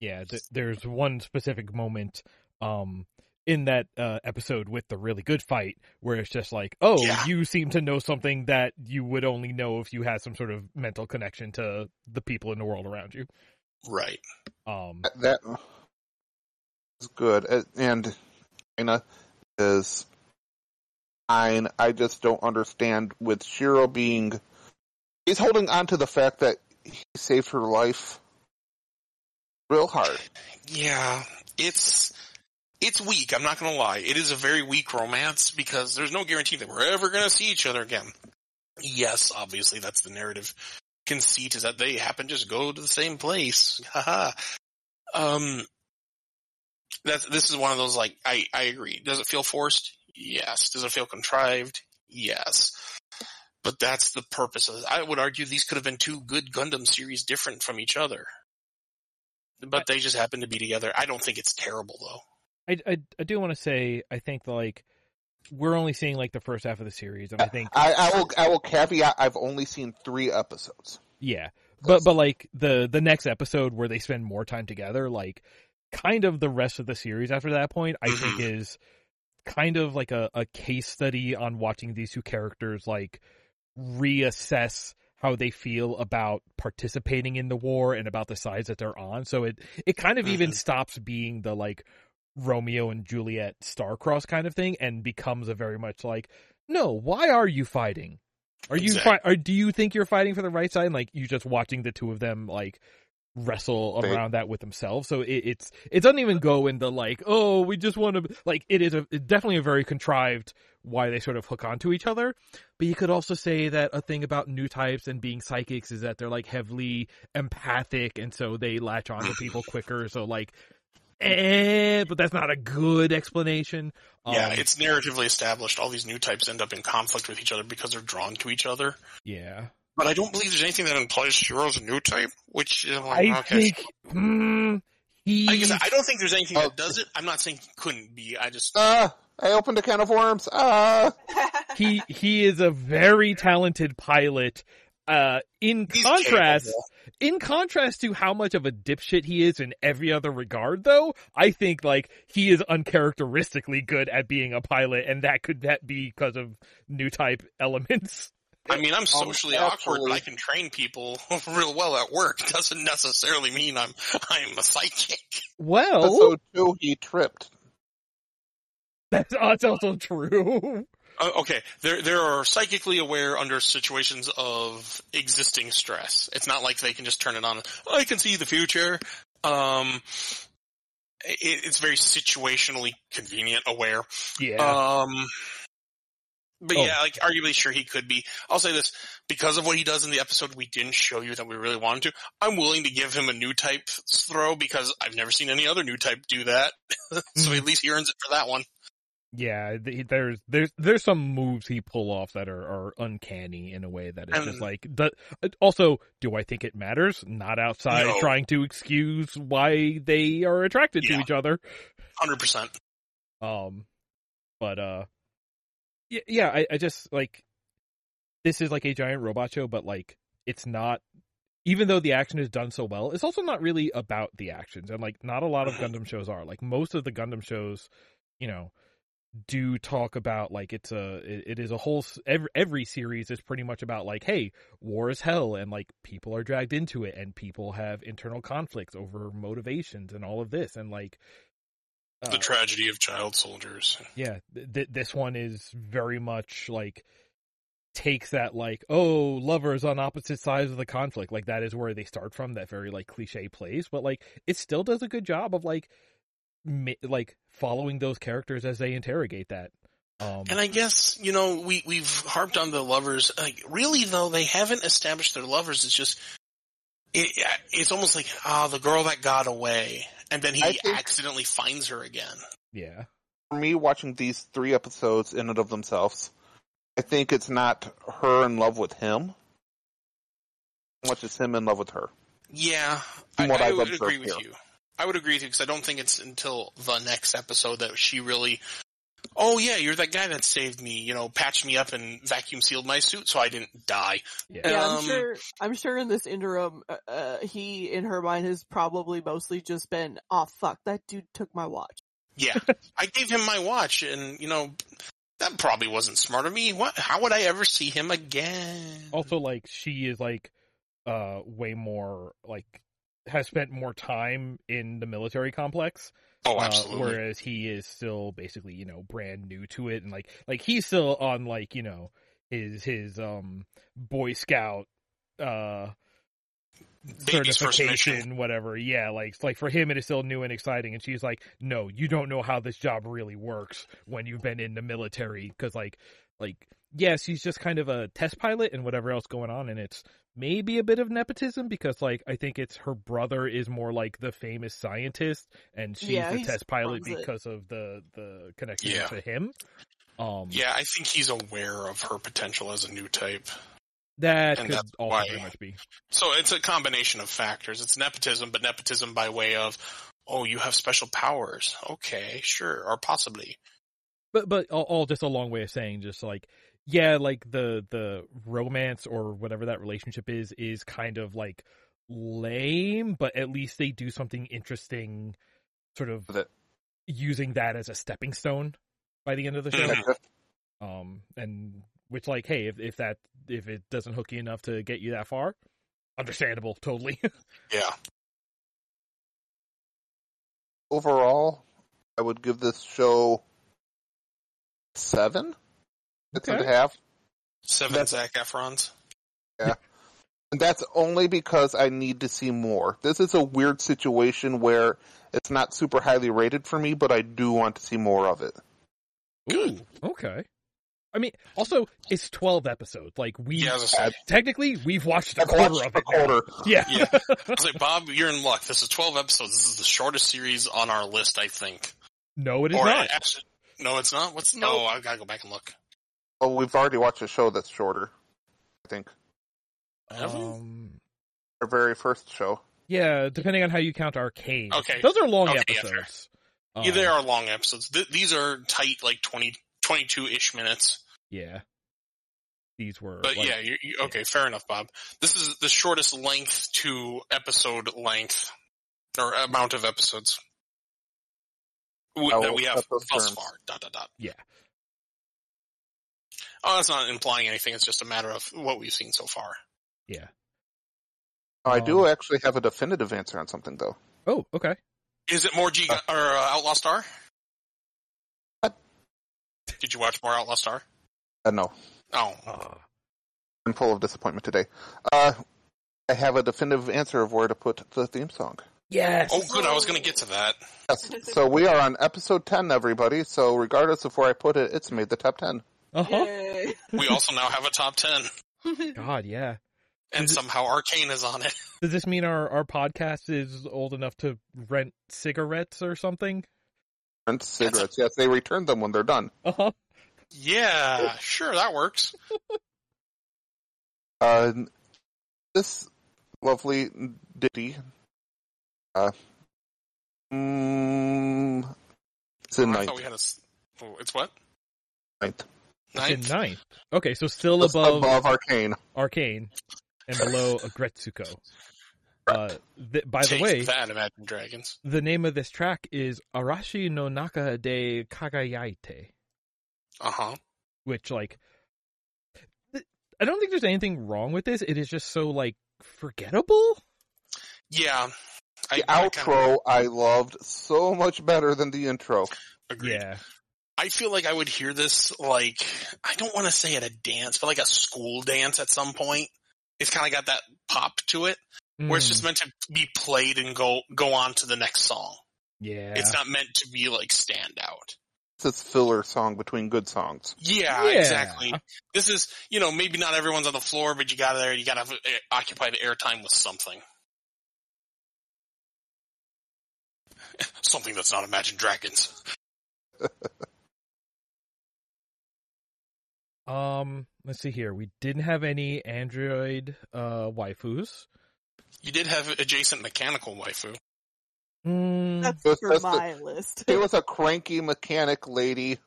Yeah. Th- there's one specific moment um in that uh, episode with the really good fight where it's just like, oh, Yeah. you seem to know something that you would only know if you had some sort of mental connection to the people in the world around you. Right. Um, That is good, Uh, and China is fine. I just don't understand with Shiro being. He's holding on to the fact that he saved her life real hard. Yeah, it's it's weak. I'm not gonna lie. It is a very weak romance because there's no guarantee that we're ever gonna see each other again. Yes, obviously that's the narrative conceit is that they happen to just go to the same place. Haha. um, that's this is one of those like I I agree. Does it feel forced? Yes. Does it feel contrived? Yes. But that's the purpose of it. I would argue these could have been two good Gundam series different from each other. But they just happen to be together. I don't think it's terrible though. I, I, I do want to say I think like we're only seeing like the first half of the series, and I think I, I will. I will caveat. I've only seen three episodes. yeah, but but like the the next episode where they spend more time together, like kind of the rest of the series after that point, I think is kind of like a, a case study on watching these two characters like reassess how they feel about participating in the war and about the sides that they're on. So it it kind of even Mhm. stops being the like Romeo and Juliet star-cross kind of thing and becomes a very much like, no, why are you fighting? Are you Exactly. fi- or do you think you're fighting for the right side? And like you just watching the two of them like wrestle They- around that with themselves. So it, it's it doesn't even go into like, oh, we just want to like it is a definitely a very contrived why they sort of hook onto each other. But you could also say that a thing about new types and being psychics is that they're like heavily empathic and so they latch on to people quicker. So like eh, but that's not a good explanation. Yeah, Um, it's narratively established. All these new types end up in conflict with each other because they're drawn to each other. yeah. But I don't believe there's anything that implies Shiro's a new type, which is like, I okay. think hmm, he I guess I don't think there's anything Oh. that does it. I'm not saying he couldn't be. I just Ah, I opened a can of worms. Ah, he he is a very talented pilot. Uh, in He's contrast, capable. In contrast to how much of a dipshit he is in every other regard, though, I think like he is uncharacteristically good at being a pilot, and that could that be because of new type elements. I mean, I'm um, socially awkward, but I can train people real well at work. Doesn't necessarily mean I'm I'm a psychic. Well, episode two, he tripped. that's, that's also true. Uh, okay, there there are psychically aware under situations of existing stress. It's not like they can just turn it on. I can see the future. Um, it, it's very situationally convenient aware. yeah, Um, but Oh. yeah, like arguably, sure he could be. I'll say this because of what he does in the episode we didn't show you that we really wanted to. I'm willing to give him a new type throw because I've never seen any other new type do that. so at least he earns it for that one. Yeah. th- There's there's there's some moves he pull off that are, are uncanny in a way that is just like. The, also, do I think it matters? Not outside No. trying to excuse why they are attracted to each other. Hundred percent. Um, but uh, yeah, yeah. I, I just like this is like a giant robot show, but like it's not. Even though the action is done so well, it's also not really about the actions, and like not a lot of Gundam shows are. Like most of the Gundam shows, you know, do talk about like it's a it, it is a whole every every series is pretty much about like hey war is hell and like people are dragged into it and people have internal conflicts over motivations and all of this and like The uh, tragedy of child soldiers. yeah, th- th- this one is very much like takes that like oh lovers on opposite sides of the conflict like that is where they start from that very like cliche place but like it still does a good job of like ma- like following those characters as they interrogate that um And I guess you know we we've harped on the lovers. Like really though, they haven't established their lovers. It's just it, it's almost like ah, the girl that got away, and then he think- accidentally finds her again. yeah For me, watching these three episodes in and of themselves, I think it's not her in love with him, much as him in love with her. Yeah, I, From what I I've would agree with here. you. I would agree with you because I don't think it's until the next episode that she really. Oh yeah, you're that guy that saved me. You know, patched me up and vacuum sealed my suit so I didn't die. yeah Yeah, Um, I'm sure. I'm sure in this interim, uh, uh, he in her mind has probably mostly just been, "Oh fuck, that dude took my watch." Yeah, I gave him my watch, and you know that probably wasn't smart of me. What? How would I ever see him again? also like she is like uh way more like has spent more time in the military complex Oh, Uh, whereas he is still basically, you know, brand new to it. And like like he's still on like, you know, his his um Boy Scout uh Baby's certification, whatever. Yeah, like like for him it is still new and exciting. And she's like, "No, you don't know how this job really works when you've been in the military. Cuz like like yes, he's just kind of a test pilot and whatever else going on. And it's maybe a bit of nepotism because like I think it's her brother is more like the famous scientist and she's Yeah, the test pilot runs it. because of the the connection Yeah. to him. Um Yeah, I think he's aware of her potential as a new type. that and could that's also why- very much be. So it's a combination of factors. It's nepotism, but nepotism by way of, oh, you have special powers. Okay, sure, or possibly. but but all, all just a long way of saying just like yeah like the the romance or whatever that relationship is is kind of like lame but at least they do something interesting sort of With it. using that as a stepping stone by the end of the show Mhm. um and which like hey if if that if it doesn't hook you enough to get you that far understandable totally Yeah. Overall, I would give this show seven, six and a Okay. half. Seven That's- Zac Efrons. And that's only because I need to see more. This is a weird situation where it's not super highly rated for me, but I do want to see more of it. Ooh, okay i mean also it's 12 episodes like we Yeah, I was gonna say. technically we've watched a I've quarter watched of a it quarter. Yeah. Yeah. I was like, Bob, you're in luck. This is 12 episodes. This is the shortest series on our list, I think. no, it is or not. actually- no, it's not. What's Nope. no? I gotta go back and look. Oh, we've already watched a show that's shorter. I think Have? Um, our very first show. yeah, depending on how you count Arcane. Okay. Those are long Okay, yeah, episodes. yeah, they Um, are long episodes. Th- these are tight, like 20, 22 ish minutes. Yeah. These were. But like- yeah, you, you, okay, fair enough, Bob. This is the shortest length to episode length or amount of episodes w- that we have thus terms. far. Dot dot dot. Yeah. Oh, that's not implying anything. It's just a matter of what we've seen so far. Yeah. I do Um, actually have a definitive answer on something though. Oh, okay. Is it more G Uh. or uh, Outlaw Star? What? Did you watch more Outlaw Star? Uh, no, Oh, Ah. I'm full of disappointment today. Uh, I have a definitive answer of where to put the theme song. yes. oh, good. I was going to get to that. Yes. so we are on episode 10, everybody. So regardless of where I put it, it's made the top 10. Uh huh. We also now have a top ten, God, yeah. and Is it- somehow Arcane is on it. Does this mean our our podcast is old enough to rent cigarettes or something? Rent cigarettes. Yes, they return them when they're done. Uh huh. Yeah, sure, that works. Uh, this lovely ditty. Uh, mm, it's in Oh, I ninth. thought we had a. s- oh, It's what? ninth. In Ninth. ninth. Okay, so still Just above, above Arcane. Arcane and below Aggretsuko. Uh, th- by the way, that, Imagine Dragons. the name of this track is Arashi no Naka de Kagayaite, Uh huh. which like th- I don't think there's anything wrong with this. It is just so like forgettable. Yeah. I, The I outro kinda I loved so much better than the intro. agreed. Yeah. I feel like I would hear this like I don't want to say at a dance, but like a school dance at some point. It's kind of got that pop to it, where it's Mm, just meant to be played and go go on to the next song. yeah. It's not meant to be like stand out. It's this filler song between good songs. Yeah, Yeah. exactly. This is, you know, maybe not everyone's on the floor, but you gotta there, you gotta uh, occupy the airtime with something. something that's not Imagine Dragons. Um, let's see here. We didn't have any Android uh waifus. You did have adjacent mechanical waifu. Mm, That's Just- for that's the- my list. It was a cranky mechanic lady.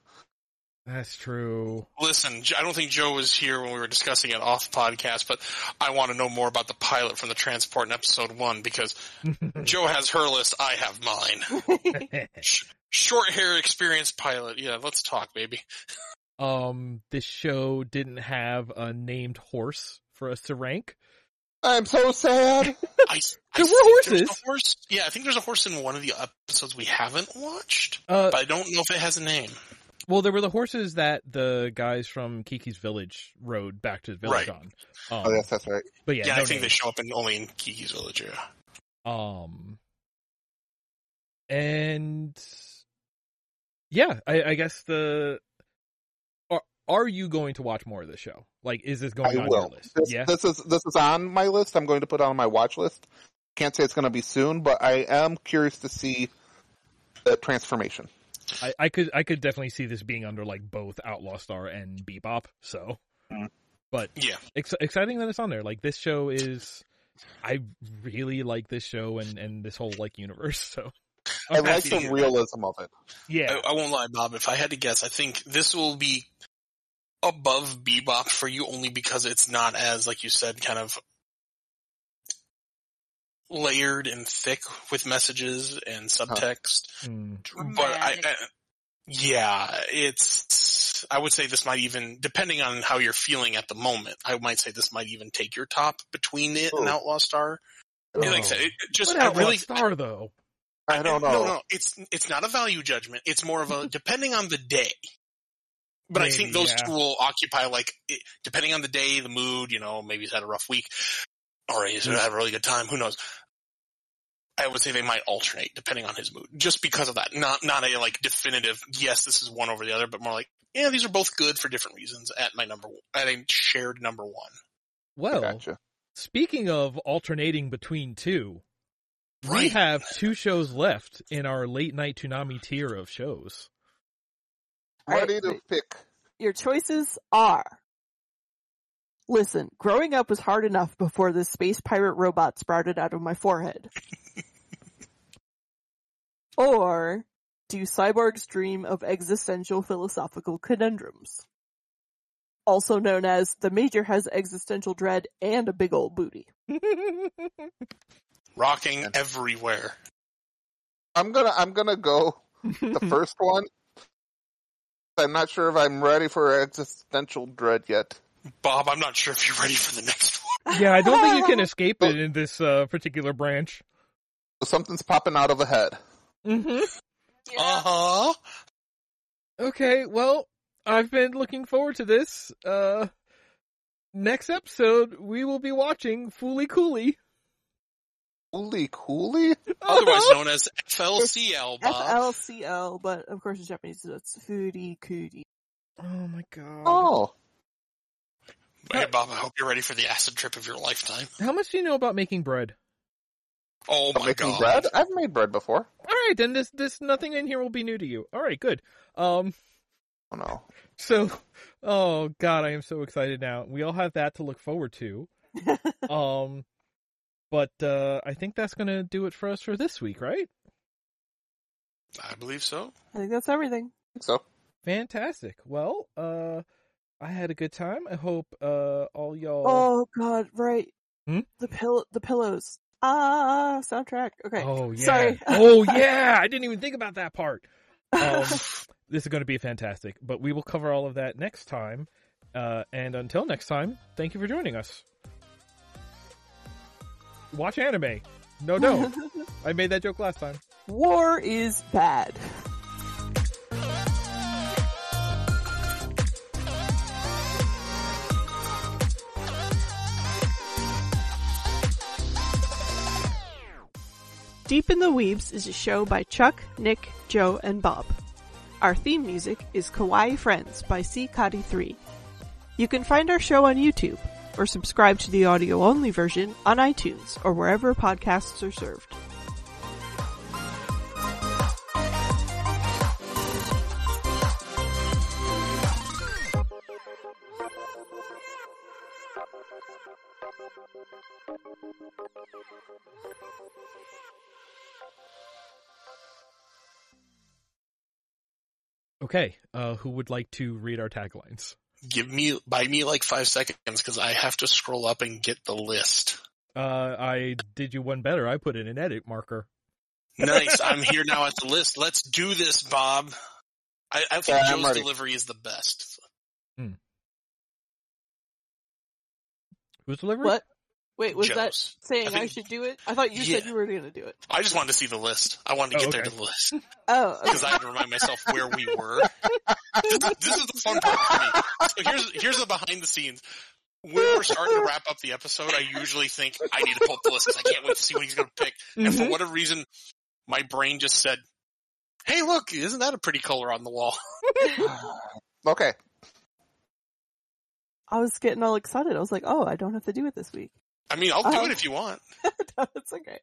that's true. Listen, I don't think Joe was here when we were discussing it off podcast, but I want to know more about the pilot from the transport in episode one because Joe has her list, I have mine. Short hair experienced pilot. Yeah, let's talk, baby. Um, this show didn't have a named horse for us to rank. I'm so sad. I, I There were horses. a horse. Yeah, I think there's a horse in one of the episodes we haven't watched, Uh, but I don't know if it has a name. well, there were the horses that the guys from Kiki's Village rode back to the village Right. on. Um, Oh yes, that's right. But yeah, Yeah, no I think name. they show up in only in Kiki's Village. Yeah. Um, and yeah, I, I guess the are are you going to watch more of this show? Like, is this going I on will. your list? This, yeah. this is this is on my list. I'm going to put it on my watch list. Can't say it's going to be soon, but I am curious to see the transformation. I, I could I could definitely see this being under like both Outlaw Star and Bebop. So, Mhm. but Yeah. ex- exciting that it's on there. Like this show is, I really like this show and and this whole like universe. So I I'm like the hear that. realism of it. Yeah, I, I won't lie, Bob. If I had to guess, I think this will be above Bebop for you only because it's not as, like you said, kind of layered and thick with messages and subtext. Mm. But I, I, yeah, it's, I would say this might even, depending on how you're feeling at the moment, I might say this might even take your top between it and Oh. Outlaw Star. And like I said, Oh. it, it just, Outlaw really, Star though? I don't know. no, no, it's it's not a value judgment. It's more of a depending on the day. But I think those yeah. two will occupy like depending on the day, the mood. You know, maybe he's had a rough week, or he's Mm. had a really good time. Who knows? I would say they might alternate depending on his mood, just because of that. Not not a like definitive. Yes, this is one over the other, but more like yeah, these are both good for different reasons. At my number, at a shared number one. Well, gotcha. speaking of alternating between two, we have two shows left in our late night Toonami tier of shows. Alright, Ready to pick. Your choices are. Listen, growing up was hard enough before this space pirate robot sprouted out of my forehead. or do cyborgs dream of existential philosophical conundrums? Also known as the major has existential dread and a big old booty. Rocking everywhere. I'm gonna I'm gonna go the first one. I'm not sure if I'm ready for existential dread yet. Bob, I'm not sure if you're ready for the next one. yeah, I don't think you can escape it in this uh, particular branch. Something's popping out of a head. Mm-hmm. Uh huh. Okay, well, I've been looking forward to this. Uh, next episode, we will be watching Fooly Cooly. Holy cooly! Otherwise known as FLCL, Bob. FLCL, but of course in Japanese it's Furi Kuri. Oh my god. Oh, Hey, Bob, I hope you're ready for the acid trip of your lifetime. How much do you know about making bread? Oh my making god. bread? I've made bread before. Alright, then this, this, nothing in here will be new to you. Alright, good. Um, Oh no. so, oh god, I am so excited now. We all have that to look forward to. Um, but, uh, I think that's gonna do it for us for this week, right? I believe so. I think that's everything. So Fantastic. Well, uh, I had a good time. I hope, uh, all y'all. Oh god, right. Hmm? The pill the pillows. Ah, soundtrack. Okay. Oh yeah. Sorry. oh yeah. I didn't even think about that part. Um, this is going to be fantastic, but we will cover all of that next time. Uh, and until next time, thank you for joining us. Watch anime. No, don't. I made that joke last time. War is bad. Deep in the Weebs is a show by Chuck, Nick, Joe, and Bob. Our theme music is Kawaii Friends by ckotty3. You can find our show on YouTube or subscribe to the audio only version on iTunes or wherever podcasts are served. Okay, uh, who would like to read our taglines? Give me, buy me like five seconds because I have to scroll up and get the list. Uh, I did you one better. I put in an edit marker. Nice. I'm here now at the list. Let's do this, Bob. I, I think Yeah, I'm Joe's ready. delivery is the best. Hmm. Who's delivering? What? Wait, was that saying I I, should do it? I thought you said you were going to do it. I just wanted to see the list. I wanted to Oh, get there to the list Oh, okay. because I had to remind myself where we were. this, this is the fun part for me. So here's here's the behind the scenes. When we're starting to wrap up the episode, I usually think I need to pull up the list because I can't wait to see what he's going to pick. And for Mhm. whatever reason, my brain just said, "Hey, look, isn't that a pretty color on the wall?" Okay. I was getting all excited. I was like, oh, I don't have to do it this week. I mean, I'll do Um, it if you want. no, it's okay.